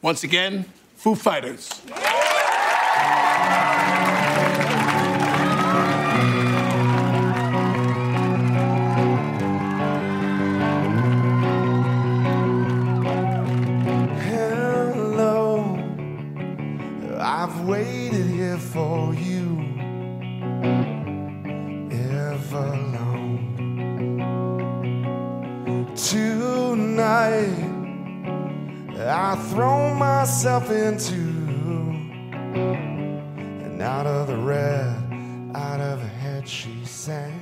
Once again, Foo Fighters. I throw myself into and out of the red, out of her head, she sang.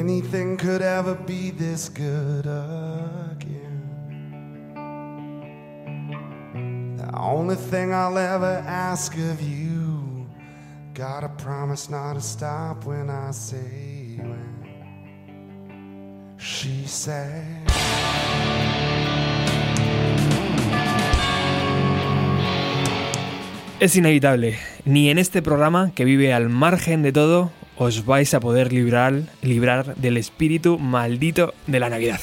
Anything could ever be this good again. The only thing I'll ever ask of you, gotta promise not to stop when I say when. She said. Es inevitable, ni en este programa que vive al margen de todo os vais a poder librar, librar del espíritu maldito de la Navidad.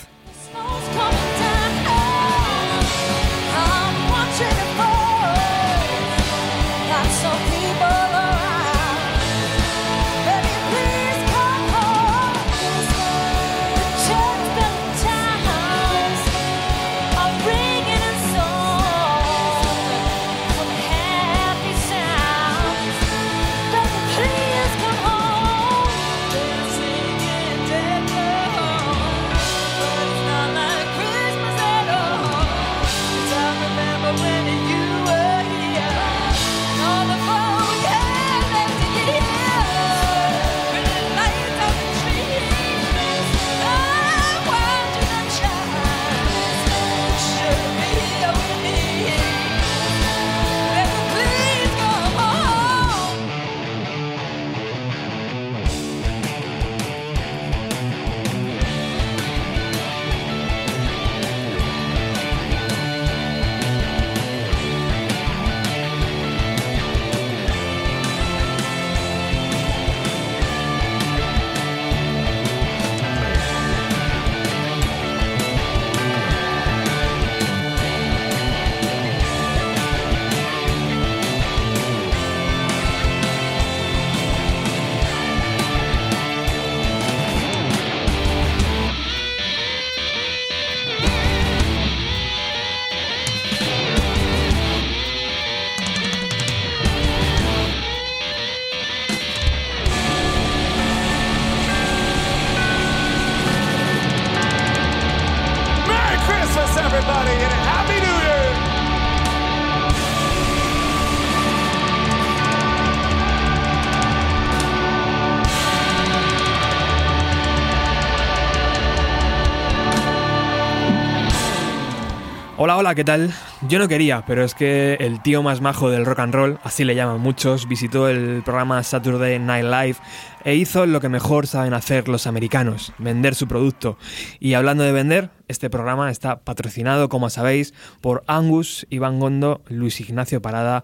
Hola, hola, ¿qué tal? Yo no quería, pero es que el tío más majo del rock and roll, así le llaman muchos, visitó el programa Saturday Night Live e hizo lo que mejor saben hacer los americanos, vender su producto. Y hablando de vender, este programa está patrocinado, como sabéis, por Angus, Iván Gondo, Luis Ignacio Parada,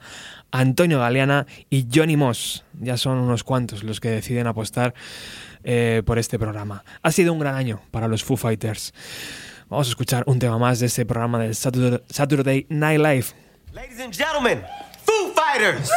Antonio Galeana y Johnny Moss. Ya son unos cuantos los que deciden apostar eh, por este programa. Ha sido un gran año para los Foo Fighters. Vamos a escuchar un tema más de ese programa del Saturday, Saturday Night Live. Ladies and gentlemen, Foo Fighters!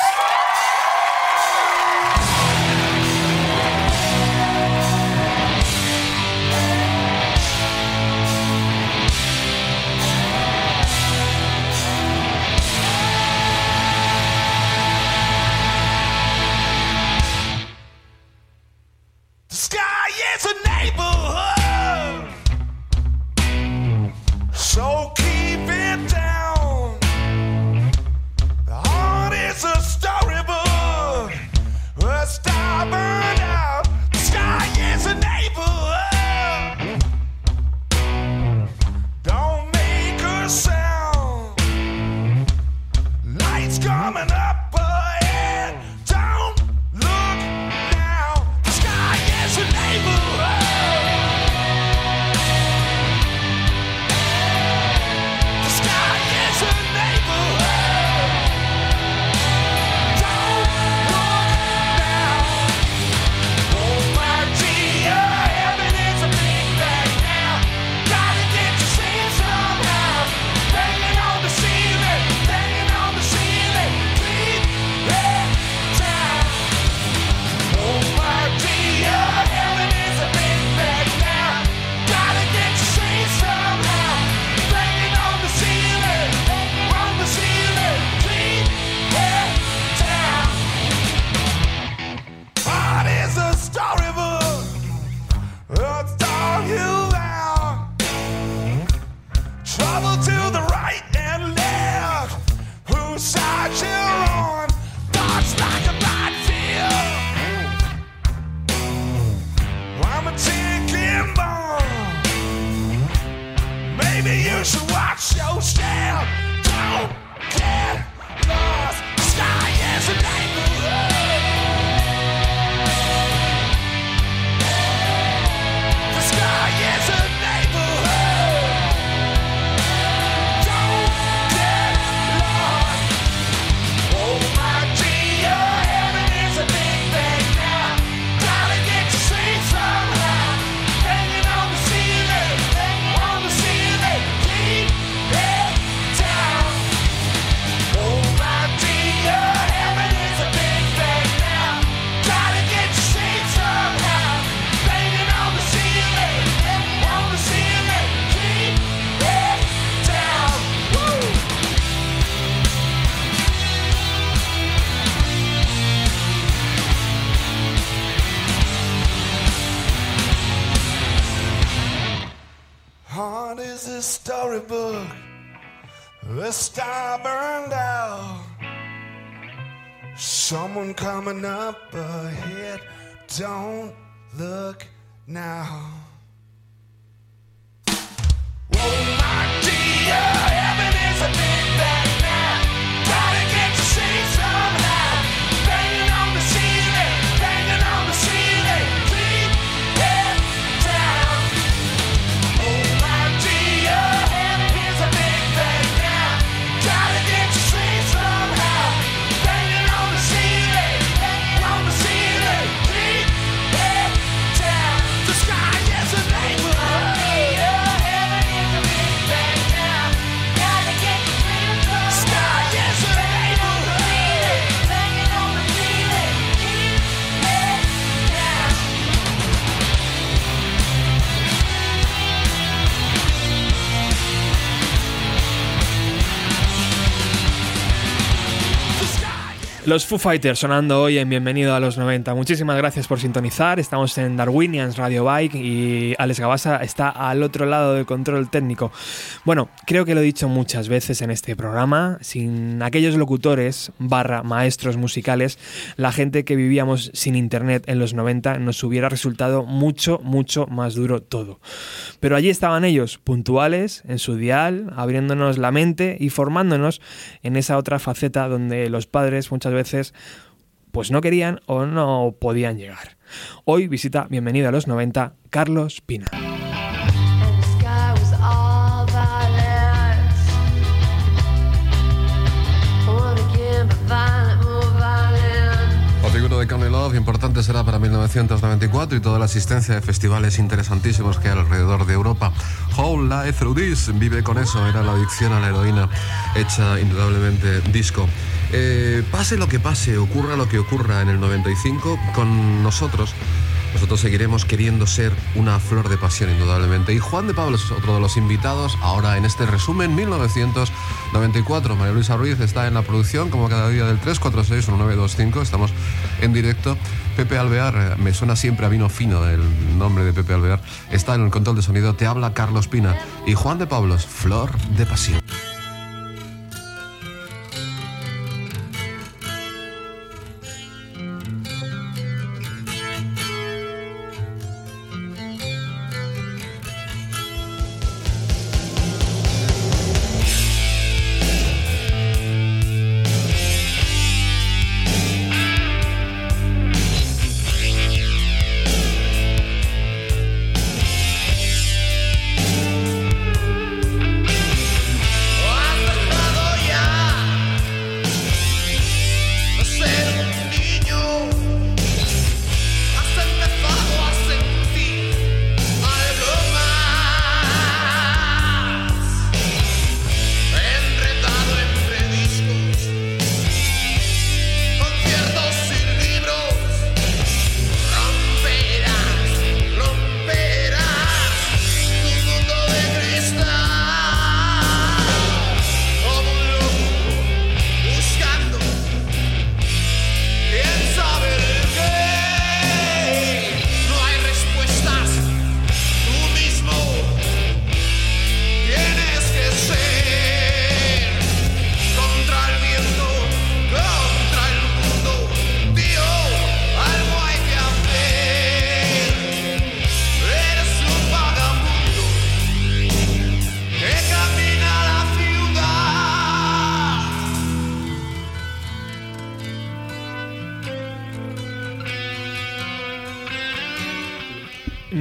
Storybook. The star burned out. Someone coming up ahead. Don't look now. Oh my dear, heaven is a big bang Los Foo Fighters sonando hoy en Bienvenido a los 90. Muchísimas gracias por sintonizar. Estamos en Darwinians Radio Bike y Alex Gabasa está al otro lado del control técnico. Bueno, creo que lo he dicho muchas veces en este programa. Sin aquellos locutores barra maestros musicales, la gente que vivíamos sin internet en los 90 nos hubiera resultado mucho, mucho más duro todo. Pero allí estaban ellos, puntuales, en su dial, abriéndonos la mente y formándonos en esa otra faceta donde los padres muchas veces pues no querían o no podían llegar. Hoy visita Bienvenido a los 90 Carlos Pina. Importante será para 1994 y toda la asistencia de festivales interesantísimos que hay alrededor de Europa. Whole Life Through This vive con eso, era la adicción a la heroína hecha indudablemente disco. Eh, pase lo que pase, ocurra lo que ocurra en el 95, con nosotros nosotros seguiremos queriendo ser una flor de pasión, indudablemente. Y Juan de Pablo es otro de los invitados ahora en este resumen 1994. María Luisa Ruiz está en la producción, como cada día del 346-1925. Estamos en directo. Pepe Alvear, eh, me suena siempre a vino fino el nombre de Pepe Alvear, está en el control de sonido. Te habla Carlos Pina. Y Juan de Pablos, flor de pasión.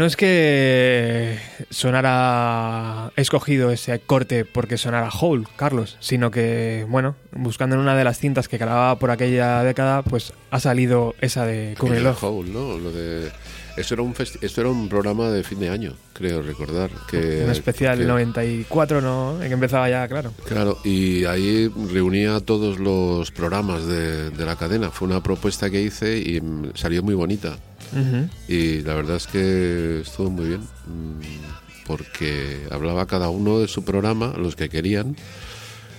No es que sonara he escogido ese corte porque sonara Hole, Carlos, sino que, bueno, buscando en una de las cintas que grababa por aquella década, pues ha salido esa de Love. Howl, ¿no? Lo de... Esto era, un esto era un programa de fin de año, creo recordar. Que, Un especial que- 94, ¿no? En que empezaba ya, claro. Claro, y ahí reunía todos los programas de, de la cadena. Fue una propuesta que hice y mm, salió muy bonita. Y la verdad es que estuvo muy bien, mm, porque hablaba cada uno de su programa, los que querían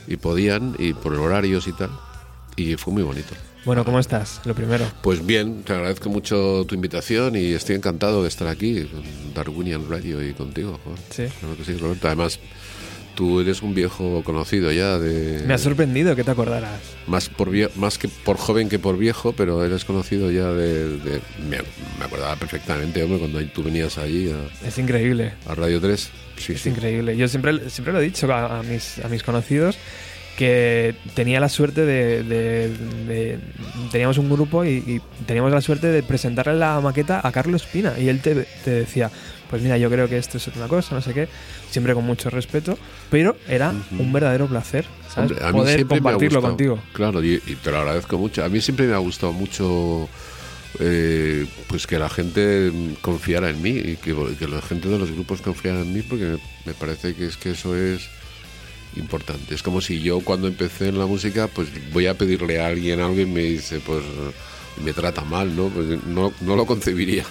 y podían, y por horarios y tal. Y fue muy bonito. Bueno, ¿cómo estás? Lo primero. Pues bien, te agradezco mucho tu invitación y estoy encantado de estar aquí con Darwinian Radio y contigo. joder. Sí. Claro que sí, Roberto. Además, tú eres un viejo conocido ya de... Me ha sorprendido que te acordaras. más por vie- más que por joven que por viejo, pero eres conocido ya de... de- me, acordaba perfectamente, hombre, cuando tú venías allí a, Es increíble. a Radio 3. Sí, Es sí. increíble. Yo siempre, siempre lo he dicho a, a mis, a mis conocidos que tenía la suerte de, de- de- teníamos un grupo y, y teníamos la suerte de presentarle la maqueta a Carlos Pina y él te, te decía pues mira yo creo que esto es una cosa no sé qué siempre con mucho respeto pero era un verdadero placer ¿sabes? Hombre, a mí poder siempre me ha compartirlo contigo Claro, y, y te lo agradezco mucho. A mí siempre me ha gustado mucho eh, pues que la gente confiara en mí y que, que la gente de los grupos confiara en mí porque me, me parece que es que eso es importante. Es como si yo cuando empecé en la música pues voy a pedirle a alguien algo y me dice pues me trata mal, ¿no? Pues no, no lo concebiría.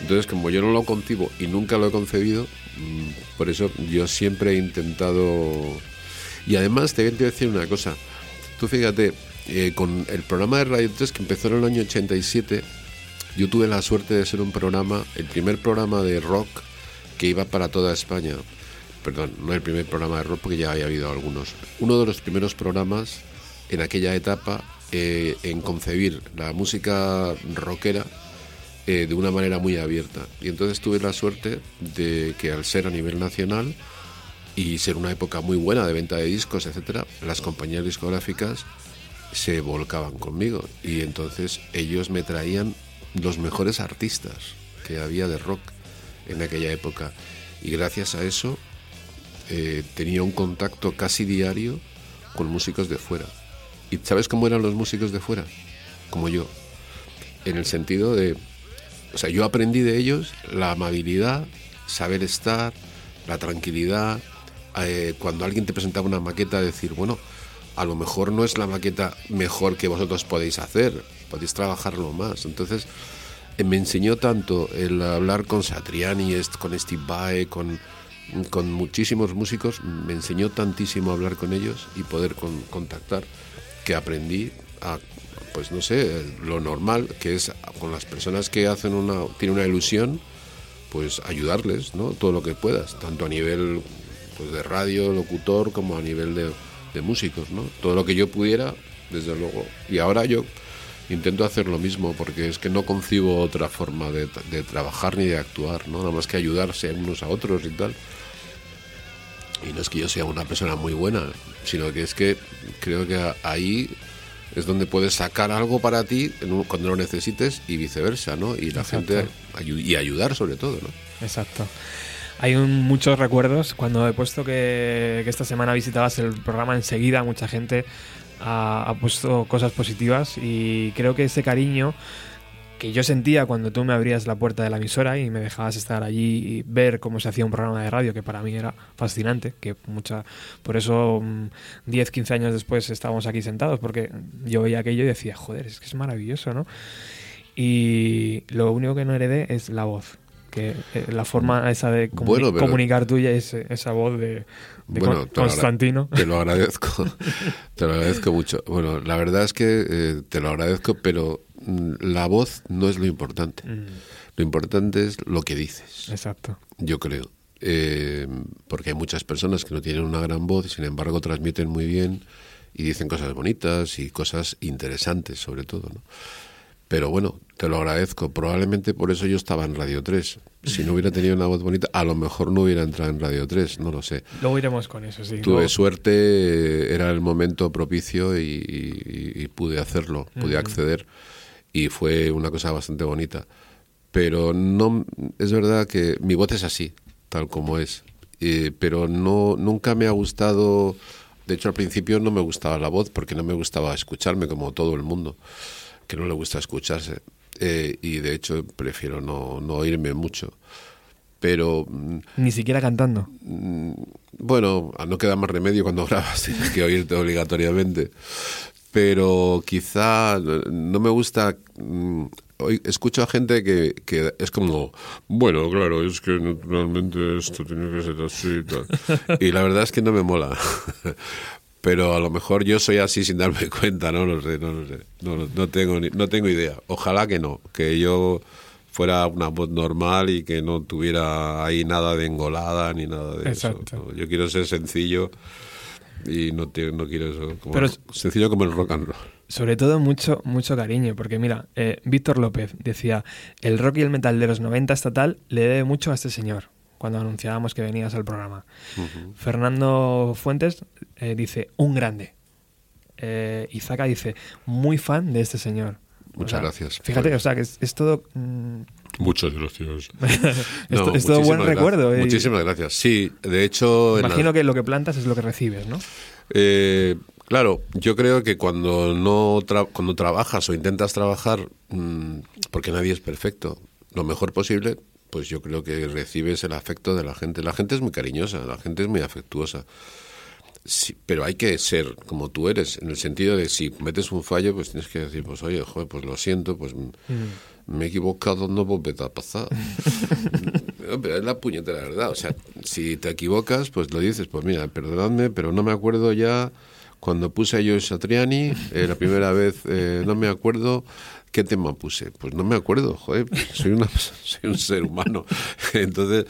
Entonces como yo no lo concibo y nunca lo he concebido, mm, por eso yo siempre he intentado... Y además te voy a decir una cosa. Tú fíjate, eh, con el programa de Radio 3 que empezó en el año 87, yo tuve la suerte de ser un programa, el primer programa de rock que iba para toda España. Perdón, no el primer programa de rock porque ya había habido algunos. Uno de los primeros programas en aquella etapa eh, en concebir la música rockera eh, de una manera muy abierta. Y entonces tuve la suerte de que al ser a nivel nacional y ser una época muy buena de venta de discos, etcétera, las compañías discográficas se volcaban conmigo y entonces ellos me traían los mejores artistas que había de rock en aquella época y gracias a eso eh, tenía un contacto casi diario con músicos de fuera. ¿Y sabes cómo eran los músicos de fuera? Como yo. En el sentido de, o sea, yo aprendí de ellos la amabilidad, saber estar, la tranquilidad. eh, cuando alguien te presentaba una maqueta, decir, bueno, a lo mejor no es la maqueta mejor que vosotros podéis hacer, podéis trabajarlo más. Entonces, eh, me enseñó tanto el hablar con Satriani, con Steve Vai, con, con muchísimos músicos, me enseñó tantísimo hablar con ellos y poder con- contactar, que aprendí a, pues no sé, lo normal, que es con las personas que hacen una, tienen una ilusión, pues ayudarles, ¿no? Todo lo que puedas, tanto a nivel pues, de radio, locutor, como a nivel de, de músicos, ¿no? Todo lo que yo pudiera, desde luego. Y ahora yo intento hacer lo mismo, porque es que no concibo otra forma de, de trabajar ni de actuar, ¿no? Nada más que ayudarse unos a otros y tal. Y no es que yo sea una persona muy buena, sino que es que creo que ahí es donde puedes sacar algo para ti en un- cuando lo necesites y viceversa, ¿no? Y la Exacto. gente ayu- y ayudar sobre todo, ¿no? Exacto. Hay un- muchos recuerdos. Cuando he puesto que, que esta semana visitabas el programa, enseguida mucha gente ha, ha puesto cosas positivas y creo que ese cariño que yo sentía cuando tú me abrías la puerta de la emisora y me dejabas estar allí y ver cómo se hacía un programa de radio, que para mí era fascinante, que mucha por eso mm, 10, 15 años después estábamos aquí sentados, porque yo veía aquello y decía, joder, es que es maravilloso, ¿no? Y lo único que no heredé es la voz. Que eh, la forma esa de comuni- Bueno, pero- comunicar tuya es eh, esa voz de, de Bueno, Constantino. Te lo agradezco. te lo agradezco mucho. Bueno, la verdad es que eh, te lo agradezco, pero mm, la voz no es lo importante. Lo importante es lo que dices, Exacto. yo creo. Eh, porque hay muchas personas que no tienen una gran voz y sin embargo transmiten muy bien y dicen cosas bonitas y cosas interesantes sobre todo. ¿no? Pero bueno, te lo agradezco. Probablemente por eso yo estaba en Radio 3. Si no hubiera tenido una voz bonita, a lo mejor no hubiera entrado en Radio 3, no lo sé. Luego iremos con eso, sí. Tuve Luego- suerte, era el momento propicio y, y- y pude hacerlo, pude acceder y fue una cosa bastante bonita. pero no es verdad que mi voz es así, tal como es. Eh, pero no nunca me ha gustado. De hecho, al principio no me gustaba la voz porque no me gustaba escucharme como todo el mundo, que no le gusta escucharse. Eh, y de hecho prefiero no, no oírme mucho. Pero mm, Ni siquiera cantando. bueno, a no queda más remedio cuando grabas, tienes que oírte obligatoriamente. Pero quizá no me gusta. mm, oí- Escucho a gente que, que es como, bueno, claro, es que naturalmente esto tiene que ser así y tal. Y la verdad es que no me mola. Pero a lo mejor yo soy así sin darme cuenta, no lo sé, no lo sé. No, no tengo, ni- no tengo idea. Ojalá que no, que yo fuera una voz normal y que no tuviera ahí nada de engolada ni nada de Exacto. eso. ¿no? Yo quiero ser sencillo y no, te- no quiero eso. Como Pero- sencillo como el rock and roll. Sobre todo mucho, mucho cariño, porque mira, eh, Víctor López decía, el rock y el metal de los 90 estatal le debe mucho a este señor, cuando anunciábamos que venías al programa. Fernando Fuentes eh, dice, un grande. Eh, Izaka dice, muy fan de este señor. O Muchas sea, gracias. Fíjate, o sea, que es, es todo... mm, Muchas gracias. to- es todo buen recuerdo. eh, Muchísimas gracias. Sí, de hecho... la- Imagino que lo que plantas es lo que recibes, ¿no? Eh, claro, yo creo que cuando no tra- cuando trabajas o intentas trabajar, mm, porque nadie es perfecto, lo mejor posible, pues yo creo que recibes el afecto de la gente. La gente es muy cariñosa, la gente es muy afectuosa. Sí, pero hay que ser como tú eres, en el sentido de si cometes un fallo, pues tienes que decir, pues oye, joder, pues lo siento, pues mm, me he equivocado, no volverá a pasar. No, pero es la puñetera verdad. O sea, si te equivocas, pues lo dices, pues mira, perdonadme, pero no me acuerdo ya cuando puse a Joe Satriani, eh, la primera vez, eh, no me acuerdo qué tema puse. Pues no me acuerdo, joder, soy, una, soy un ser humano. Entonces,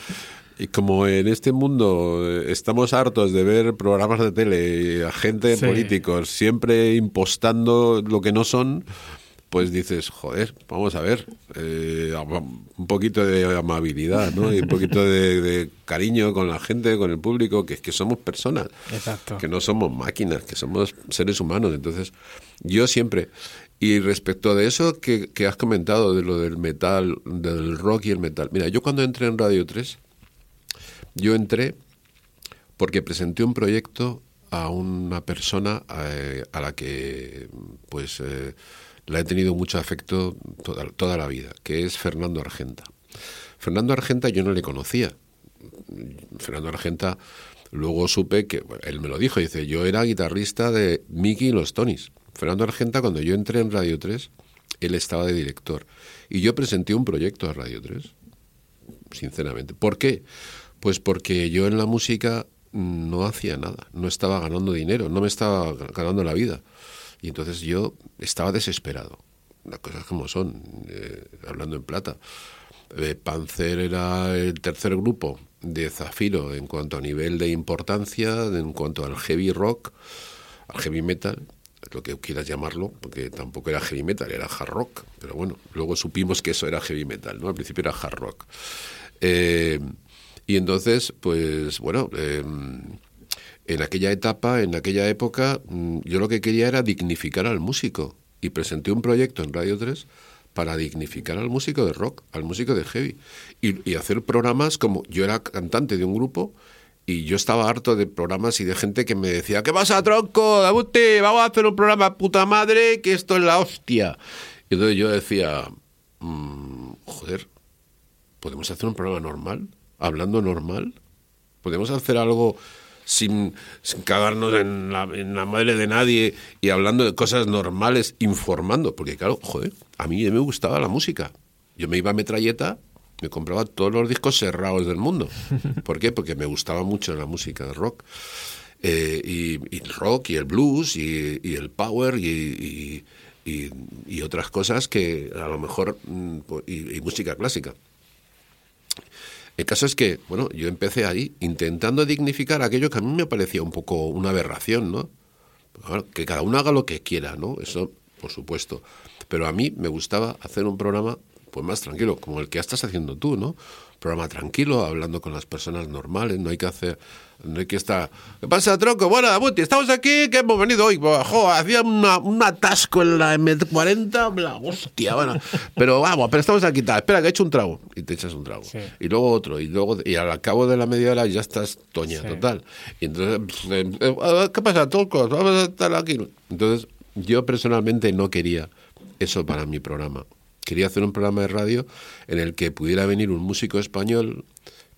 y como en este mundo eh, estamos hartos de ver programas de tele, y a gente Sí. políticos siempre impostando lo que no son, pues dices, joder, vamos a ver, eh, un poquito de amabilidad, ¿no? Y un poquito de, de cariño con la gente, con el público, que es que somos personas, Exacto. que no somos máquinas, que somos seres humanos. Entonces, yo siempre, y respecto de eso que, que has comentado, de lo del metal, del rock y el metal, mira, yo cuando entré en Radio 3, yo entré porque presenté un proyecto a una persona eh, a la que pues eh, la he tenido mucho afecto toda, toda la vida, que es Fernando Argenta. Fernando Argenta yo no le conocía. Fernando Argenta luego supe que él me lo dijo, dice, yo era guitarrista de Mickey y los Tonys. Fernando Argenta cuando yo entré en Radio 3, él estaba de director y yo presenté un proyecto a Radio 3 sinceramente. ¿Por qué? Pues porque yo en la música mm, no hacía nada, no estaba ganando dinero, no me estaba ganando la vida. Y entonces yo estaba desesperado. Las cosas como son, eh, hablando en plata. Eh, Panzer era el tercer grupo de Zafiro en cuanto a nivel de importancia, en cuanto al heavy rock, al heavy metal, lo que quieras llamarlo, porque tampoco era heavy metal, era hard rock. Pero bueno, luego supimos que eso era heavy metal, ¿no? Al principio era hard rock. Eh, y entonces, pues bueno, eh, en aquella etapa, en aquella época, mm, yo lo que quería era dignificar al músico. Y presenté un proyecto en Radio 3 para dignificar al músico de rock, al músico de heavy. Y, hacer programas como yo era cantante de un grupo y yo estaba harto de programas y de gente que me decía, ¿qué pasa, tronco? Dabuti, vamos a hacer un programa puta madre, que esto es la hostia. Y entonces yo decía, "Mm, joder, ¿podemos hacer un programa normal? ¿Hablando normal? ¿Podemos hacer algo sin, sin cagarnos en la, en la madre de nadie y hablando de cosas normales, informando? Porque claro, joder, a mí me gustaba la música. Yo me iba a metralleta, me compraba todos los discos cerrados del mundo. ¿Por qué? Porque me gustaba mucho la música de rock. Eh, y, y el rock y el blues y, y el power y, y- otras cosas que a lo mejor mm, pues, y música clásica. El caso es que, bueno, yo empecé ahí intentando dignificar aquello que a mí me parecía un poco una aberración, ¿no? Que cada uno haga lo que quiera, ¿no? Eso, por supuesto. Pero a mí me gustaba hacer un programa pues más tranquilo, como el que estás haciendo tú, ¿no? Programa tranquilo, hablando con las personas normales, no hay que hacer, no hay que estar, ¿qué pasa, tronco? Bueno, Abuti, estamos aquí, que hemos venido hoy, jo, hacía una- un atasco en la M40, la hostia, bueno, pero vamos, pero estamos aquí, tal, espera, que he hecho un trago, y te echas un trago, Sí. y luego otro, y luego, y al cabo de la media hora ya estás toña, Sí. total, y entonces, eh, eh, ¿qué pasa, tronco? Vamos a estar aquí, entonces, yo personalmente no quería eso para mi programa. Quería hacer un programa de radio en el que pudiera venir un músico español,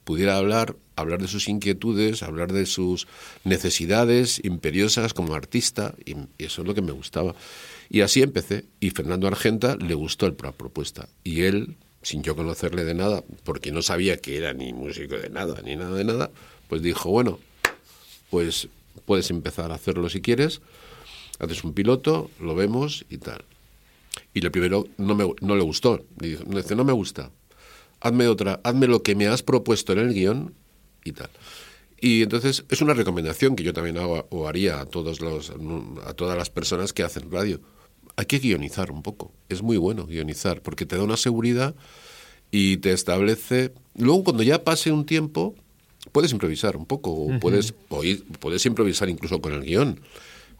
pudiera hablar, hablar de sus inquietudes, hablar de sus necesidades imperiosas como artista, y, eso es lo que me gustaba. Y así empecé, y Fernando Argenta le gustó la propuesta, y él, sin yo conocerle de nada, porque no sabía que era ni músico de nada, ni nada de nada, pues dijo, bueno, pues puedes empezar a hacerlo si quieres, haces un piloto, lo vemos y tal. Y lo primero no, me, no le gustó. Y dice, no me gusta. Hazme otra, hazme lo que me has propuesto en el guion y tal. Y entonces es una recomendación que yo también hago o haría a, todos los, a todas las personas que hacen radio. Hay que guionizar un poco. Es muy bueno guionizar porque te da una seguridad y te establece. Luego, cuando ya pase un tiempo, puedes improvisar un poco, o puedes, oír- puedes improvisar incluso con el guion.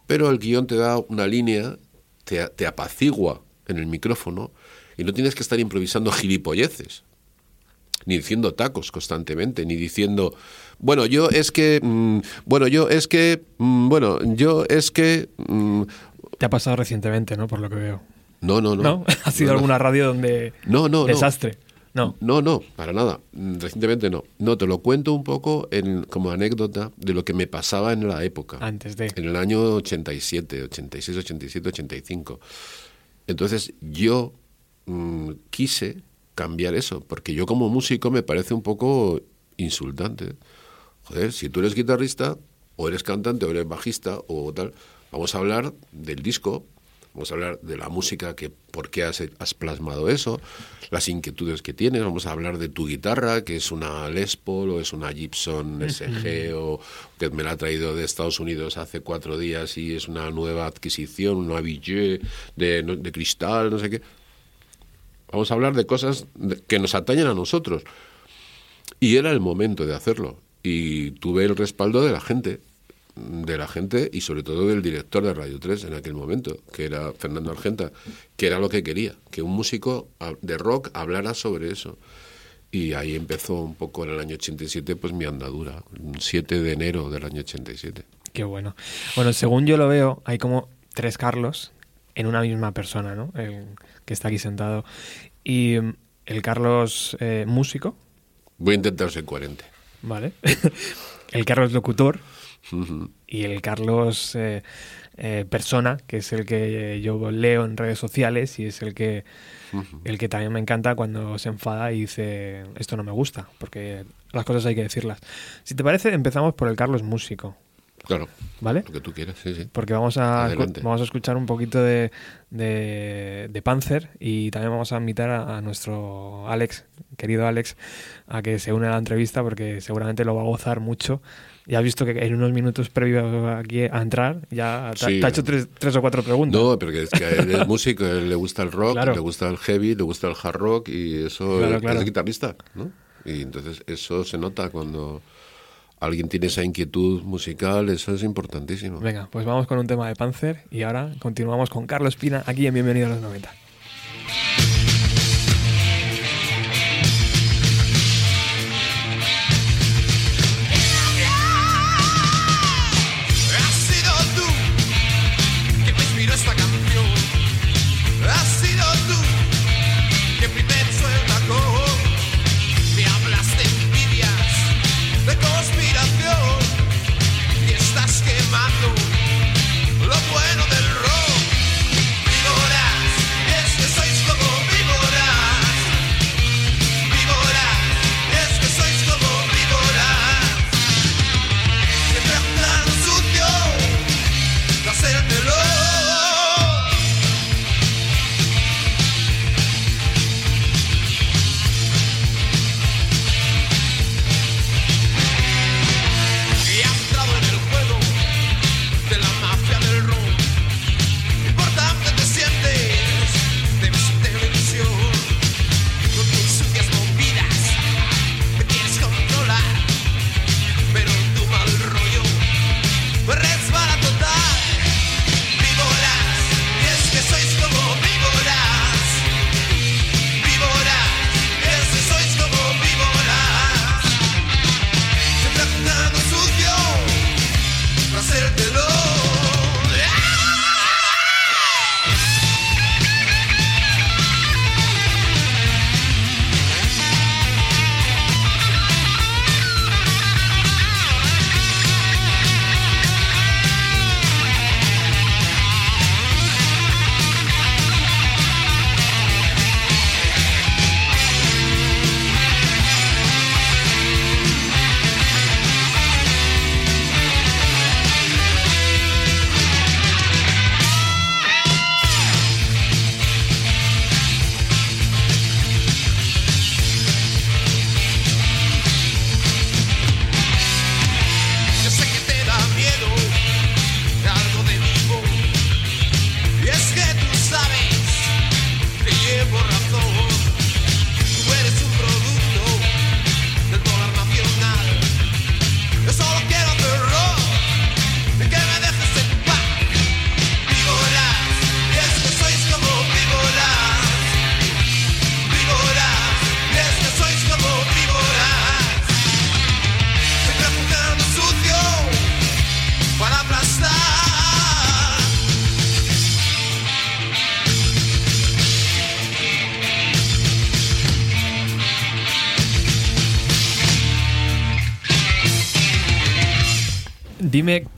Pero el guion te da una línea, te, te apacigua en el micrófono y no tienes que estar improvisando gilipolleces ni diciendo tacos constantemente, ni diciendo, bueno, yo es que, mm, bueno, yo es que, mm, bueno, yo es que, mm, Te ha pasado recientemente, ¿no? Por lo que veo. no, no, no. ¿No? ¿Ha sido No, no. alguna radio donde... No, no, no. Desastre. No. No, no, para nada. Mm, Recientemente no. No, te lo cuento un poco en, como anécdota de lo que me pasaba en la época. Antes de. En el año 87, 86, 87, 85. Entonces yo mm, quise cambiar eso, porque yo como músico me parece un poco insultante. Joder, si tú eres guitarrista, o eres cantante, o eres bajista, o tal, vamos a hablar del disco, vamos a hablar de la música, que por qué has, has plasmado eso, las inquietudes que tienes, vamos a hablar de tu guitarra, que es una Les Paul, o es una Gibson SG, o que me la ha traído de Estados Unidos hace cuatro días y es una nueva adquisición, una Billet de, cristal, no sé qué. Vamos a hablar de cosas que nos atañen a nosotros. Y era el momento de hacerlo. Y tuve el respaldo de la gente, de la gente y sobre todo del director de Radio 3 en aquel momento, que era Fernando Argenta, que era lo que quería, que un músico de rock hablara sobre eso. Y ahí empezó un poco en el año 87 pues mi andadura, un 7 de enero del año 87. Qué bueno. Bueno, según yo lo veo, hay como tres Carlos en una misma persona, ¿no? El que está aquí sentado. Y mm, el Carlos eh, músico, Voy a intentar ser coherente. ¿vale? el Carlos locutor y el Carlos eh, eh, persona, que es el que yo leo en redes sociales y es el que el que también me encanta cuando se enfada y dice esto no me gusta, porque las cosas hay que decirlas. Si te parece, empezamos por el Carlos músico, Claro, ¿vale? lo que tú quieras, sí, sí. Porque vamos a, Adelante. vamos a escuchar un poquito de, de, de Panzer y también vamos a invitar a, a nuestro Alex, querido Alex, a que se une a la entrevista porque seguramente lo va a gozar mucho. Ya has visto que en unos minutos previos aquí a entrar ya te, Sí. te ha hecho tres, tres o cuatro preguntas. No, porque es que él es músico, él le gusta el rock, Claro. le gusta el heavy, le gusta el hard rock y eso Claro, es, claro. es guitarrista, ¿no? Y entonces eso se nota cuando alguien tiene esa inquietud musical, eso es importantísimo. Venga, pues vamos con un tema de Panzer y ahora continuamos con Carlos Pina aquí en Bienvenido a los 90.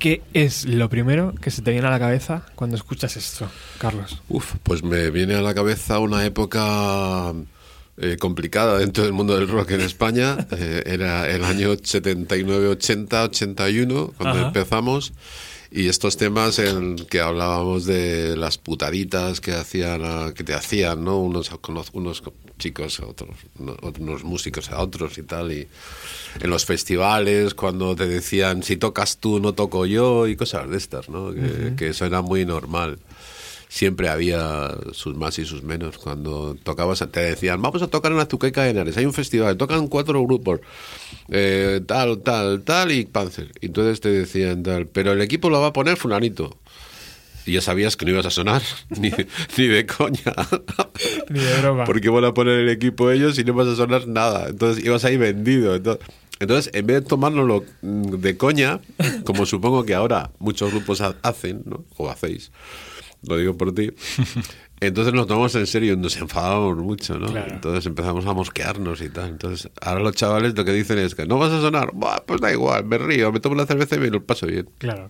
Qué es lo primero que se te viene a la cabeza cuando escuchas esto, Carlos. Uf, pues me viene a la cabeza una época eh, complicada dentro del mundo del rock en España. Eh, era el año 79, 80, 81, cuando Ajá. empezamos. Y estos temas en que hablábamos de las putaditas que hacían, que te hacían, ¿no? Unos, unos chicos a otros, uno- unos músicos a otros y tal. Y en los festivales, cuando te decían, si tocas tú, no toco yo, y cosas de estas, ¿no? Que, que eso era muy normal siempre había sus más y sus menos. Cuando tocabas, te decían, vamos a tocar en Azuqueca de Henares, hay un festival, tocan cuatro grupos, eh, tal, tal, tal y Panzer. Y entonces te decían tal, pero el equipo lo va a poner fulanito. Y ya sabías que no ibas a sonar, ni, ni de coña. Ni de broma. Porque van a poner el equipo ellos y no vas a sonar nada. Entonces ibas ahí vendido. Entonces, entonces, en vez de tomárnoslo mm, de coña, como supongo que ahora muchos grupos ha- hacen, ¿no? o hacéis, lo digo por ti, entonces nos tomamos en serio y nos enfadábamos mucho, ¿no? Claro. Entonces empezamos a mosquearnos y tal. Entonces, ahora los chavales lo que dicen es que no vas a sonar, Buah, pues da igual, me río, me tomo la cerveza y me lo paso bien. Claro.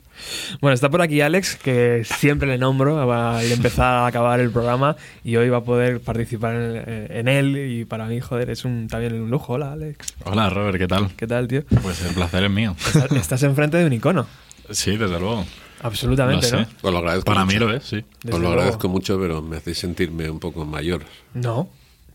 Bueno, está por aquí Alex, que siempre le nombro al empezar a acabar el programa y hoy va a poder participar en, en él y para mí, joder, es un, también un lujo. Hola, Alex. Hola, Robert, ¿qué tal? ¿Qué tal, tío? Pues el placer es mío. Estás- Estás enfrente de un icono. Sí, desde luego. Absolutamente, No ¿no? sé. Os lo agradezco Para mí mucho. lo es, sí. Desde Os lo luego. agradezco mucho, pero me hacéis sentirme un poco mayor. No.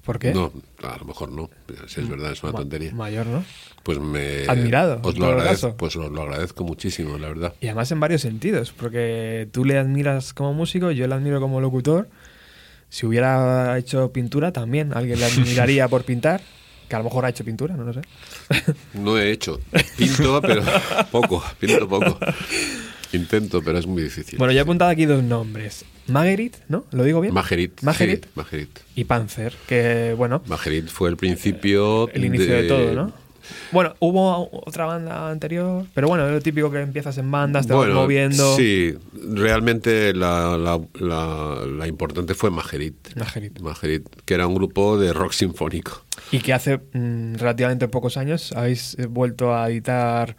¿Por qué? No, a lo mejor no. Si es verdad, es una Ma- tontería. Mayor, ¿no? Pues me. Admirado, Os lo agradezco, pues os lo agradezco muchísimo, la verdad. Y además en varios sentidos, porque tú le admiras como músico, yo le admiro como locutor. Si hubiera hecho pintura, también alguien le admiraría por pintar, que a lo mejor ha hecho pintura, no lo sé. No he hecho. Pinto, pero poco. Pinto poco. Intento, pero es muy difícil. Bueno, ya he apuntado aquí dos nombres. Magerit, ¿no? ¿Lo digo bien? Majerit. Magerit sí, y Panzer, que bueno, Majerit fue el principio. el inicio de, todo, ¿no? Bueno, hubo otra banda anterior, pero bueno, es lo típico que empiezas en bandas, te vas moviendo. Sí, realmente la, la, la- la importante fue Majerit. Majerit. Majerit, que era un grupo de rock sinfónico. Y que hace mm, relativamente pocos años habéis vuelto a editar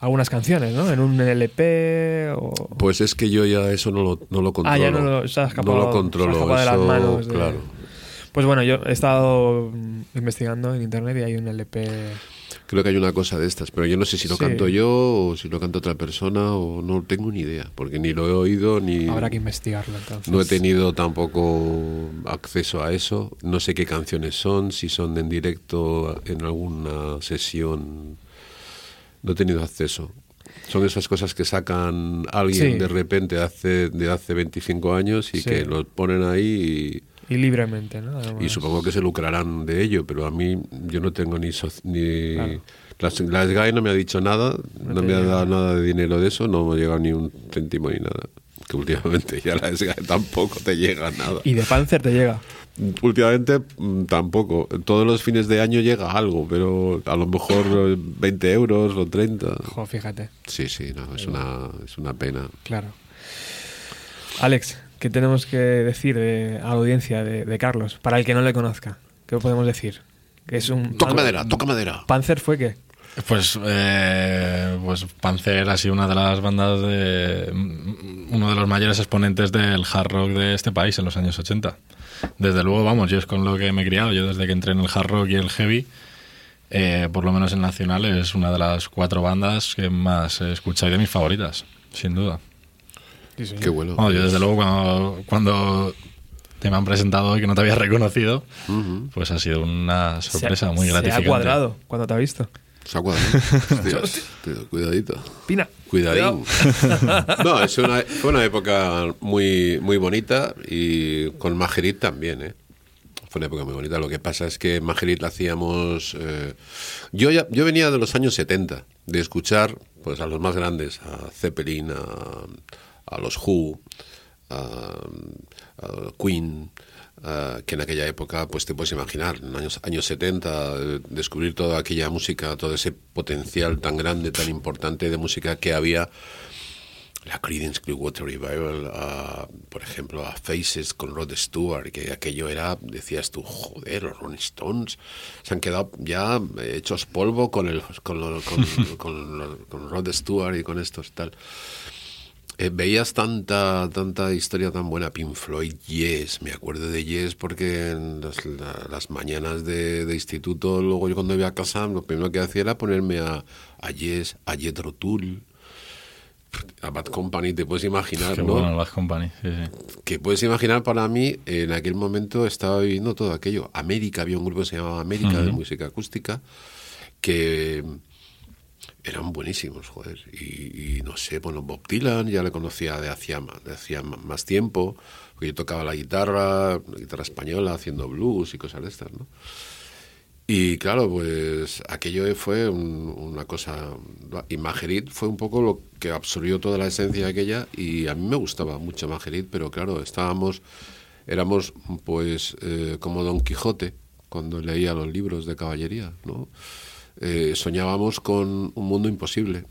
algunas canciones, ¿no? En un LP o... Pues es que yo ya eso no lo, no lo controlo. Ah, ya no lo, se ha escapado, no lo se ha controlo. escapado de las eso, manos. de- Claro. Pues bueno, yo he estado mm, investigando en internet y hay un LP. Creo que hay una cosa de estas, pero yo no sé si lo Sí. canto yo o si lo canta otra persona o no tengo ni idea, porque ni lo he oído ni Habrá que investigarlo entonces. no he tenido tampoco acceso a eso. No sé qué canciones son, si son en directo en alguna sesión. No he tenido acceso. Son esas cosas que sacan alguien Sí. de repente hace, de hace 25 años y Sí. que los ponen ahí Y libremente, ¿no? y, supongo que se lucrarán de ello, pero a mí yo no tengo ni... soci- ni Claro. la, la SGAE no me ha dicho nada, No me ha dado nada de dinero de eso, no me ha llegado ni un céntimo ni nada. Que últimamente ya la SGAE tampoco te llega nada. Y de Panzer te llega. Últimamente mm, tampoco. Todos los fines de año llega algo, pero a lo mejor eh, 20 euros o 30. Jo, fíjate, Sí, sí, no, es una, es una pena. claro. Alex, ¿qué tenemos que decir de, a la audiencia de, de Carlos? Para el que no le conozca, ¿qué podemos decir? Que es un. Toca algo- madera, toca madera. ¿Panzer fue qué? Pues, eh, pues Panzer ha sido una de las bandas de. mm, uno de los mayores exponentes del hard rock de este país en los años 80. Desde luego, vamos, yo es con lo que me he criado. Yo desde que entré en el hard rock y el heavy, eh, por lo menos en Nacional, es una de las cuatro bandas que más he escuchado y de mis favoritas, sin duda. Qué bueno. Vamos, yo desde luego cuando, cuando te me han presentado y que no te había reconocido, pues ha sido una sorpresa Se ha- muy Se gratificante. ha cuadrado cuando te ha visto. Se ha cuadrado. Cuidadito. Pina. Cuidadín. No, es una, fue una época muy, muy bonita y con Majerit también, ¿eh? Fue una época muy bonita. Lo que pasa es que Majerit la hacíamos... eh, yo, ya, yo venía de los años 70, de escuchar pues a los más grandes, a Zeppelin, a, a los Who, a, a Queen, eh, que en aquella época, pues te puedes imaginar, en años, años 70, eh, descubrir toda aquella música, todo ese potencial tan grande, tan importante de música que había la Creedence Clearwater Revival, a, por ejemplo, a Faces con Rod Stewart, que aquello era, decías tú, joder, los Rolling Stones se han quedado ya hechos polvo con el con, lo- con, con lo- con Rod Stewart y con estos tal. Eh, veías tanta tanta historia tan buena, Pink Floyd, Yes, me acuerdo de Yes porque en las, la- las mañanas de, de instituto, luego yo cuando iba a casa, lo primero que hacía era ponerme a, a Yes, a Jethro Tull, a Bad Company, te puedes imaginar, Qué ¿no? bueno, Bad Company. Sí, sí. que puedes imaginar para mí, en aquel momento estaba viviendo todo aquello. América, había un grupo que se llamaba América de música acústica, que eran buenísimos, joder. Y, no sé, bueno, Bob Dylan ya le conocía de hacía, de hacía más tiempo, porque yo tocaba la guitarra, la guitarra española, haciendo blues y cosas de estas, ¿no? Y claro, pues aquello fue un- una cosa... Y Majerit fue un poco lo que absorbió toda la esencia de aquella y a mí me gustaba mucho Majerit, pero claro, estábamos... Éramos pues eh, como Don Quijote cuando leía los libros de caballería, ¿no? Eh, soñábamos con un mundo imposible.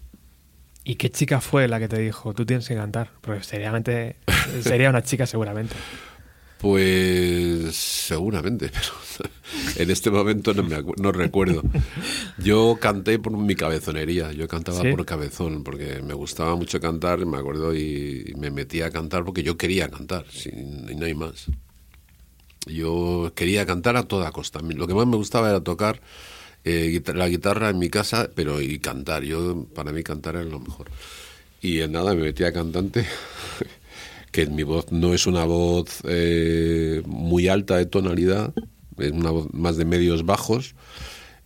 ¿Y qué chica fue la que te dijo, tú tienes que cantar? Porque seriamente, sería una chica seguramente. Pues seguramente, pero en este momento no, me no recuerdo. Yo canté por mi cabezonería, yo cantaba ¿Sí? por cabezón, porque me gustaba mucho cantar, me acuerdo, y me metía a cantar porque yo quería cantar, sin, y no hay más. Yo quería cantar a toda costa. Lo que más me gustaba era tocar eh, la guitarra en mi casa, pero y cantar. Yo para mí cantar era lo mejor. Y en nada me metí a cantante, que mi voz no es una voz eh, muy alta de tonalidad, es una voz más de medios bajos.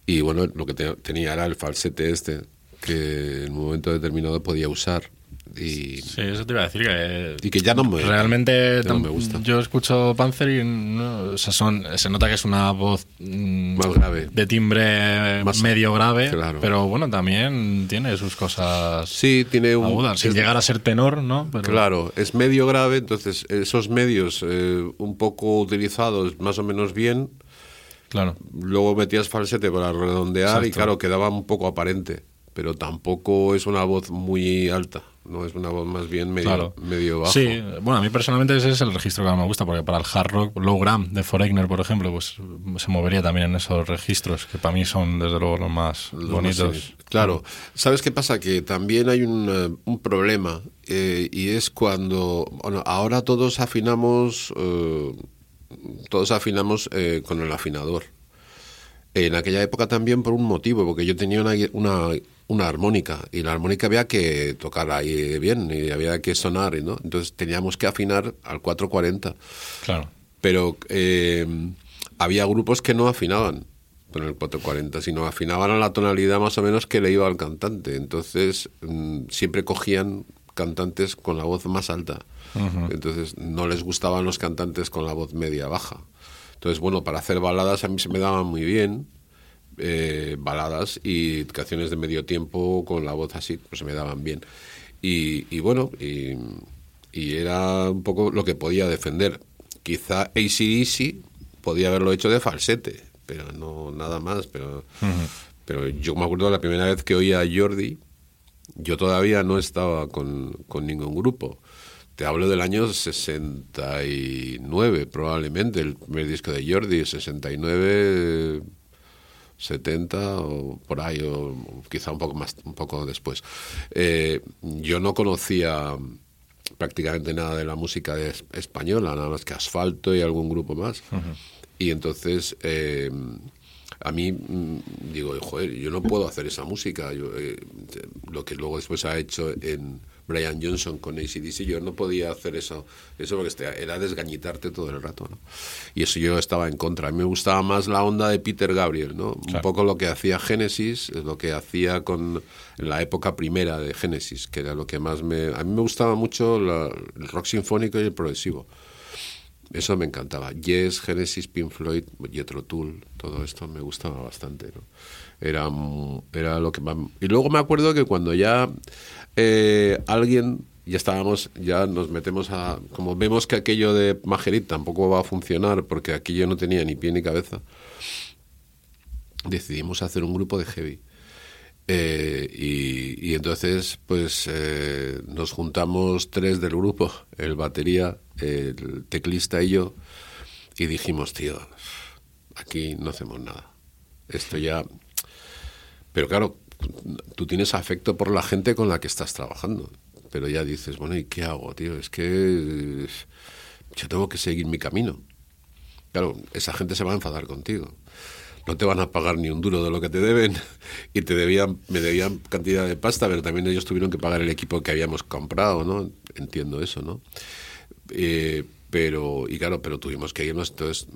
Y bueno, lo que te- tenía era el falsete este, que en un momento determinado podía usar. Y, Sí, eso te iba a decir que... y que ya no me, Realmente no me gusta. yo escucho Panzer y no, o sea, son, se nota que es una voz mm, Más grave. de timbre Más- medio grave, claro. pero bueno, también tiene sus cosas Sí, tiene un... agudas, sin es- llegar a ser tenor, ¿no? Pero- Claro, es medio grave, entonces esos medios eh, un poco utilizados más o menos bien, Claro. luego metías falsete para redondear y Exacto. claro, quedaba un poco aparente, pero tampoco es una voz muy alta, no es una voz más bien medio, Claro. medio bajo. Sí, bueno, a mí personalmente ese es el registro que más me gusta, porque para el hard rock, Low Gram de Foreigner, por ejemplo, pues se movería también en esos registros, que para mí son desde luego los más Los bonitos. más- Claro, ¿sabes qué pasa? Que también hay un, eh, un problema eh, y es cuando, bueno, ahora todos afinamos, eh, todos afinamos eh, con el afinador. En aquella época también por un motivo, porque yo tenía una, una, una armónica y la armónica había que tocar ahí bien y había que sonar, ¿no? Entonces teníamos que afinar al 440 Claro. pero eh, había grupos que no afinaban con el 440, sino afinaban a la tonalidad más o menos que le iba al cantante. Entonces mm, siempre cogían cantantes con la voz más alta. Entonces no les gustaban los cantantes con la voz media baja. Entonces, bueno, para hacer baladas a mí se me daban muy bien. Eh, baladas y canciones de medio tiempo con la voz así, pues se me daban bien. Y, y bueno, y, y era un poco lo que podía defender. Quizá ACDC podía haberlo hecho de falsete, pero no nada más. Pero, pero yo me acuerdo la primera vez que oía a Jordi, yo todavía no estaba con, con ningún grupo. Te hablo del año 69, probablemente, el primer disco de Jordi, 69, 70 o por ahí, o quizá un poco más, un poco después. Eh, yo no conocía prácticamente nada de la música de- española, nada más que Asfalto y algún grupo más. Y entonces eh, a mí mm, digo, joder, yo no puedo hacer esa música. Yo, eh, lo que luego después ha hecho en Brian Johnson con ACDC, yo no podía hacer eso, eso porque este- era desgañitarte todo el rato. ¿no? Y eso yo estaba en contra. A mí me gustaba más la onda de Peter Gabriel, ¿no? Un poco lo que hacía Genesis, es lo que hacía con en la época primera de Genesis, que era lo que más me... A mí me gustaba mucho la- el rock sinfónico y el progresivo. Eso me encantaba. Yes, Genesis, Pink Floyd, Jethro Tull, todo esto me gustaba bastante. ¿no? Era, era lo que más... Y luego me acuerdo que cuando ya eh, alguien, ya estábamos, ya nos metemos a... Como vemos que aquello de Majerit tampoco va a funcionar porque aquí yo no tenía ni pie ni cabeza, decidimos hacer un grupo de heavy. Eh, y, entonces, pues eh, nos juntamos tres del grupo, el batería, el teclista y yo, y dijimos, tío, aquí no hacemos nada. Esto ya... Pero claro, tú tienes afecto por la gente con la que estás trabajando, pero ya dices, bueno, ¿y qué hago, tío? Es que eh, yo tengo que seguir mi camino. Claro, esa gente se va a enfadar contigo. No te van a pagar ni un duro de lo que te deben y te debían, me debían cantidad de pasta, pero también ellos tuvieron que pagar el equipo que habíamos comprado, ¿no? Entiendo eso, ¿no? Eh, pero, y claro, pero tuvimos que irnos, entonces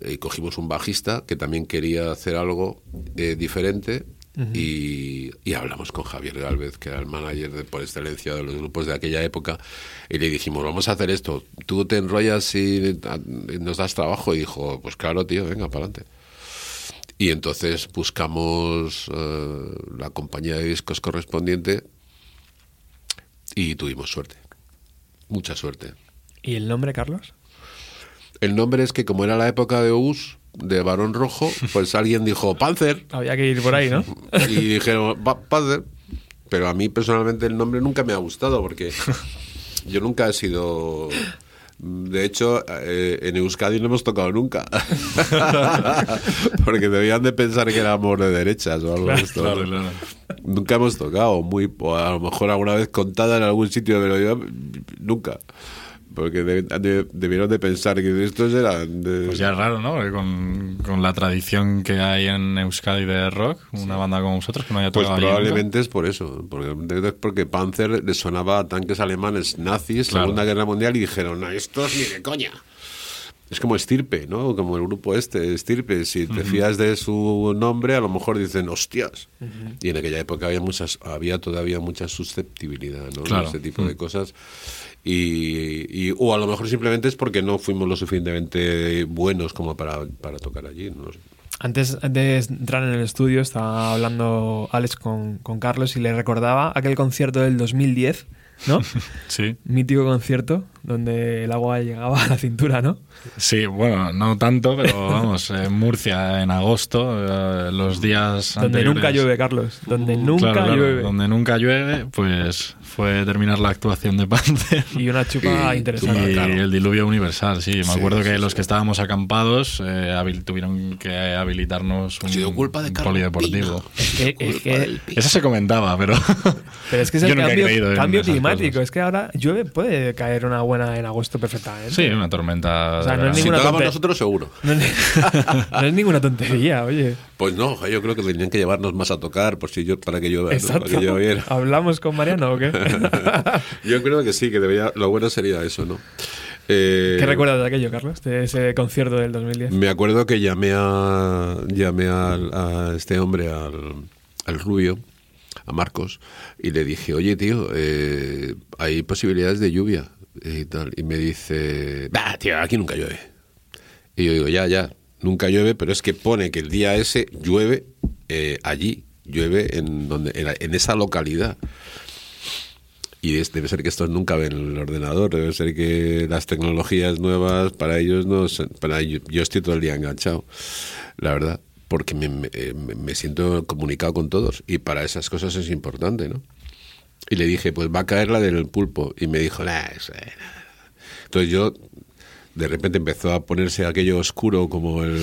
eh, cogimos un bajista que también quería hacer algo eh, diferente y, y hablamos con Javier Galvez, que era el manager de, por excelencia de los grupos de aquella época, y le dijimos, vamos a hacer esto, tú te enrollas y, y nos das trabajo, y dijo, pues claro, tío, venga, para adelante. Y entonces buscamos eh, la compañía de discos correspondiente y tuvimos suerte, mucha suerte. ¿Y el nombre, Carlos? El nombre es que como era la época de US, de Barón Rojo, pues alguien dijo Panzer Había que ir por ahí, ¿no? y dijeron "Pa- Panzer. Pero a mí personalmente el nombre nunca me ha gustado porque yo nunca he sido... De hecho, eh, en Euskadi no hemos tocado nunca. porque debían de pensar que éramos de derechas o algo de esto. Claro, claro. Nunca hemos tocado, muy, o a lo mejor alguna vez contada en algún sitio, pero yo nunca. Porque de- de- debieron de pensar que estos eran de... Pues ya es raro, ¿no? Porque con, con la tradición que hay en Euskadi de rock, una banda como vosotros que no haya Pues probablemente es por eso. Porque, es porque Panzer le sonaba a tanques alemanes nazis, Claro. Segunda Guerra Mundial, y dijeron, no, estos ni de coña. Es como Estirpe, ¿no? Como el grupo este, Estirpe. Si te fías de su nombre, a lo mejor dicen, hostias. Y en aquella época había muchas había todavía mucha susceptibilidad, ¿no? Claro. Ese tipo de cosas. Y, y- o a lo mejor simplemente es porque no fuimos lo suficientemente buenos como para, para tocar allí. No sé. Antes de entrar en el estudio estaba hablando Alex con, con Carlos y le recordaba aquel concierto del 2010, ¿no? Sí, Mítico concierto donde el agua llegaba a la cintura, ¿no? sí, bueno, no tanto, pero vamos, en Murcia en agosto, eh, los días Donde anteriores- nunca llueve, Carlos. Donde nunca Claro, claro, llueve. Donde nunca llueve, pues fue terminar la actuación de Panzer. Y una chupa Y interesante. Y claro. el diluvio universal, sí. Me Sí, acuerdo sí, que sí. los que estábamos acampados eh, tuvieron que habilitarnos un, sido culpa de un polideportivo. Es que, es que- Eso se comentaba, pero, pero es que es el cambio, creído cambio climático. cosas. Es que ahora llueve, puede caer una buena en agosto perfectamente. Sí, una tormenta. O sea, no es. Si ninguna nosotros, seguro. No es, no es ninguna tontería, oye. Pues no, yo creo que tenían que llevarnos más a tocar por si yo, para que llueva, ¿no? Exacto. para que. ¿Hablamos con Mariano o qué? Yo creo que sí, que debería, lo bueno sería eso, ¿no? Eh, ¿Qué recuerdas de aquello, Carlos? De ese concierto del 2010. Me acuerdo que llamé a llamé al- a, este hombre, al, al rubio, a Marcos, y le dije, oye, tío, eh, hay posibilidades de lluvia y me dice, bah, tío, aquí nunca llueve. Y yo digo, ya, ya, nunca llueve, pero es que pone que el día ese llueve eh, allí, llueve en, donde, en, esa localidad. Y es- debe ser que estos nunca ven el ordenador, debe ser que las tecnologías nuevas para ellos no son- para yo, estoy todo el día enganchado, la verdad, porque me, me- me siento comunicado con todos y para esas cosas es importante, ¿no? Y le dije, pues va a caer la del pulpo y me dijo, nah, eso, eh, nada". Entonces yo de repente empezó a ponerse aquello oscuro como el,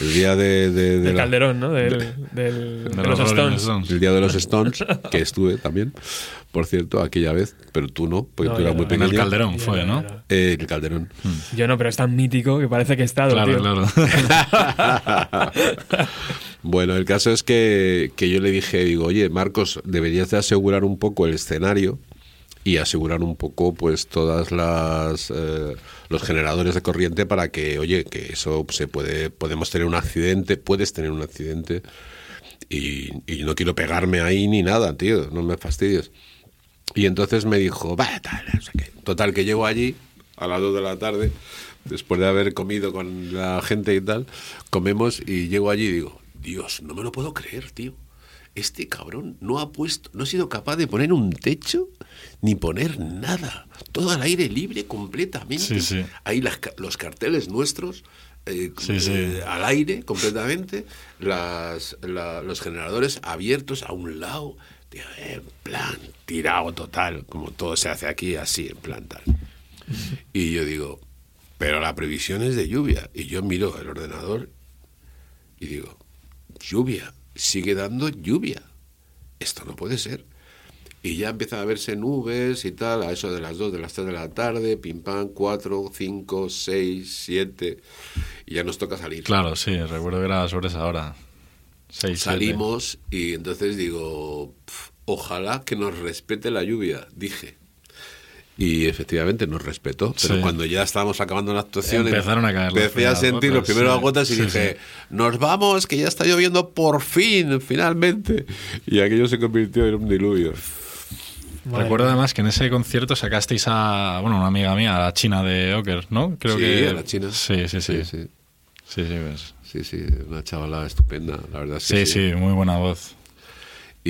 el día de, de- de Del la- Calderón, ¿no? Del, del- de, De los, los Stones. Stones. el día de los Stones, que estuve también, por cierto, aquella vez, pero tú no, porque No, tú eras muy no. En el pequeño. Calderón fue, ¿no? Eh, el Calderón. Yo no, pero es tan mítico que parece que he estado, Claro, tío. claro. Bueno, el caso es que, que yo le dije, digo, oye, Marcos, deberías de asegurar un poco el escenario y asegurar un poco, pues, todas las eh, los generadores de corriente para que, oye, que eso se puede, podemos tener un accidente, puedes tener un accidente y, y no quiero pegarme ahí ni nada, tío, no me fastidies. Y entonces me dijo, va, tal. Total, que llego allí a las 2 de la tarde, después de haber comido con la gente y tal, comemos y llego allí y digo, Dios, no me lo puedo creer, tío. este cabrón no ha puesto, no ha sido capaz de poner un techo ni poner nada. Todo al aire libre completamente. Sí, sí. Ahí las los carteles nuestros eh, Sí, sí. eh, al aire completamente, las, la- los generadores abiertos a un lado, tío, en plan, tirado total, como todo se hace aquí, así, en plan tal. Y yo digo, pero la previsión es de lluvia. Y yo miro el ordenador y digo, lluvia, sigue dando lluvia. Esto no puede ser. Y ya empiezan a verse nubes y tal, a eso de las 2, de las 3 de la tarde, pim pam, 4, 5, 6, 7, y ya nos toca salir. Claro, sí, recuerdo que era sobre esa hora. Salimos y entonces digo, "Pf, ojalá que nos respete la lluvia, dije. Y efectivamente nos respetó, pero Sí. cuando ya estábamos acabando la actuación, Empezaron a caer las empecé a sentir los primeros sí. gotas y Sí, dije, nos vamos, que ya está lloviendo por fin, finalmente. Y aquello se convirtió en un diluvio. Madre Recuerdo además que en ese concierto sacasteis a, bueno, una amiga mía, a la china de Oker, ¿no? Creo Sí, que a la china. Sí, sí, sí. Sí, sí. Sí, sí, pues. Sí, sí, una chavala estupenda, la verdad. Sí, sí, muy buena voz.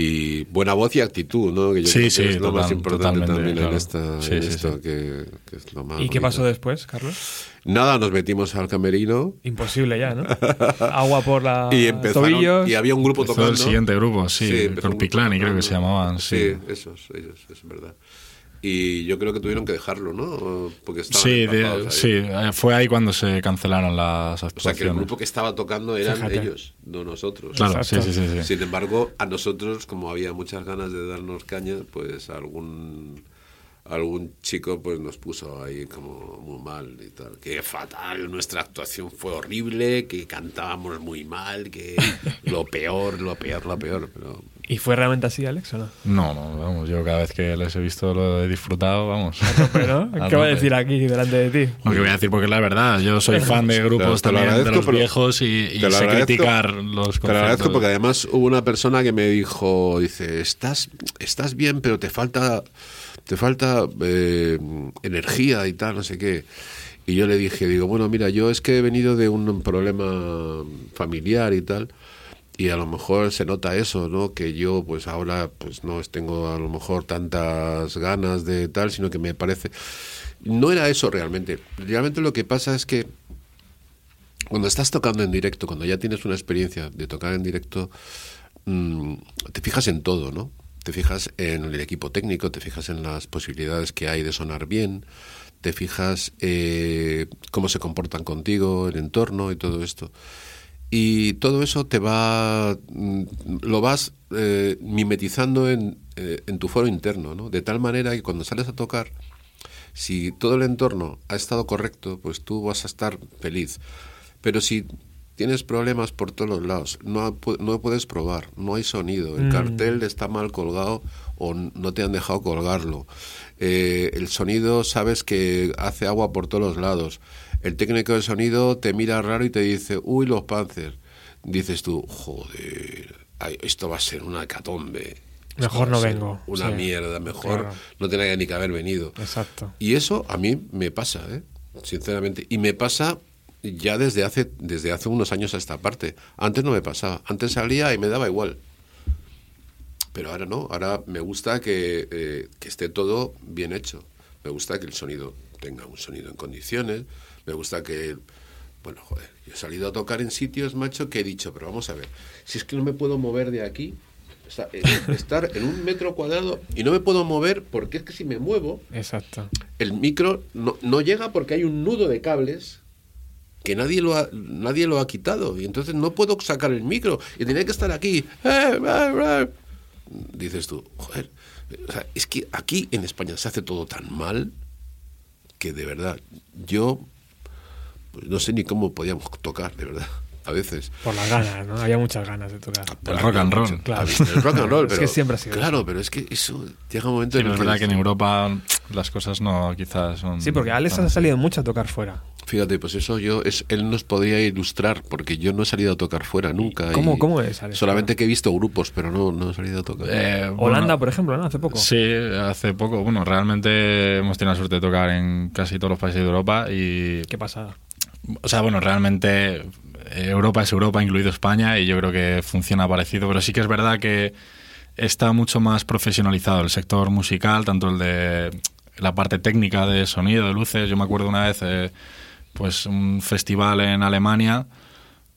Y buena voz y actitud, ¿no? Que yo Sí, creo que sí, es lo más total- importante también claro. en, esta, Sí, en sí, esto, sí. Que, que es lo más ¿Y qué pasó después, Carlos? Nada, nos metimos al camerino Imposible ya, ¿no? Agua por la y empezaron, tobillos. y había un grupo Empezó tocando. el siguiente grupo, sí, grupo creo que se llamaban, sí. esos, ellos, es verdad. Y yo creo que tuvieron que dejarlo, ¿no? Porque estaban Sí, de- empapados ahí. sí, eh, fue ahí cuando se cancelaron las O sea, que el actuaciones. grupo que estaba tocando eran Fíjate. ellos, no nosotros. Claro, sí, sí, sí. Sin embargo, a nosotros, como había muchas ganas de darnos caña, pues algún algún chico pues nos puso ahí como muy mal y tal. Que fatal, nuestra actuación fue horrible, que cantábamos muy mal, que lo peor, lo peor, lo peor. Pero ¿Y fue realmente así, Alex, o no? No, no, vamos, yo cada vez que les he visto lo he disfrutado, vamos. Pero, ¿Qué va a decir aquí delante de ti? Lo que voy a decir porque es la verdad, yo soy fan de grupos Te lo también de agradezco, los pero- viejos y, y te lo sé agradezco- criticar los Te lo agradezco porque además hubo una persona que me dijo, dice, estás, estás bien, pero te falta, te falta eh, energía y tal, no sé qué. Y yo le dije, digo, bueno, mira, yo es que he venido de un problema familiar y tal, y a lo mejor se nota eso, ¿no? Que yo, pues ahora, pues no tengo a lo mejor tantas ganas de tal, sino que me parece... No era eso realmente. Realmente lo que pasa es que cuando estás tocando en directo, cuando ya tienes una experiencia de tocar en directo, mm, te fijas en todo, ¿no? Te fijas en el equipo técnico, te fijas en las posibilidades que hay de sonar bien, te fijas eh, cómo se comportan contigo, el entorno y todo esto. Y todo eso te va, mm, lo vas eh, mimetizando en, eh, en tu foro interno, ¿no? De tal manera que cuando sales a tocar, si todo el entorno ha estado correcto, pues tú vas a estar feliz. Pero si tienes problemas por todos los lados, no, no puedes probar, no hay sonido, el Mm. cartel está mal colgado o no te han dejado colgarlo, eh, el sonido sabes que hace agua por todos los lados, el técnico de sonido te mira raro y te dice, uy, los Panzers. Dices tú, joder, esto va a ser una hecatombe. Esto Mejor no vengo, Una sí. mierda, mejor Claro. no tenía ni que haber venido. Exacto. Y eso a mí me pasa, ¿eh? sinceramente. Y me pasa ya desde hace, desde hace unos años a esta parte. Antes no me pasaba. Antes salía y me daba igual. Pero ahora no. Ahora me gusta que, eh, que esté todo bien hecho. Me gusta que el sonido tenga un sonido en condiciones. Me gusta que... Bueno, joder, yo he salido a tocar en sitios, macho, que he dicho, pero vamos a ver, si es que no me puedo mover de aquí, o sea, eh, estar en un metro cuadrado y no me puedo mover porque es que si me muevo, Exacto. el micro no, no llega porque hay un nudo de cables que nadie lo ha, nadie lo ha quitado y entonces no puedo sacar el micro y tenía que estar aquí dices tú joder o sea, es que aquí en España se hace todo tan mal que de verdad yo pues, no sé ni cómo podíamos tocar de verdad a veces Por las ganas, ¿no? Había muchas ganas de tocar. El rock and roll. Claro. el rock and roll Es pero, que siempre ha sido claro pero es que eso llega un momento Sí, en el es verdad que en Europa las cosas no quizás son... Sí, porque Alex ha así. salido mucho a tocar fuera. Fíjate, pues eso yo, es, él nos podría ilustrar, porque yo no he salido a tocar fuera nunca. ¿Cómo- y cómo es, Alex? Solamente que he visto grupos, pero no, no he salido a tocar. Eh, bueno, Holanda, por ejemplo, ¿no? Hace poco. Sí, hace poco. Bueno, realmente hemos tenido la suerte de tocar en casi todos los países de Europa y... Qué pasada. O sea, bueno, realmente Europa es Europa, incluido España, y yo creo que funciona parecido, pero sí que es verdad que está mucho más profesionalizado el sector musical, tanto el de la parte técnica de sonido, de luces. Yo me acuerdo una vez, eh, pues un festival en Alemania,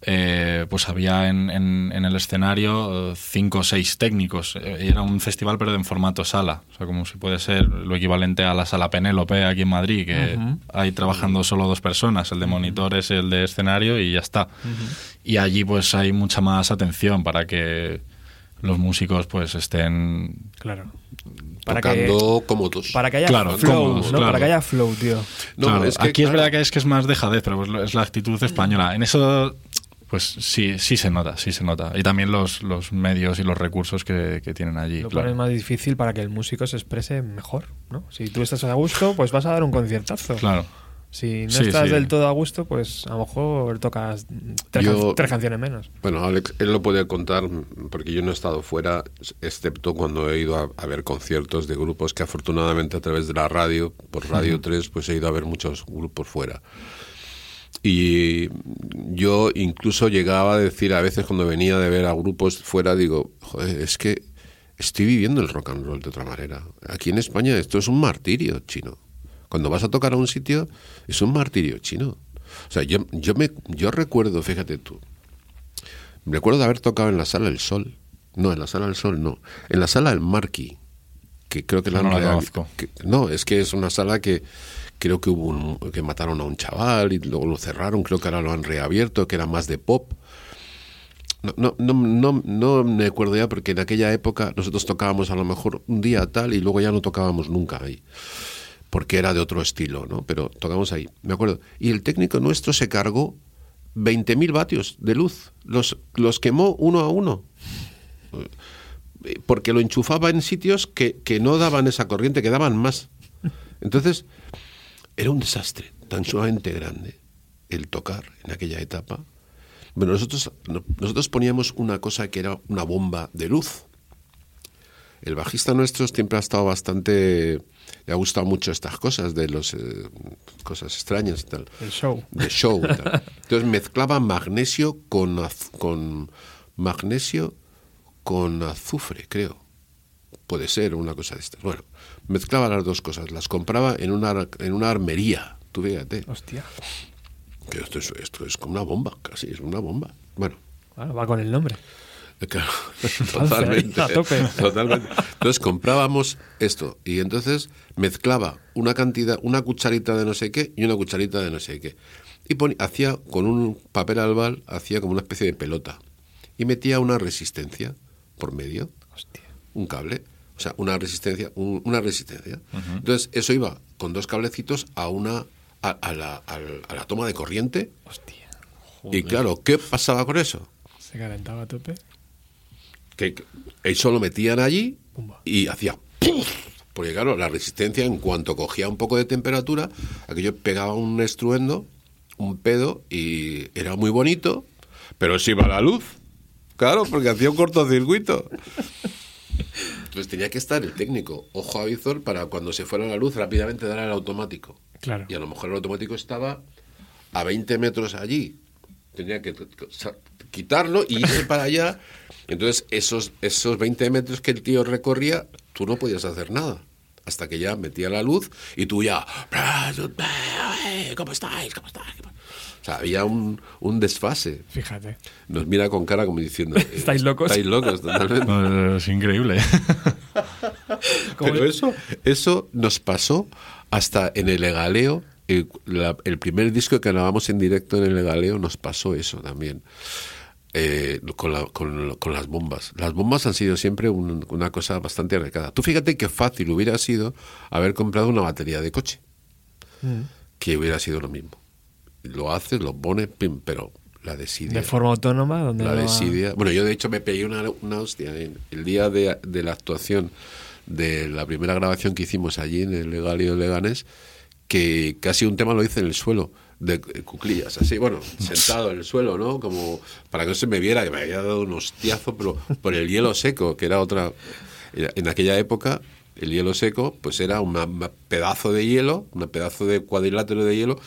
eh, pues había en, en- en el escenario eh, cinco o seis técnicos. Eh, y era un festival pero en formato sala, o sea, como si puede ser lo equivalente a la sala Penélope aquí en Madrid, que hay trabajando solo dos personas, el de monitores y el de escenario y ya está. Y allí pues hay mucha más atención para que los músicos pues estén Claro. Para que, Tocando cómodos. para que haya Claro, flow, cómodos, ¿no? claro. Para que haya flow, tío. No, Claro, es que, aquí es verdad que es que es más dejadez, pero pues es la actitud española. En eso, pues sí, sí se nota, sí se nota. Y también los, los medios y los recursos que, que tienen allí. Lo claro. pones más difícil para que el músico se exprese mejor, ¿no? Si tú estás a gusto, pues vas a dar un conciertazo. Claro. Si no Sí, estás sí. del todo a gusto, pues a lo mejor tocas tres, Yo- can- tres canciones menos. Bueno, Alex, él lo puede contar porque yo no he estado fuera, excepto cuando he ido a, a ver conciertos de grupos que afortunadamente a través de la radio, por Radio 3, pues he ido a ver muchos grupos fuera. Y yo incluso llegaba a decir a veces cuando venía de ver a grupos fuera, digo, joder, es que estoy viviendo el rock and roll de otra manera. Aquí en España esto es un martirio chino. Cuando vas a tocar a un sitio, es un martirio chino. O sea, yo, yo, me, yo recuerdo, fíjate tú, recuerdo de haber tocado en la Sala del Sol. No, en la Sala del Sol no. En la Sala del Marquis, que creo que la No la conozco. que- no, es que es una sala que creo que hubo un- que mataron a un chaval y luego lo cerraron, creo que ahora lo han reabierto, que era más de pop. No, no, no, no, no me acuerdo ya porque en aquella época nosotros tocábamos a lo mejor un día tal y luego ya no tocábamos nunca ahí. Porque era de otro estilo, ¿no? Pero tocamos ahí, me acuerdo. Y el técnico nuestro se cargó 20.000 vatios de luz. Los, los quemó uno a uno. Porque lo enchufaba en sitios que, que no daban esa corriente, que daban más. Entonces, era un desastre tan sumamente grande el tocar en aquella etapa. Bueno, nosotros, no- nosotros poníamos una cosa que era una bomba de luz. El bajista nuestro siempre ha estado bastante... Le ha gustado mucho estas cosas de los eh, cosas extrañas y tal. El show. De show tal. Entonces mezclaba magnesio con, con magnesio con azufre, creo. Puede ser una cosa de estas. Bueno, mezclaba las dos cosas. Las compraba en una, en una armería. Tú fíjate. Hostia. Que esto es, esto es como una bomba, casi es una bomba. Bueno, va con el nombre. eh, claro, totalmente, totalmente. Entonces comprábamos esto y entonces mezclaba una cantidad, una cucharita de no sé qué y una cucharita de no sé qué. Y poni- hacía con un papel albal, hacía como una especie de pelota y metía una resistencia por medio. Un cable, o sea, una resistencia, un- una resistencia. Entonces eso iba con dos cablecitos a una a, a la, a la toma de corriente Hostia. y claro, ¿qué pasaba con eso? Se calentaba a tope. que que eso lo metían allí Pumba. y hacía porque claro la resistencia en cuanto cogía un poco de temperatura aquello pegaba un estruendo un pedo y era muy bonito pero se iba la luz claro porque hacía un cortocircuito entonces tenía que estar el técnico ojo a visor para cuando se fuera la luz rápidamente dar al automático Claro. y a lo mejor el automático estaba a 20 metros allí. Tenía que quitarlo y irse para allá. Entonces, esos, esos 20 metros que el tío recorría, tú no podías hacer nada. Hasta que ya metía la luz y tú ya. ¿Cómo estáis? ¿Cómo estáis? O sea, había un, un desfase. Fíjate. Nos mira con cara como diciendo. eh, ¿Estáis locos? Estáis locos, totalmente. No, Es increíble. Pero eso, eso nos pasó hasta en el Legaleo. El, la- el primer disco que grabamos en directo en el Legaleo nos pasó eso también. eh, con, la- con- con las bombas. Las bombas han sido siempre un- una cosa bastante arraigada. Tú fíjate qué fácil hubiera sido haber comprado una batería de coche, que hubiera sido lo mismo. Lo haces, lo pones, pim, pero la desidia. De forma autónoma, donde La no ha- desidia. Bueno, yo de hecho me pegué una, una hostia en el día de, de la actuación de la primera grabación que hicimos allí en el Legalio de Leganés, que casi un tema lo hice en el suelo, de cuclillas, así, bueno, sentado en el suelo, ¿no? Como para que no se me viera, que me había dado un hostiazo, pero por el hielo seco, que era otra. En aquella época, el hielo seco, pues era un pedazo de hielo, un pedazo de cuadrilátero de hielo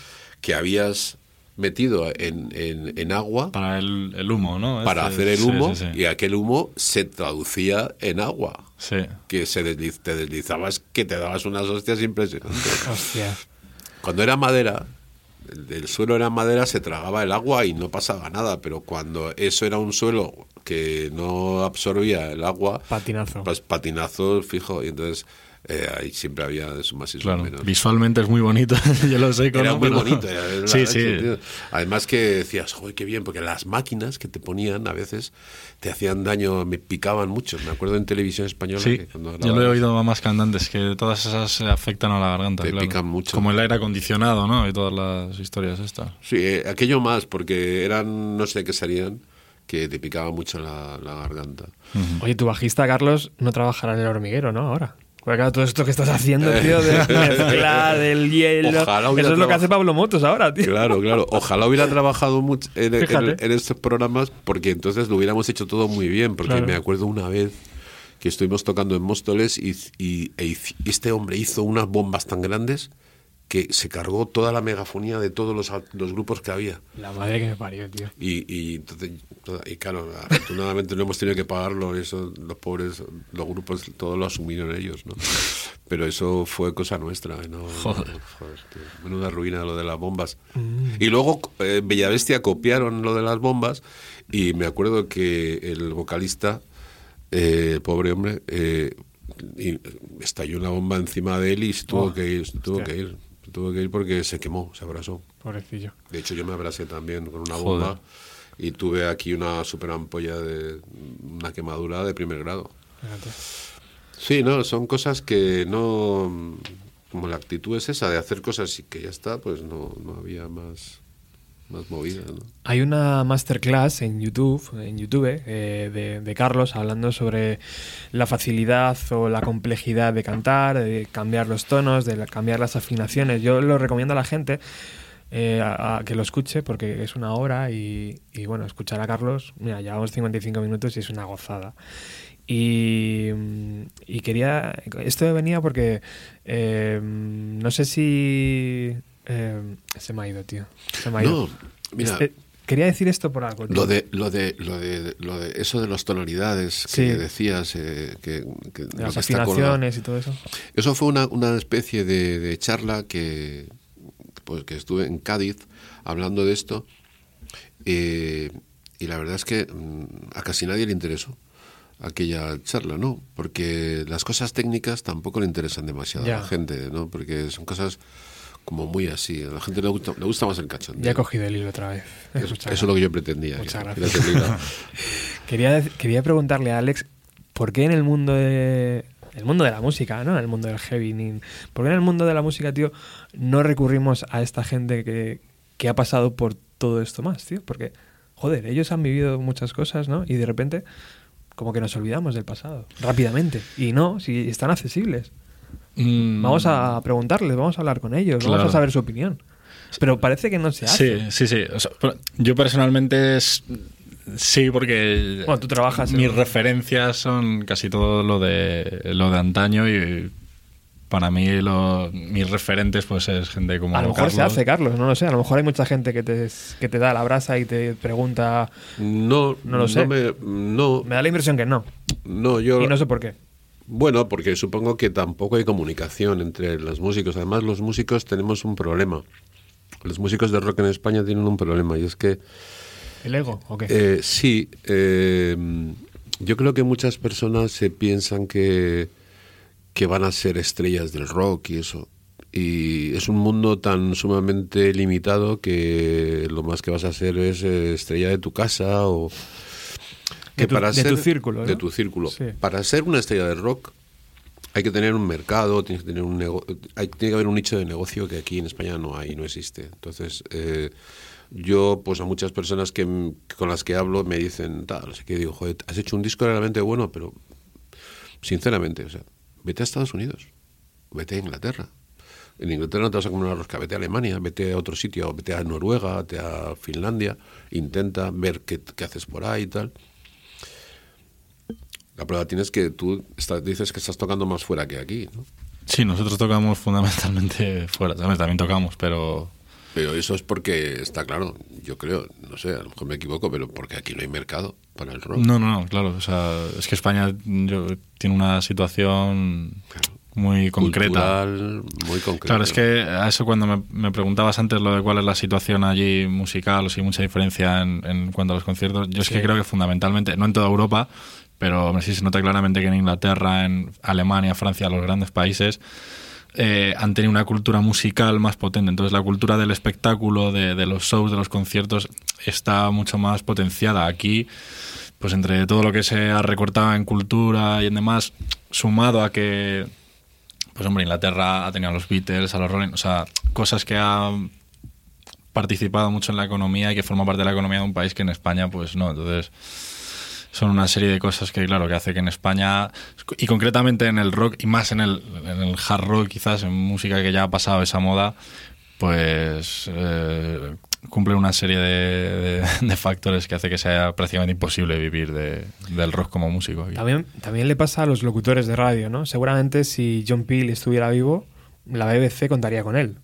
que habías metido en, en- en agua Para el, el humo, ¿no? para Este- hacer el sí, humo sí, sí. y aquel humo se traducía en agua. Sí. Que se desliz- te deslizabas, que te dabas unas hostias impresionantes. Hostia. Cuando era madera, el, el suelo era madera, se tragaba el agua y no pasaba nada, pero cuando eso era un suelo que no absorbía el agua, Patinazo. pues patinazo fijo, y entonces eh, ahí siempre había más y Claro, menos. visualmente es muy bonito, yo lo sé. Era ¿no? muy Pero- bonito. era- era la sí, leche, sí. tío. Además que decías, joder, qué bien, porque las máquinas que te ponían a veces te hacían daño, me picaban mucho. Me acuerdo en televisión española Sí, que cuando yo lo he oído a más cantantes, que todas esas afectan a la garganta. Te claro. pican mucho. Como el aire acondicionado, ¿no? Y todas las historias estas. Sí, eh, aquello más, porque eran, no sé qué serían, que te picaba mucho la, la garganta. Oye, tu bajista, Carlos, no trabajará en el hormiguero, ¿no? Ahora. Claro, todo esto que estás haciendo, tío, de mezclar el hielo. Ojalá Eso es lo que hace Pablo Motos ahora, tío. Claro, claro. Ojalá hubiera trabajado mucho en, en- Fíjate. en estos programas, porque entonces lo hubiéramos hecho todo muy bien. Porque Claro. me acuerdo una vez que estuvimos tocando en Móstoles y, y- e hic- este hombre hizo unas bombas tan grandes que se cargó toda la megafonía de todos los, los grupos que había. La madre que me parió, tío. Y, y, entonces, y claro, afortunadamente no hemos tenido que pagarlo, eso, los pobres, los grupos, todos lo asumieron ellos, ¿no? Pero eso fue cosa nuestra, ¿no? Joder. Joder, tío, menuda ruina lo de las bombas. Y luego eh, Bellavestia copiaron lo de las bombas y me acuerdo que el vocalista, eh, pobre hombre, eh, y estalló una bomba encima de él y se tuvo Oh, que ir, se tuvo hostia. que ir, se tuvo que ir porque se quemó, se abrasó. Pobrecillo. De hecho, yo me abrasé también con una Joder. bomba y tuve aquí una super ampolla de una quemadura de primer grado. Fíjate. Sí, no, son cosas que no. Como la actitud es esa de hacer cosas y que ya está, pues no, no había más, más. Hay una masterclass en YouTube, en YouTube eh, de, Carlos hablando sobre la facilidad o la complejidad de cantar, de cambiar los tonos, de cambiar las afinaciones. Yo lo recomiendo a la gente eh, a, que lo escuche porque es una hora y, bueno, escuchar a Carlos, mira, llevamos 55 minutos y es una gozada. Y, mm, quería, esto venía porque eh, no sé si... eh, se me ha ido, tío. Se me ha ido. No, mira. Este- quería decir esto por algo. tío. Lo de, lo de, lo de, lo de eso de las tonalidades Sí. que decías, eh, que, que De lo las afinaciones y todo eso. Eso fue una, una especie de, de charla que, pues, que estuve en Cádiz hablando de esto eh, y la verdad es que mm, a casi nadie le interesó aquella charla, ¿no? Porque las cosas técnicas tampoco le interesan demasiado Ya. a la gente, ¿no? Porque son cosas como muy así. A la gente le gusta, le gusta más el cachondeo. Ya he cogido el hilo otra vez. Eso, es lo que yo pretendía. Muchas que- gracias. que Quería, quería preguntarle a Alex, ¿por qué en el mundo de el mundo de la música, ¿no? En el mundo del heavy, ni- ¿por qué en el mundo de la música, tío, no recurrimos a esta gente que, que ha pasado por todo esto más, tío? Porque, joder, ellos han vivido muchas cosas, ¿no? Y de repente, como que nos olvidamos del pasado, rápidamente. Y no, si están accesibles. Mm, Vamos a preguntarles, vamos a hablar con ellos, vamos a saber su opinión. Pero parece que no se hace. Sí, sí, sí. O sea, pero yo personalmente es- sí, porque Bueno, tú trabajas mis referencias son casi todo lo de lo de antaño y para mí lo- mis referentes pues es gente como A lo mejor se hace, Carlos, no lo sé. A lo mejor hay mucha gente que te, que te da la brasa y te pregunta. No, No lo sé. me, no, Me da la impresión que no. no, yo. Y no sé por qué. Bueno, porque supongo que tampoco hay comunicación entre los músicos. Además, los músicos tenemos un problema. Los músicos de rock en España tienen un problema y es que ¿El ego o qué? eh, sí, eh, yo creo que muchas personas se piensan que, que van a ser estrellas del rock y eso. Y es un mundo tan sumamente limitado que lo más que vas a hacer es eh, estrella de tu casa o De tu- de tu círculo, de tu círculo. Sí. Para ser una estrella de rock hay que tener un mercado, tienes que tener un nego- hay, tiene que haber un nicho de negocio que aquí en España no hay, no existe. Entonces, eh, yo, pues a muchas personas que, con las que hablo me dicen, tal, sé qué, digo, joder, has hecho un disco realmente bueno, pero sinceramente, o sea, vete a Estados Unidos, vete a Inglaterra. En Inglaterra no te vas a comer una rosca, vete a Alemania, vete a otro sitio, vete a Noruega, vete a Finlandia, intenta ver qué, qué haces por ahí y tal. La prueba tienes que tú estás- dices que estás tocando más fuera que aquí, ¿no? Sí, nosotros tocamos fundamentalmente fuera. También, también tocamos, pero Pero eso es porque está claro, yo creo, no sé, a lo mejor me equivoco, pero porque aquí no hay mercado para el rock. No, no, no, claro. O sea, es que España yo- tiene una situación muy concreta. Cultural, muy concreta. Claro, es que a eso cuando me, me preguntabas antes lo de cuál es la situación allí musical o si hay mucha diferencia en, en cuanto a los conciertos, yo es que creo que fundamentalmente, no en toda Europa, pero hombre, sí se nota claramente que en Inglaterra, en Alemania, Francia, los grandes países, eh, han tenido una cultura musical más potente. Entonces la cultura del espectáculo, de, de los shows, de los conciertos, está mucho más potenciada. Aquí, pues entre todo lo que se ha recortado en cultura y en demás, sumado a que pues hombre, Inglaterra ha tenido a los Beatles, a los Rolling, o sea, cosas que han participado mucho en la economía y que forma parte de la economía de un país que en España pues no, entonces son una serie de cosas que claro que hace que en España y concretamente en el rock y más en el, en el hard rock quizás en música que ya ha pasado esa moda pues eh, cumple una serie de, de- factores que hace que sea prácticamente imposible vivir de- del rock como músico. También, también le pasa a los locutores de radio, ¿no? Seguramente si John Peel estuviera vivo, la BBC contaría con él.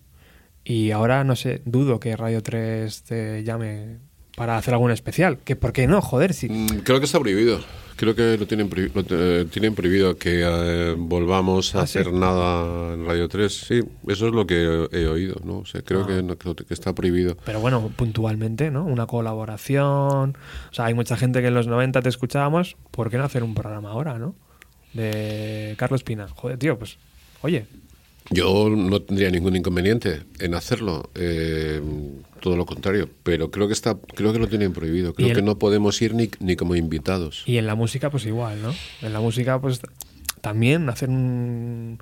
Y ahora, no sé, dudo que Radio 3 te llame para hacer algún especial. Que ¿Por qué no? Joder, si... Mm, Creo que está prohibido. Creo que lo tienen, prohi- lo te- tienen prohibido que eh, volvamos a ¿Ah, sí? hacer nada en Radio 3. Sí, eso es lo que he, he oído, ¿no? O sea, creo, Ah. que, no- que está prohibido. Pero bueno, puntualmente, ¿no? Una colaboración. O sea, hay mucha gente que en los 90 te escuchábamos. ¿Por qué no hacer un programa ahora, no? De Carlos Pina. Joder, tío, pues... Oye, Yo no tendría ningún inconveniente en hacerlo, eh, todo lo contrario, pero creo que está, creo que lo tienen prohibido. Creo el- que no podemos ir ni, ni como invitados. Y en la música, pues igual, ¿no? En la música, pues también hacer un-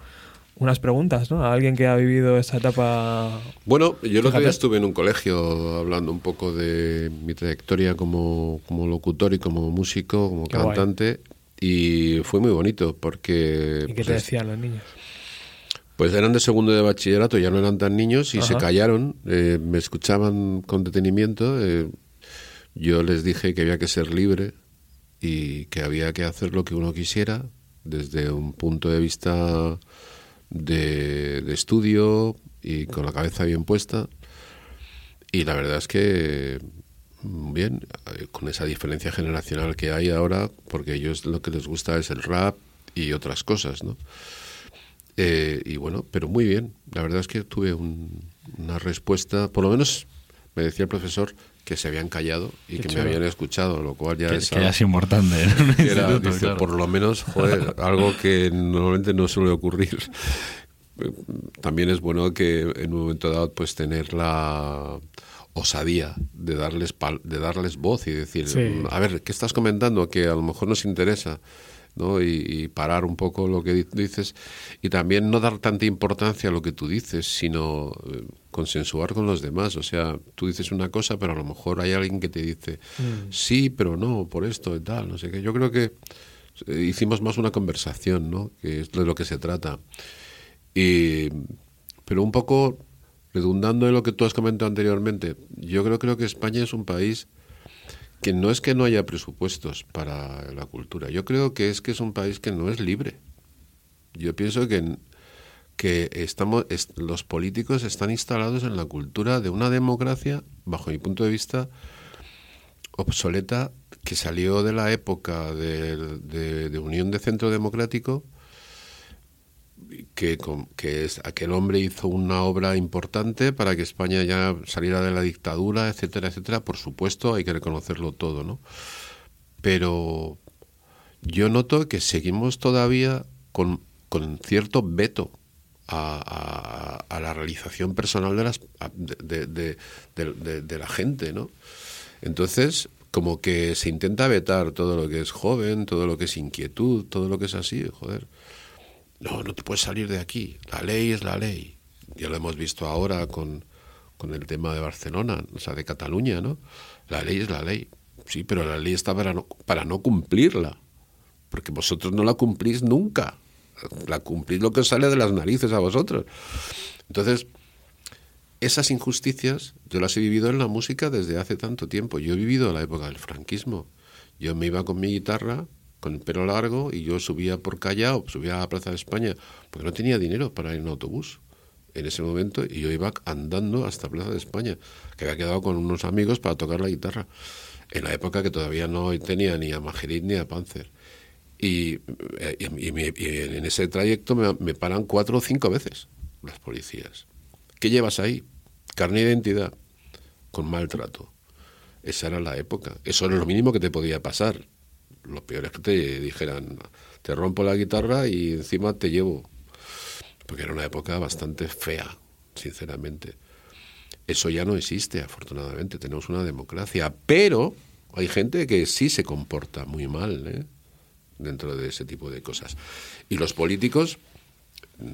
unas preguntas, ¿no? A alguien que ha vivido esa etapa. Bueno, yo el otro Fíjate. día estuve en un colegio hablando un poco de mi trayectoria como, como locutor y como músico, como Qué guay. cantante, y fue muy bonito porque ¿Y qué pues, te es- decían los niños? Pues eran de segundo de bachillerato, ya no eran tan niños y se callaron, eh, me escuchaban con detenimiento. eh, yo les dije que había que ser libre y que había que hacer lo que uno quisiera desde un punto de vista de, de estudio y con la cabeza bien puesta. Y la verdad es que, mm, bien, eh, con esa diferencia generacional que hay ahora, porque ellos lo que les gusta es el rap y otras cosas, ¿no? Eh, y bueno, pero muy bien. La verdad es que tuve un- una respuesta, por lo menos me decía el profesor que se habían callado y Qué que chulo. me habían escuchado, lo cual ya que, es que ya es importante era, dice, claro. por lo menos, joder, algo que normalmente no suele ocurrir. También es bueno que en un momento dado pues tener la osadía de darles pal- de darles voz y decir, Sí. a ver, ¿qué estás comentando? Que a lo mejor nos interesa. ¿No? Y, y parar un poco lo que di- dices y también no dar tanta importancia a lo que tú dices, sino eh, consensuar con los demás. O sea, tú dices una cosa, pero a lo mejor hay alguien que te dice, sí, pero no, por esto y tal, no sé qué. Yo creo que eh, hicimos más una conversación, ¿no? Que es de lo que se trata. Y, pero un poco redundando en lo que tú has comentado anteriormente, yo creo, creo que España es un país que no es que no haya presupuestos para la cultura, yo creo que es que es un país que no es libre. Yo pienso que, que estamos, es- los políticos están instalados en la cultura de una democracia, bajo mi punto de vista, obsoleta, que salió de la época de Unión de Centro Democrático, que, que es, aquel hombre hizo una obra importante para que España ya saliera de la dictadura, etcétera, etcétera. Por supuesto, hay que reconocerlo todo, ¿no? Pero yo noto que seguimos todavía con, con cierto veto a, a- a la realización personal de, las, de- de- de- de la gente, ¿no? Entonces, como que se intenta vetar todo lo que es joven, todo lo que es inquietud, todo lo que es así, joder. No, no te puedes salir de aquí. La ley es la ley. Ya lo hemos visto ahora con, con el tema de Barcelona, o sea, de Cataluña, ¿no? La ley es la ley. Sí, pero la ley está para no, para no cumplirla. Porque vosotros no la cumplís nunca. La cumplís lo que os sale de las narices a vosotros. Entonces, esas injusticias yo las he vivido en la música desde hace tanto tiempo. Yo he vivido la época del franquismo. Yo me iba con mi guitarra, con el pelo largo, y yo subía por Callao, subía a la Plaza de España, porque no tenía dinero para ir en autobús. en ese momento y yo iba andando hasta Plaza de España, que había quedado con unos amigos para tocar la guitarra, en la época que todavía no tenía ni a Majerit ni a Panzer. Y, eh, y en ese trayecto me, me paran cuatro o cinco veces las policías. ¿Qué llevas ahí? Carne de identidad con maltrato. Esa era la época. Eso era lo mínimo que te podía pasar. Lo peor es que te dijeran, te rompo la guitarra y encima te llevo. Porque era una época bastante fea, sinceramente. Eso ya no existe, afortunadamente. Tenemos una democracia. Pero hay gente que sí se comporta muy mal ¿eh? dentro de ese tipo de cosas. Y los políticos,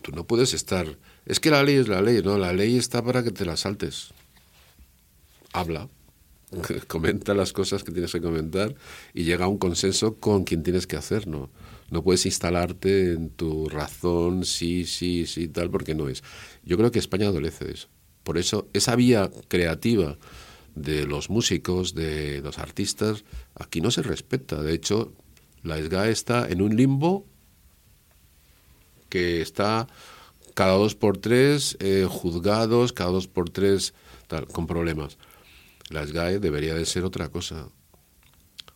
tú no puedes estar... Es que la ley es la ley, ¿no? La ley está para que te la saltes. Habla, comenta las cosas que tienes que comentar y llega a un consenso con quien tienes que hacer, ¿no? No puedes instalarte en tu razón, sí, sí, sí, tal, porque no es. Yo creo que España adolece de eso. Por eso, esa vía creativa de los músicos, de los artistas, aquí no se respeta. De hecho, la SGA está en un limbo que está cada dos por tres eh, juzgados, cada dos por tres con problemas. La SGAE debería de ser otra cosa.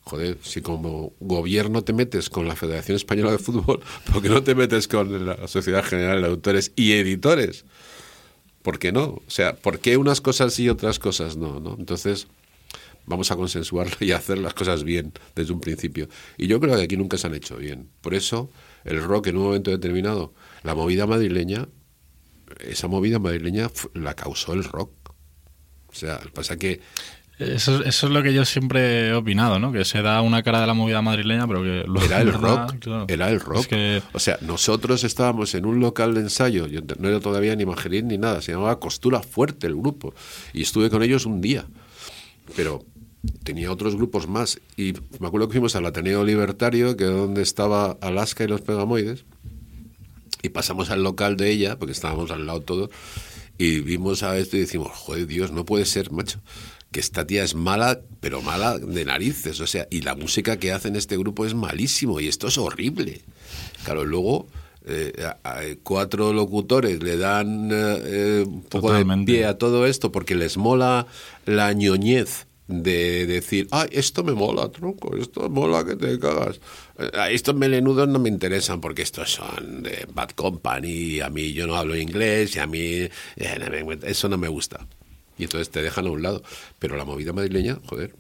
Joder, si como gobierno te metes con la Federación Española de Fútbol, ¿por qué no te metes con la Sociedad General de Autores y Editores? ¿Por qué no? O sea, ¿por qué unas cosas y otras cosas no? ¿no? Entonces, vamos a consensuarlo y hacer las cosas bien desde un principio. Y yo creo que aquí nunca se han hecho bien. Por eso, el rock en un momento determinado, la movida madrileña, esa movida madrileña la causó el rock. O sea, pasa que Eso, eso es lo que yo siempre he opinado, ¿no? Que se da una cara de la movida madrileña, pero que luego, era el rock, claro, era el rock. Es que O sea, nosotros estábamos en un local de ensayo, yo no era todavía ni Majerín ni nada, se llamaba Costura Fuerte el grupo, y estuve con ellos un día, pero tenía otros grupos más, y me acuerdo que fuimos al Ateneo Libertario, que es donde estaba Alaska y los Pegamoides, y pasamos al local de ella, porque estábamos al lado todos, y vimos a esto y decimos, joder, Dios, no puede ser, macho, que esta tía es mala, pero mala de narices, o sea, y la música que hace en este grupo es malísimo, y esto es horrible. Claro, luego eh, cuatro locutores le dan eh, eh, un poco Totalmente. de pie a todo esto porque les mola la ñoñez de decir, ay, esto me mola, tronco, esto mola que te cagas. Eh, estos melenudos no me interesan porque estos son de Bad Company y a mí yo no hablo inglés y a mí eh, eso no me gusta. Y entonces te dejan a un lado. Pero la movida madrileña, joder,